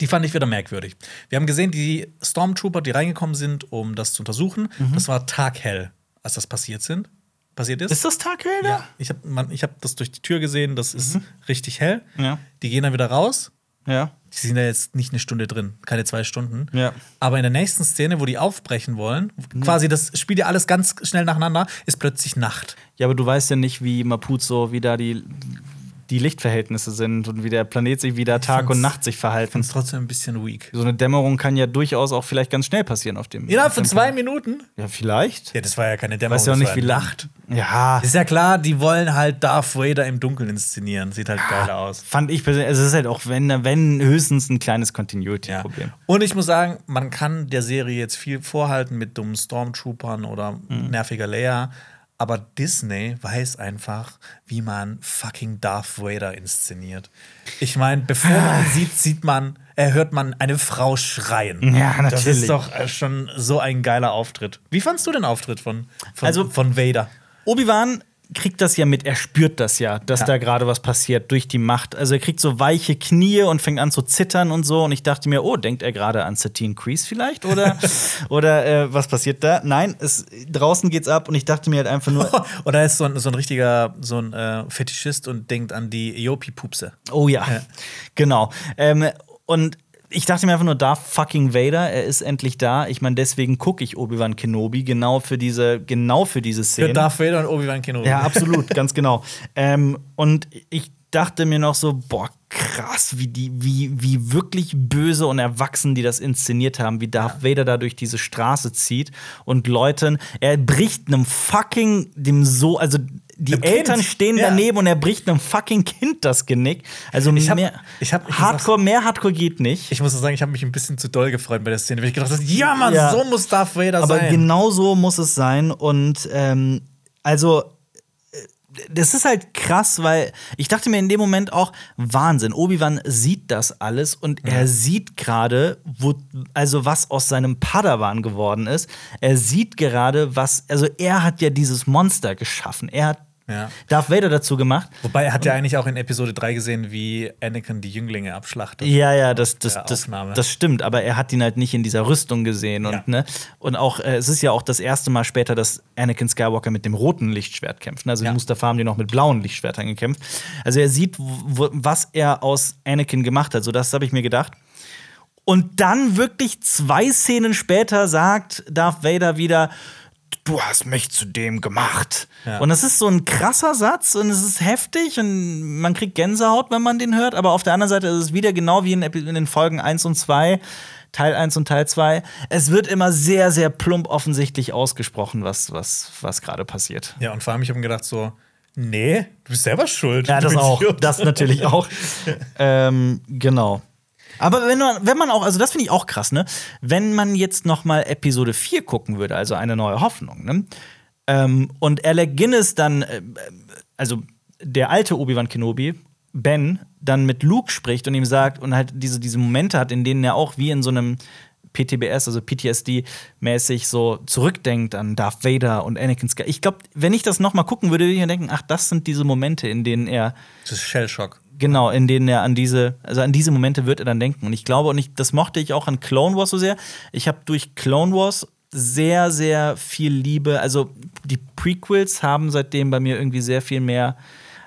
die fand ich wieder merkwürdig. Wir haben gesehen, die Stormtrooper, die reingekommen sind, um das zu untersuchen, das war taghell, als das passiert sind. Passiert ist. Ist das Taghell da? ja, ich habe hab das durch die Tür gesehen, das ist richtig hell. Ja. Die gehen dann wieder raus. Ja. Die sind da jetzt nicht eine Stunde drin, keine zwei Stunden. Ja. Aber in der nächsten Szene, wo die aufbrechen wollen, quasi das spielt ja alles ganz schnell nacheinander, ist plötzlich Nacht. Ja, aber du weißt ja nicht, wie Mapuzo, wie da die, die Lichtverhältnisse sind und wie der Planet sich wieder Tag und Nacht sich verhalten. Ist trotzdem ein bisschen weak. So eine Dämmerung kann ja durchaus auch vielleicht ganz schnell passieren auf dem. Innerhalb von zwei Minuten? Ja, vielleicht. Ja, das war ja keine Dämmerung. Weiß ja auch nicht, wie lang. Ja. Ist ja klar, die wollen halt Darth Vader im Dunkeln inszenieren. Sieht halt geil aus. Fand ich persönlich, also es ist halt auch, wenn, wenn höchstens ein kleines Ja. Continuity-Problem. Und ich muss sagen, man kann der Serie jetzt viel vorhalten mit dummen Stormtroopern oder Mhm. nerviger Leia. Aber Disney weiß einfach, wie man fucking Darth Vader inszeniert. Ich meine, bevor man ihn sieht, sieht man, äh, hört man eine Frau schreien. Ja, Das natürlich. ist doch äh, schon so ein geiler Auftritt. Wie fandst du den Auftritt von, von, Also- von Vader? Obi-Wan kriegt das ja mit, er spürt das ja, dass Ja. da gerade was passiert durch die Macht. Also er kriegt so weiche Knie und fängt an zu zittern und so. Und ich dachte mir, oh, denkt er gerade an Satine Kreese vielleicht? Oder, oder äh, was passiert da? Nein, es, draußen geht's ab und ich dachte mir halt einfach nur, Oder ist so ein, so ein richtiger so ein äh, Fetischist und denkt an die Eopi-Pupse. oh ja, Ja. genau. Ähm, und ich dachte mir einfach nur, Darth fucking Vader, er ist endlich da. Ich meine, deswegen gucke ich Obi-Wan Kenobi genau für diese, genau für diese Szene. Für Darth Vader und Obi-Wan Kenobi. Ja, absolut, ganz genau. Ähm, und ich dachte mir noch so, boah, krass, wie die, wie, wie wirklich böse und erwachsen die das inszeniert haben, wie Darth Vader da durch diese Straße zieht und Leuten, er bricht einem fucking dem so, also die Einem Eltern Kind. stehen Ja. daneben und er bricht einem fucking Kind das Genick. Also Ich hab- mehr ich hab- ich Hardcore, mehr Hardcore geht nicht. Ich muss sagen, ich habe mich ein bisschen zu doll gefreut bei der Szene, weil ich gedacht habe, ja, Mann, Ja. so muss Darth Vader Aber sein. genau so muss es sein. Und ähm, also, das ist halt krass, weil ich dachte mir in dem Moment auch, Wahnsinn, Obi-Wan sieht das alles und er sieht gerade, wo, also was aus seinem Padawan geworden ist. Er sieht gerade, was, also er hat ja dieses Monster geschaffen. Er hat Ja. Darth Vader dazu gemacht. Wobei er hat ja eigentlich auch in Episode 3 gesehen, wie Anakin die Jünglinge abschlachtet. Ja, ja, das, das, das, das stimmt, aber er hat ihn halt nicht in dieser Rüstung gesehen. Und, Ja. ne, und auch, äh, es ist ja auch das erste Mal später, dass Anakin Skywalker mit dem roten Lichtschwert kämpft. ne? Also Ja. die Mustafa haben die noch mit blauen Lichtschwertern gekämpft. Also er sieht, wo, was er aus Anakin gemacht hat. So, das habe ich mir gedacht. Und dann wirklich zwei Szenen später sagt Darth Vader wieder, du hast mich zu dem gemacht. Ja. Und das ist so ein krasser Satz und es ist heftig und man kriegt Gänsehaut, wenn man den hört. Aber auf der anderen Seite ist es wieder genau wie in, in den Folgen 1 und 2, Teil 1 und Teil 2. Es wird immer sehr, sehr plump offensichtlich ausgesprochen, was, was, was gerade passiert. Ja, und vor allem, ich habe mir gedacht, so, nee, du bist selber schuld. Ja, das auch. Idiot. Das natürlich auch. ähm, genau. Aber wenn man, wenn man auch, also das finde ich auch krass, ne? Wenn man jetzt noch mal Episode 4 gucken würde, also eine neue Hoffnung, ne? Ähm, und Alec Guinness dann, äh, also der alte Obi-Wan Kenobi, Ben, dann mit Luke spricht und ihm sagt und halt diese, diese Momente hat, in denen er auch wie in so einem PTBS, also PTSD-mäßig so zurückdenkt an Darth Vader und Anakin Skywalker. Ich glaube, wenn ich das noch mal gucken würde, würde ich mir denken, ach, das sind diese Momente, in denen er Das ist Shellshock. Genau, in denen er an diese, also an diese Momente wird er dann denken. Und ich glaube, und ich, das mochte ich auch an Clone Wars so sehr. Ich habe durch Clone Wars sehr, sehr viel Liebe. Also die Prequels haben seitdem bei mir irgendwie sehr viel mehr.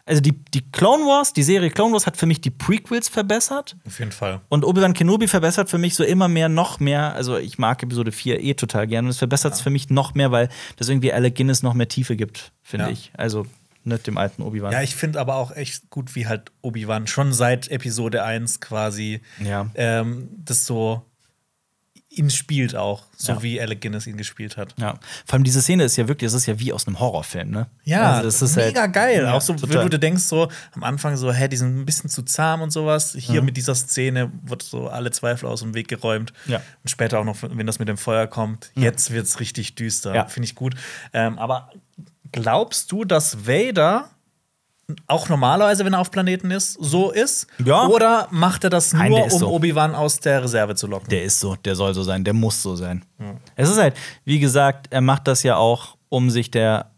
Also die, die Clone Wars, die Serie Clone Wars hat für mich die Prequels verbessert. Auf jeden Fall. Und Obi-Wan Kenobi verbessert für mich so immer mehr, noch mehr. Also ich mag Episode 4 eh total gerne. Und es verbessert es für mich noch mehr, weil das irgendwie Alec Guinness noch mehr Tiefe gibt, finde Ja. ich. Also nicht dem alten Obi-Wan. Ja, ich finde aber auch echt gut, wie halt Obi-Wan schon seit Episode 1 quasi Ja. ähm, das so ihn spielt auch, so Ja. wie Alec Guinness ihn gespielt hat. Ja. Vor allem diese Szene ist ja wirklich, das ist ja wie aus einem Horrorfilm, ne? Ja, Also das ist mega halt, geil. Ja, auch so, total. wo du denkst, so am Anfang so, hä, die sind ein bisschen zu zahm und sowas. Hier Mhm. mit dieser Szene wird so alle Zweifel aus dem Weg geräumt. Ja. Mhm. Und später auch noch, wenn das mit dem Feuer kommt. Jetzt wird's richtig düster. Ja. Finde ich gut. Ähm, aber glaubst du, dass Vader auch normalerweise, wenn er auf Planeten ist, so ist? Ja. Oder macht er das Nein, nur, ist um so. Obi-Wan aus der Reserve zu locken? Der ist so, der soll so sein, der muss so sein. Es ist halt, wie gesagt, er macht das ja auch, um sich der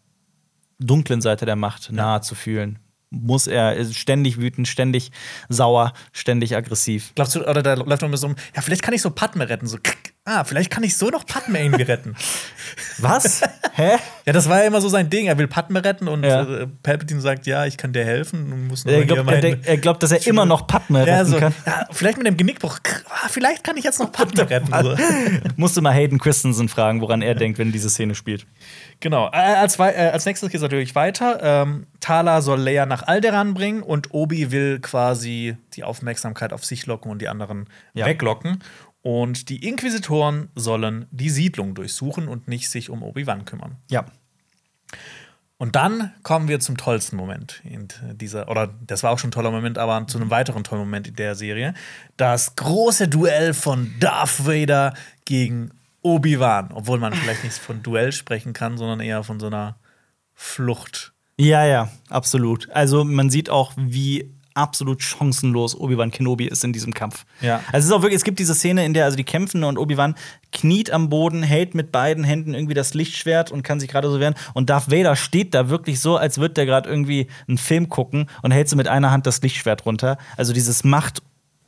dunklen Seite der Macht nahe zu fühlen. Muss er ist ständig wütend, ständig sauer, ständig aggressiv. Glaubst du, oder da läuft noch mal so, um, ja, vielleicht kann ich so Padme retten. So, ah, vielleicht kann ich so noch Padme irgendwie retten. Was? Hä? Ja, das war ja immer so sein Ding. Er will Padme retten und Ja. äh, Palpatine sagt, ja, ich kann dir helfen. Du musst nur Er glaubt, er, er glaubt, dass er immer noch Padme retten ja, so, kann. ja, vielleicht mit dem Genickbruch. Ah, vielleicht kann ich jetzt noch Padme retten. So. Musste mal Hayden Christensen fragen, woran er denkt, wenn diese Szene spielt. Genau. Als, äh, als nächstes geht es natürlich weiter. Ähm, Tala soll Leia nach Alderaan bringen und Obi will quasi die Aufmerksamkeit auf sich locken und die anderen Ja. weglocken. Und die Inquisitoren sollen die Siedlung durchsuchen und nicht sich um Obi-Wan kümmern. Ja. Und dann kommen wir zum tollsten Moment in dieser, oder das war auch schon ein toller Moment, aber zu einem weiteren tollen Moment in der Serie. Das große Duell von Darth Vader gegen Obi-Wan. Obwohl man vielleicht nicht von Duell sprechen kann, sondern eher von so einer Flucht. Ja, ja, absolut. Also man sieht auch, wie absolut chancenlos Obi-Wan Kenobi ist in diesem Kampf. Ja. Also es ist auch wirklich, es gibt diese Szene, in der also die kämpfen und Obi-Wan kniet am Boden, hält mit beiden Händen irgendwie das Lichtschwert und kann sich gerade so wehren. Und Darth Vader steht da wirklich so, als würde der gerade irgendwie einen Film gucken und hält so mit einer Hand das Lichtschwert runter. Also dieses Macht,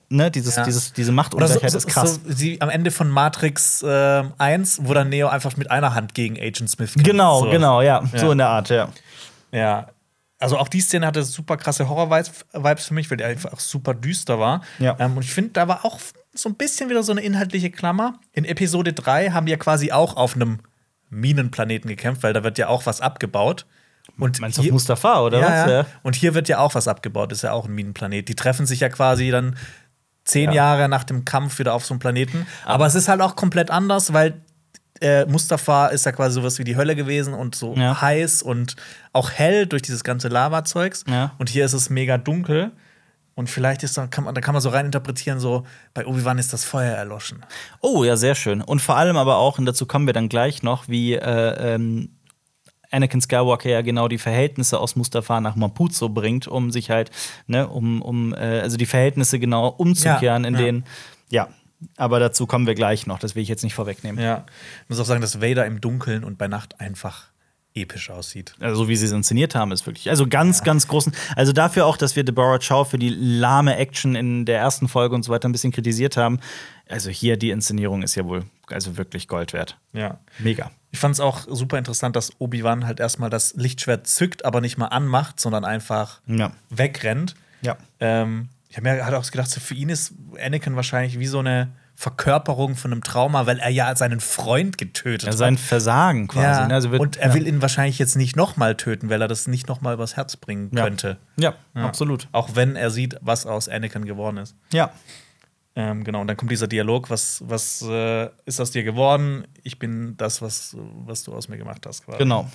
ne, dieses, Ja. dieses, diese Oder so, ist krass. so sie am Ende von Matrix äh, 1, wo dann Neo einfach mit einer Hand gegen Agent Smith kämpft. Genau, genau, ja. Ja. So in der Art, ja. Ja. Also auch die Szene hatte super krasse Horror-Vibes für mich, weil die einfach super düster war. Ja. Ähm, und ich finde, da war auch so ein bisschen wieder so eine inhaltliche Klammer. In Episode 3 haben die ja quasi auch auf einem Minenplaneten gekämpft, weil da wird ja auch was abgebaut. Und Meinst du auf Mustafa, oder ja, was? Ja. Und hier wird ja auch was abgebaut, ist ja auch ein Minenplanet. Die treffen sich ja quasi dann zehn Ja. Jahre nach dem Kampf wieder auf so einem Planeten. Aber es ist halt auch komplett anders, weil äh, Mustafa ist ja quasi sowas wie die Hölle gewesen und so Ja. heiß und auch hell durch dieses ganze Lava-Zeugs. Ja. Und hier ist es mega dunkel. Und vielleicht ist da, kann man, da kann man so rein interpretieren, so bei Obi-Wan ist das Feuer erloschen. Oh, ja, sehr schön. Und vor allem aber auch, und dazu kommen wir dann gleich noch, wie äh, ähm, Anakin Skywalker ja genau die Verhältnisse aus Mustafa nach Mapuzo bringt, um sich halt, ne, um, um äh, also die Verhältnisse genau umzukehren, Ja, in denen, ja. Aber dazu kommen wir gleich noch, das will ich jetzt nicht vorwegnehmen. Ja. Ich muss auch sagen, dass Vader im Dunkeln und bei Nacht einfach episch aussieht. Also, so wie sie es inszeniert haben, ist wirklich. Also ganz, ganz großen. Also dafür auch, dass wir Deborah Chow für die lahme Action in der ersten Folge und so weiter ein bisschen kritisiert haben. Also hier die Inszenierung ist ja wohl also wirklich Gold wert. Ja. Mega. Ich fand es auch super interessant, dass Obi-Wan halt erstmal das Lichtschwert zückt, aber nicht mal anmacht, sondern einfach Ja. wegrennt. Ja. Ähm, ich habe mir halt auch gedacht, so für ihn ist Anakin wahrscheinlich wie so eine Verkörperung von einem Trauma, weil er ja seinen Freund getötet Ja, hat. sein Versagen quasi. ja. ne? Also wird, und er ja. will ihn wahrscheinlich jetzt nicht noch mal töten, weil er das nicht noch mal übers Herz bringen könnte. Ja, Ja. absolut. Auch wenn er sieht, was aus Anakin geworden ist. Ja. Ähm, genau, und dann kommt dieser Dialog, was, was äh, ist aus dir geworden? Ich bin das, was, was du aus mir gemacht hast. Quasi. Genau.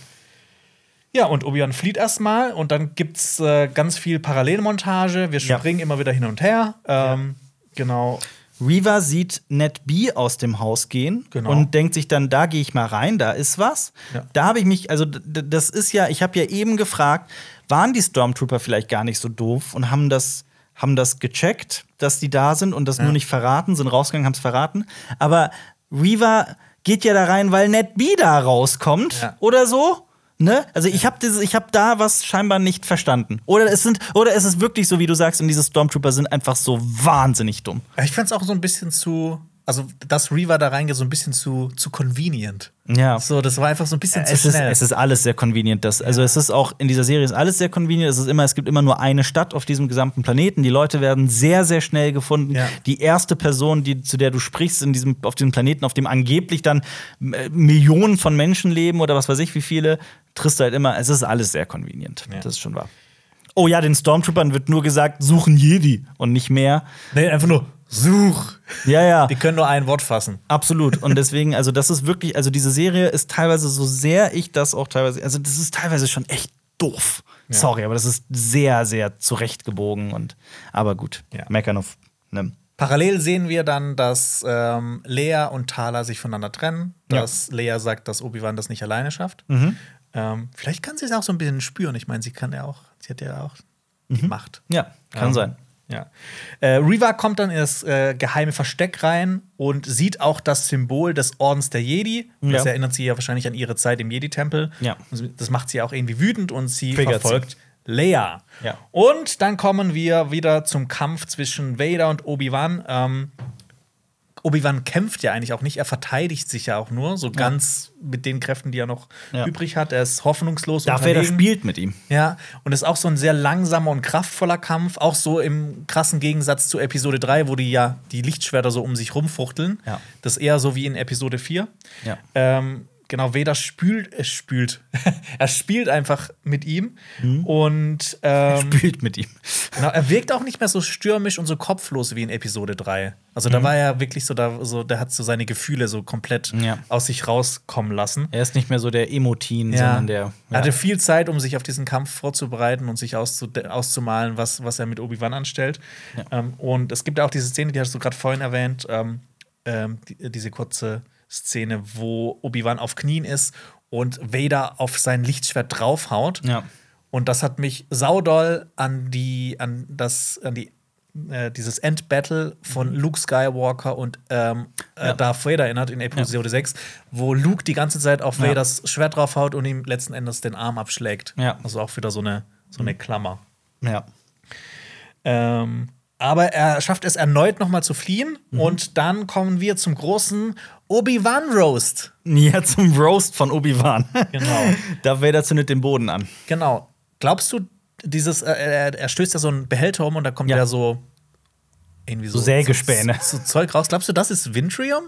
Ja, und Obi-Wan flieht erstmal und dann gibt's äh, ganz viel Parallelmontage. Wir Ja. springen immer wieder hin und her. Ähm, Genau. Reva sieht Ned B aus dem Haus gehen Genau. und denkt sich dann, da gehe ich mal rein, da ist was. Ja. Da habe ich mich, also das ist ja, ich habe ja eben gefragt, waren die Stormtrooper vielleicht gar nicht so doof und haben das, haben das gecheckt, dass die da sind und das nur nicht verraten, sind rausgegangen, haben es verraten. Aber Reva geht ja da rein, weil Ned B da rauskommt Ja. oder so. Ne? Also ich habe ich habe da was scheinbar nicht verstanden. Oder es sind oder es ist wirklich so, wie du sagst, und diese Stormtrooper sind einfach so wahnsinnig dumm. Ich fand's auch so ein bisschen zu, also dass Reaver da reingeht, so ein bisschen zu, zu convenient. Ja. So, das war einfach so ein bisschen zu Es ist, schnell. es ist alles sehr convenient. Das, Also es ist auch in dieser Serie ist alles sehr convenient. Es ist immer, es gibt immer nur eine Stadt auf diesem gesamten Planeten. Die Leute werden sehr, sehr schnell gefunden. Ja. Die erste Person, die, zu der du sprichst in diesem, auf diesem Planeten, auf dem angeblich dann Millionen von Menschen leben oder was weiß ich wie viele, triffst du halt immer. Es ist alles sehr convenient. Ja. Das ist schon wahr. Oh ja, den Stormtroopern wird nur gesagt, suchen Jedi und nicht mehr. nee, einfach nur Such. Ja, ja. Die können nur ein Wort fassen. Absolut. Und deswegen, also das ist wirklich, also diese Serie ist teilweise so sehr ich das auch teilweise, also das ist teilweise schon echt doof. Sorry, aber das ist sehr, sehr zurechtgebogen und aber gut. Ja. Meckern auf ne. Parallel sehen wir dann, dass ähm, Lea und Thala sich voneinander trennen. Ja. Dass Lea sagt, dass Obi-Wan das nicht alleine schafft. Ähm, vielleicht kann sie es auch so ein bisschen spüren. Ich meine, sie kann ja auch, sie hat ja auch die Macht. Ja, kann Ähm, sein. Ja. Äh, Reva kommt dann in das äh, geheime Versteck rein und sieht auch das Symbol des Ordens der Jedi. Das Ja. erinnert sie ja wahrscheinlich an ihre Zeit im Jedi-Tempel. Ja. Sie- Das macht sie auch irgendwie wütend und sie Triggert verfolgt Leia. Ja. Und dann kommen wir wieder zum Kampf zwischen Vader und Obi-Wan. Ähm, Obi-Wan kämpft ja eigentlich auch nicht, er verteidigt sich ja auch nur, so ganz mit den Kräften, die er noch Ja. übrig hat. Er ist hoffnungslos. Darth Vader spielt mit ihm. Ja, und es ist auch so ein sehr langsamer und kraftvoller Kampf, auch so im krassen Gegensatz zu Episode 3, wo die ja die Lichtschwerter so um sich rumfuchteln. Ja. Das ist eher so wie in Episode 4. Ja. Ähm, genau, Vader spült, es spült. er spielt einfach mit ihm Mhm. und ähm, Spielt mit ihm. genau, er wirkt auch nicht mehr so stürmisch und so kopflos wie in Episode 3. Also Mhm. da war er wirklich so, da, so, der hat so seine Gefühle so komplett Ja. aus sich rauskommen lassen. Er ist nicht mehr so der Emotin, sondern der. Er hatte viel Zeit, um sich auf diesen Kampf vorzubereiten und sich auszu auszumalen, was, was er mit Obi-Wan anstellt. Ähm, und es gibt auch diese Szene, die hast du gerade vorhin erwähnt, ähm, ähm, die, diese kurze Szene, wo Obi-Wan auf Knien ist und Vader auf sein Lichtschwert draufhaut. Ja. Und das hat mich saudoll an die, an das, an die, äh, dieses Endbattle von Luke Skywalker und ähm, äh, Ja. Darth Vader erinnert in Episode 6, wo Luke die ganze Zeit auf Ja. Vaders Schwert draufhaut und ihm letzten Endes den Arm abschlägt. Ja. Also auch wieder so eine, so eine Klammer. Ja. Ähm, aber er schafft es erneut nochmal zu fliehen Mhm. und dann kommen wir zum großen Obi-Wan-Roast. Ja, zum Roast von Obi-Wan. Genau. Darth Vader zündet den Boden an. Genau. Glaubst du, dieses, äh, er, stößt ja so einen Behälter um und da kommt Ja. ja so irgendwie so, So Sägespäne. So, so Zeug raus. Glaubst du, das ist Vintrium?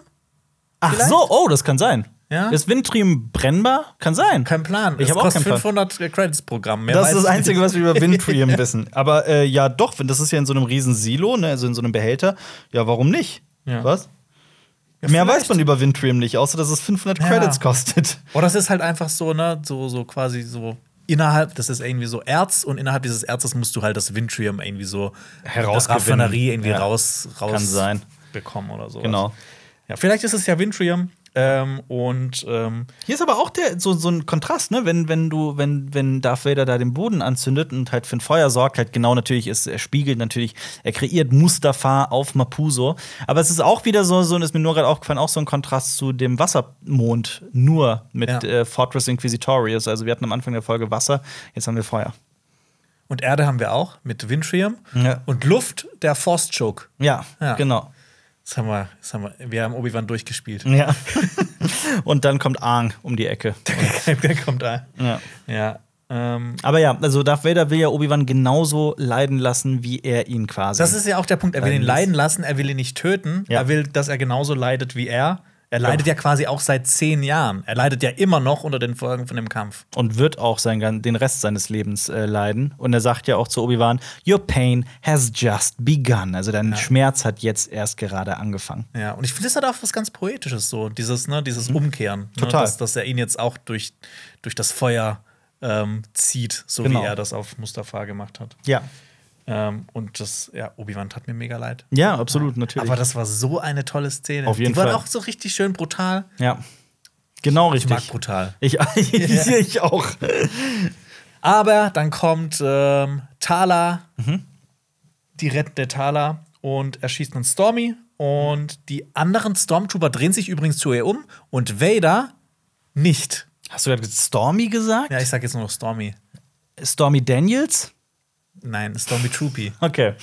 Ach Vielleicht? so, oh, das kann sein. Ja. Ist Windtrium brennbar? Kann sein. Kein Plan. Ich habe auch kostet keinen Plan. 500 Credits Programm. Mehr Das ist das Einzige, was wir über Windtrium wissen. Aber äh, ja, doch, wenn das ist ja in so einem riesen Silo, ne, also in so einem Behälter. Ja, warum nicht? Ja. Was? Ja, Mehr vielleicht. weiß man über Windtrium nicht, außer dass es 500 Ja. Credits kostet. Oder das ist halt einfach so, ne, so, so quasi so innerhalb, das ist irgendwie so Erz und innerhalb dieses Erzes musst du halt das Vintrium irgendwie so Herausgewinnen. Raffinerie irgendwie Ja. raus, raus Kann sein. bekommen oder so. Genau. Ja, vielleicht ist es ja Vintrium ähm, und ähm, Hier ist aber auch der, so, so ein Kontrast, ne? Wenn, wenn du, wenn, wenn Darth Vader da den Boden anzündet und halt für ein Feuer sorgt, halt genau natürlich ist, er spiegelt natürlich, er kreiert Mustafa auf Mapuso. Aber es ist auch wieder so, so und ist mir nur gerade aufgefallen, auch so ein Kontrast zu dem Wassermond, nur mit Ja. äh, Fortress Inquisitorius. Also wir hatten am Anfang der Folge Wasser, jetzt haben wir Feuer. Und Erde haben wir auch mit Windschirm. Ja. Und Luft, der Force Choke. Ja, Ja. genau. Das haben wir, das haben wir, wir haben Obi-Wan durchgespielt. Ja. und dann kommt Aang um die Ecke. der kommt da. Ja. Ja. Ähm, Aber ja, also Darth Vader will ja Obi-Wan genauso leiden lassen, wie er ihn quasi. das ist ja auch der Punkt. Er will ihn Leiden leiden lassen, er will ihn nicht töten. Ja. Er will, dass er genauso leidet wie er. Er leidet ja quasi auch seit zehn Jahren. Er leidet ja immer noch unter den Folgen von dem Kampf. und wird auch sein, den Rest seines Lebens äh, leiden. Und er sagt ja auch zu Obi-Wan: Your pain has just begun. Also dein Schmerz hat jetzt erst gerade angefangen. Ja, und ich finde, das hat auch was ganz Poetisches, so dieses, ne, dieses Umkehren. Ne, Mhm. Total. dass, dass er ihn jetzt auch durch, durch das Feuer ähm, zieht, so Genau. wie er das auf Mustafa gemacht hat. Ja. Ähm, und das, ja, Obi-Wan tat mir mega leid. Ja, absolut, natürlich. Aber das war so eine tolle Szene. Auf jeden Die war Fall. auch so richtig schön brutal. ja. Genau Ich richtig. mag brutal. Ich, ich auch. Aber dann kommt ähm, Thala, Mhm. die rettende Thala, und erschießt einen Stormy. Und die anderen Stormtrooper drehen sich übrigens zu ihr um und Vader nicht. Hast du gerade Stormy gesagt? Ja, ich sag jetzt nur noch Stormy. Stormy Daniels? Nein, Stormy Troopy. Okay.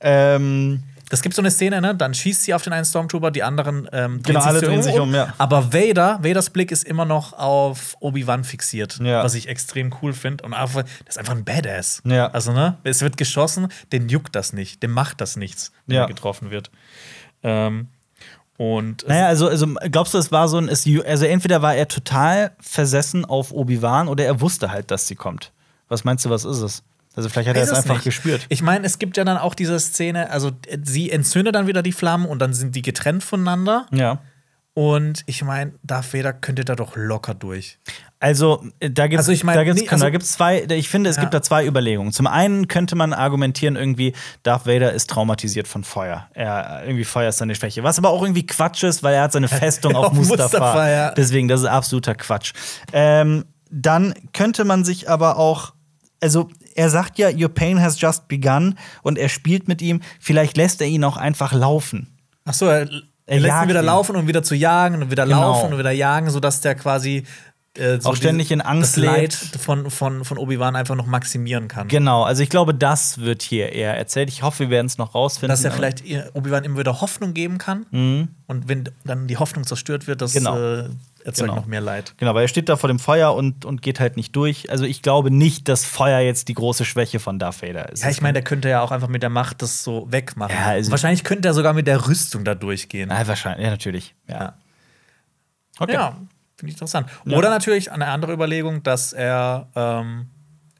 Ähm, Das gibt so eine Szene, ne? Dann schießt sie auf den einen Stormtrooper, die anderen ähm, Genau, alle drehen sich um, ja. Aber Vader, Vaders Blick ist immer noch auf Obi-Wan fixiert, Ja. was ich extrem cool finde. Und einfach, das ist einfach ein Badass. Ja. Also, ne? Es wird geschossen, den juckt das nicht, dem macht das nichts, wenn er getroffen wird. Ähm, und naja, also, also glaubst du, es war so ein. Es, also entweder war er total versessen auf Obi-Wan oder er wusste halt, dass sie kommt. Was meinst du, was ist es? Also vielleicht hat er es einfach nicht. gespürt. Ich meine, es gibt ja dann auch diese Szene, also sie entzündet dann wieder die Flammen und dann sind die getrennt voneinander. Ja. Und ich meine, Darth Vader könnte da doch locker durch. Also, äh, da gibt es Also ich mein, da gibt's, nee, also- da gibt's zwei, ich finde, es Ja. gibt da zwei Überlegungen. Zum einen könnte man argumentieren, irgendwie, Darth Vader ist traumatisiert von Feuer. Er, irgendwie Feuer ist seine Schwäche. Was aber auch irgendwie Quatsch ist, weil er hat seine Festung auf Auf Mustafa. Mustafa, ja. Deswegen, das ist absoluter Quatsch. Ähm, dann könnte man sich aber auch, also er sagt ja, Your pain has just begun und er spielt mit ihm. Vielleicht lässt er ihn auch einfach laufen. Ach so, er, er lässt ihn wieder ihn. laufen und wieder zu jagen und wieder Genau. laufen und wieder jagen, sodass der quasi äh, so Auch ständig in Angst das Leid von, von, von Obi-Wan einfach noch maximieren kann. Genau, also ich glaube, das wird hier eher erzählt. Ich hoffe, wir werden es noch rausfinden. Dass er vielleicht Obi-Wan immer wieder Hoffnung geben kann. Und wenn dann die Hoffnung zerstört wird, das Mhm. Genau. äh, erzeugt Genau. noch mehr Leid. Genau, weil er steht da vor dem Feuer und, und geht halt nicht durch. Also ich glaube nicht, dass Feuer jetzt die große Schwäche von Darth Vader ist. Ja, ich meine, der könnte ja auch einfach mit der Macht das so wegmachen. Ja, also- Wahrscheinlich könnte er sogar mit der Rüstung da durchgehen. Ja, wahrscheinlich, ja, natürlich. Ja. Ja. Okay. Ja, finde ich interessant. Oder natürlich eine andere Überlegung, dass er ähm,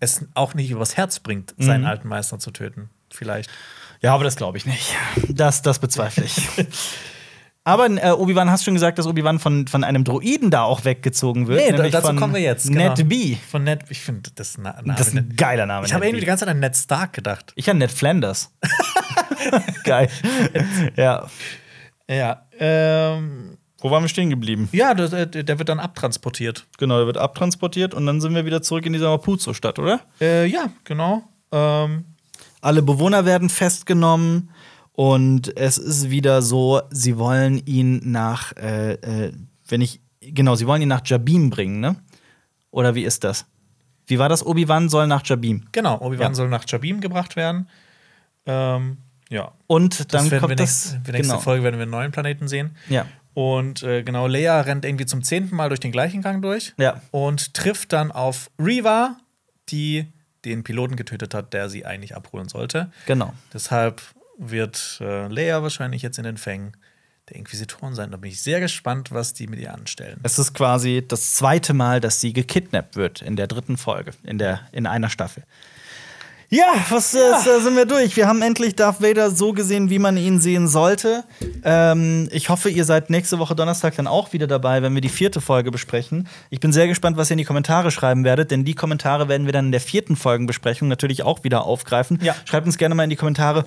es auch nicht übers Herz bringt, Mhm. seinen alten Meister zu töten. Vielleicht. Ja, aber das glaube ich nicht. Das, das bezweifle ich. aber äh, Obi-Wan, hast schon gesagt, dass Obi-Wan von, von einem Droiden da auch weggezogen wird. Nee, dazu von kommen wir jetzt. Ned genau. B. Von Ned, ich finde, das ist Na Name. Das ist ein geiler Name. ich habe Ned irgendwie die ganze Zeit an Ned Stark gedacht. Ich an Ned Flanders. Geil. ja. Ja. Ähm, Wo waren wir stehen geblieben? ja, der, der der wird dann abtransportiert. Genau, der wird abtransportiert und dann sind wir wieder zurück in dieser Mapuzo-Stadt, oder? Äh, ja, genau. Ähm, Alle Bewohner werden festgenommen und es ist wieder so, sie wollen ihn nach, äh, äh, wenn ich, genau, sie wollen ihn nach Jabim bringen, ne? Oder wie ist das? Wie war das? Obi-Wan soll nach Jabim. genau, Obi-Wan Ja. soll nach Jabim gebracht werden. Ähm, ja. Und dann kommt wir das. nächste, nächste genau. Folge werden wir einen neuen Planeten sehen. Ja. Und äh, genau, Leia rennt irgendwie zum zehnten Mal durch den gleichen Gang durch Ja. und trifft dann auf Reva, die den Piloten getötet hat, der sie eigentlich abholen sollte. Genau. Deshalb wird äh, Leia wahrscheinlich jetzt in den Fängen der Inquisitoren sein. Da bin ich sehr gespannt, was die mit ihr anstellen. Es ist quasi das zweite Mal, dass sie gekidnappt wird in der dritten Folge, in, der, in einer Staffel. Ja, was äh, da sind wir durch. Wir haben endlich Darth Vader so gesehen, wie man ihn sehen sollte. Ähm, ich hoffe, ihr seid nächste Woche Donnerstag dann auch wieder dabei, wenn wir die vierte Folge besprechen. Ich bin sehr gespannt, was ihr in die Kommentare schreiben werdet, denn die Kommentare werden wir dann in der vierten Folgenbesprechung natürlich auch wieder aufgreifen. Ja. Schreibt uns gerne mal in die Kommentare,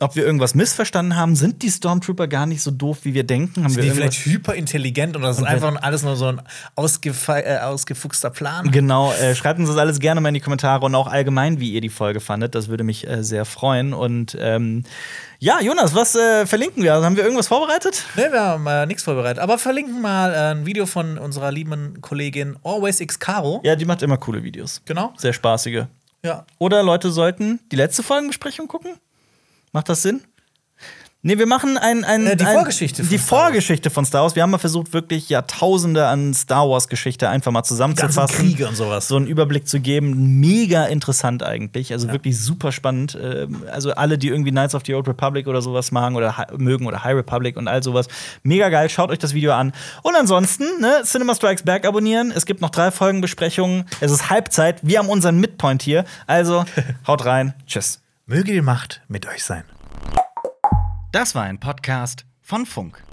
ob wir irgendwas missverstanden haben. Sind die Stormtrooper gar nicht so doof, wie wir denken? Haben Sind wir die vielleicht hyperintelligent oder das ist einfach alles nur so ein äh, ausgefuchster Plan? Genau, äh, schreibt uns das alles gerne mal in die Kommentare und auch allgemein, wie ihr die Folge fandet. Das würde mich äh, sehr freuen. Und ähm, ja, Jonas, was äh, verlinken wir? Also, haben wir irgendwas vorbereitet? Ne, wir haben äh, nichts vorbereitet. Aber verlinken mal äh, ein Video von unserer lieben Kollegin Always X Caro. Ja, die macht immer coole Videos. Genau. Sehr spaßige. Ja. Oder Leute sollten die letzte Folgenbesprechung gucken? Macht das Sinn? Nee, wir machen ein, ein, Äh, die ein, Vorgeschichte von Die Star Wars. Vorgeschichte von Star Wars. Wir haben mal versucht, wirklich Jahrtausende an Star Wars-Geschichte einfach mal zusammenzufassen. Kriege und sowas. so einen Überblick zu geben. Mega interessant eigentlich. Also wirklich super spannend. Ähm, Also alle, die irgendwie Knights of the Old Republic oder sowas machen oder mögen oder High Republic und all sowas. Mega geil. Schaut euch das Video an. Und ansonsten, ne, Cinema Strikes Back abonnieren. Es gibt noch drei Folgenbesprechungen. Es ist Halbzeit. Wir haben unseren Midpoint hier. Also haut rein. Tschüss. Möge die Macht mit euch sein. Das war ein Podcast von Funk.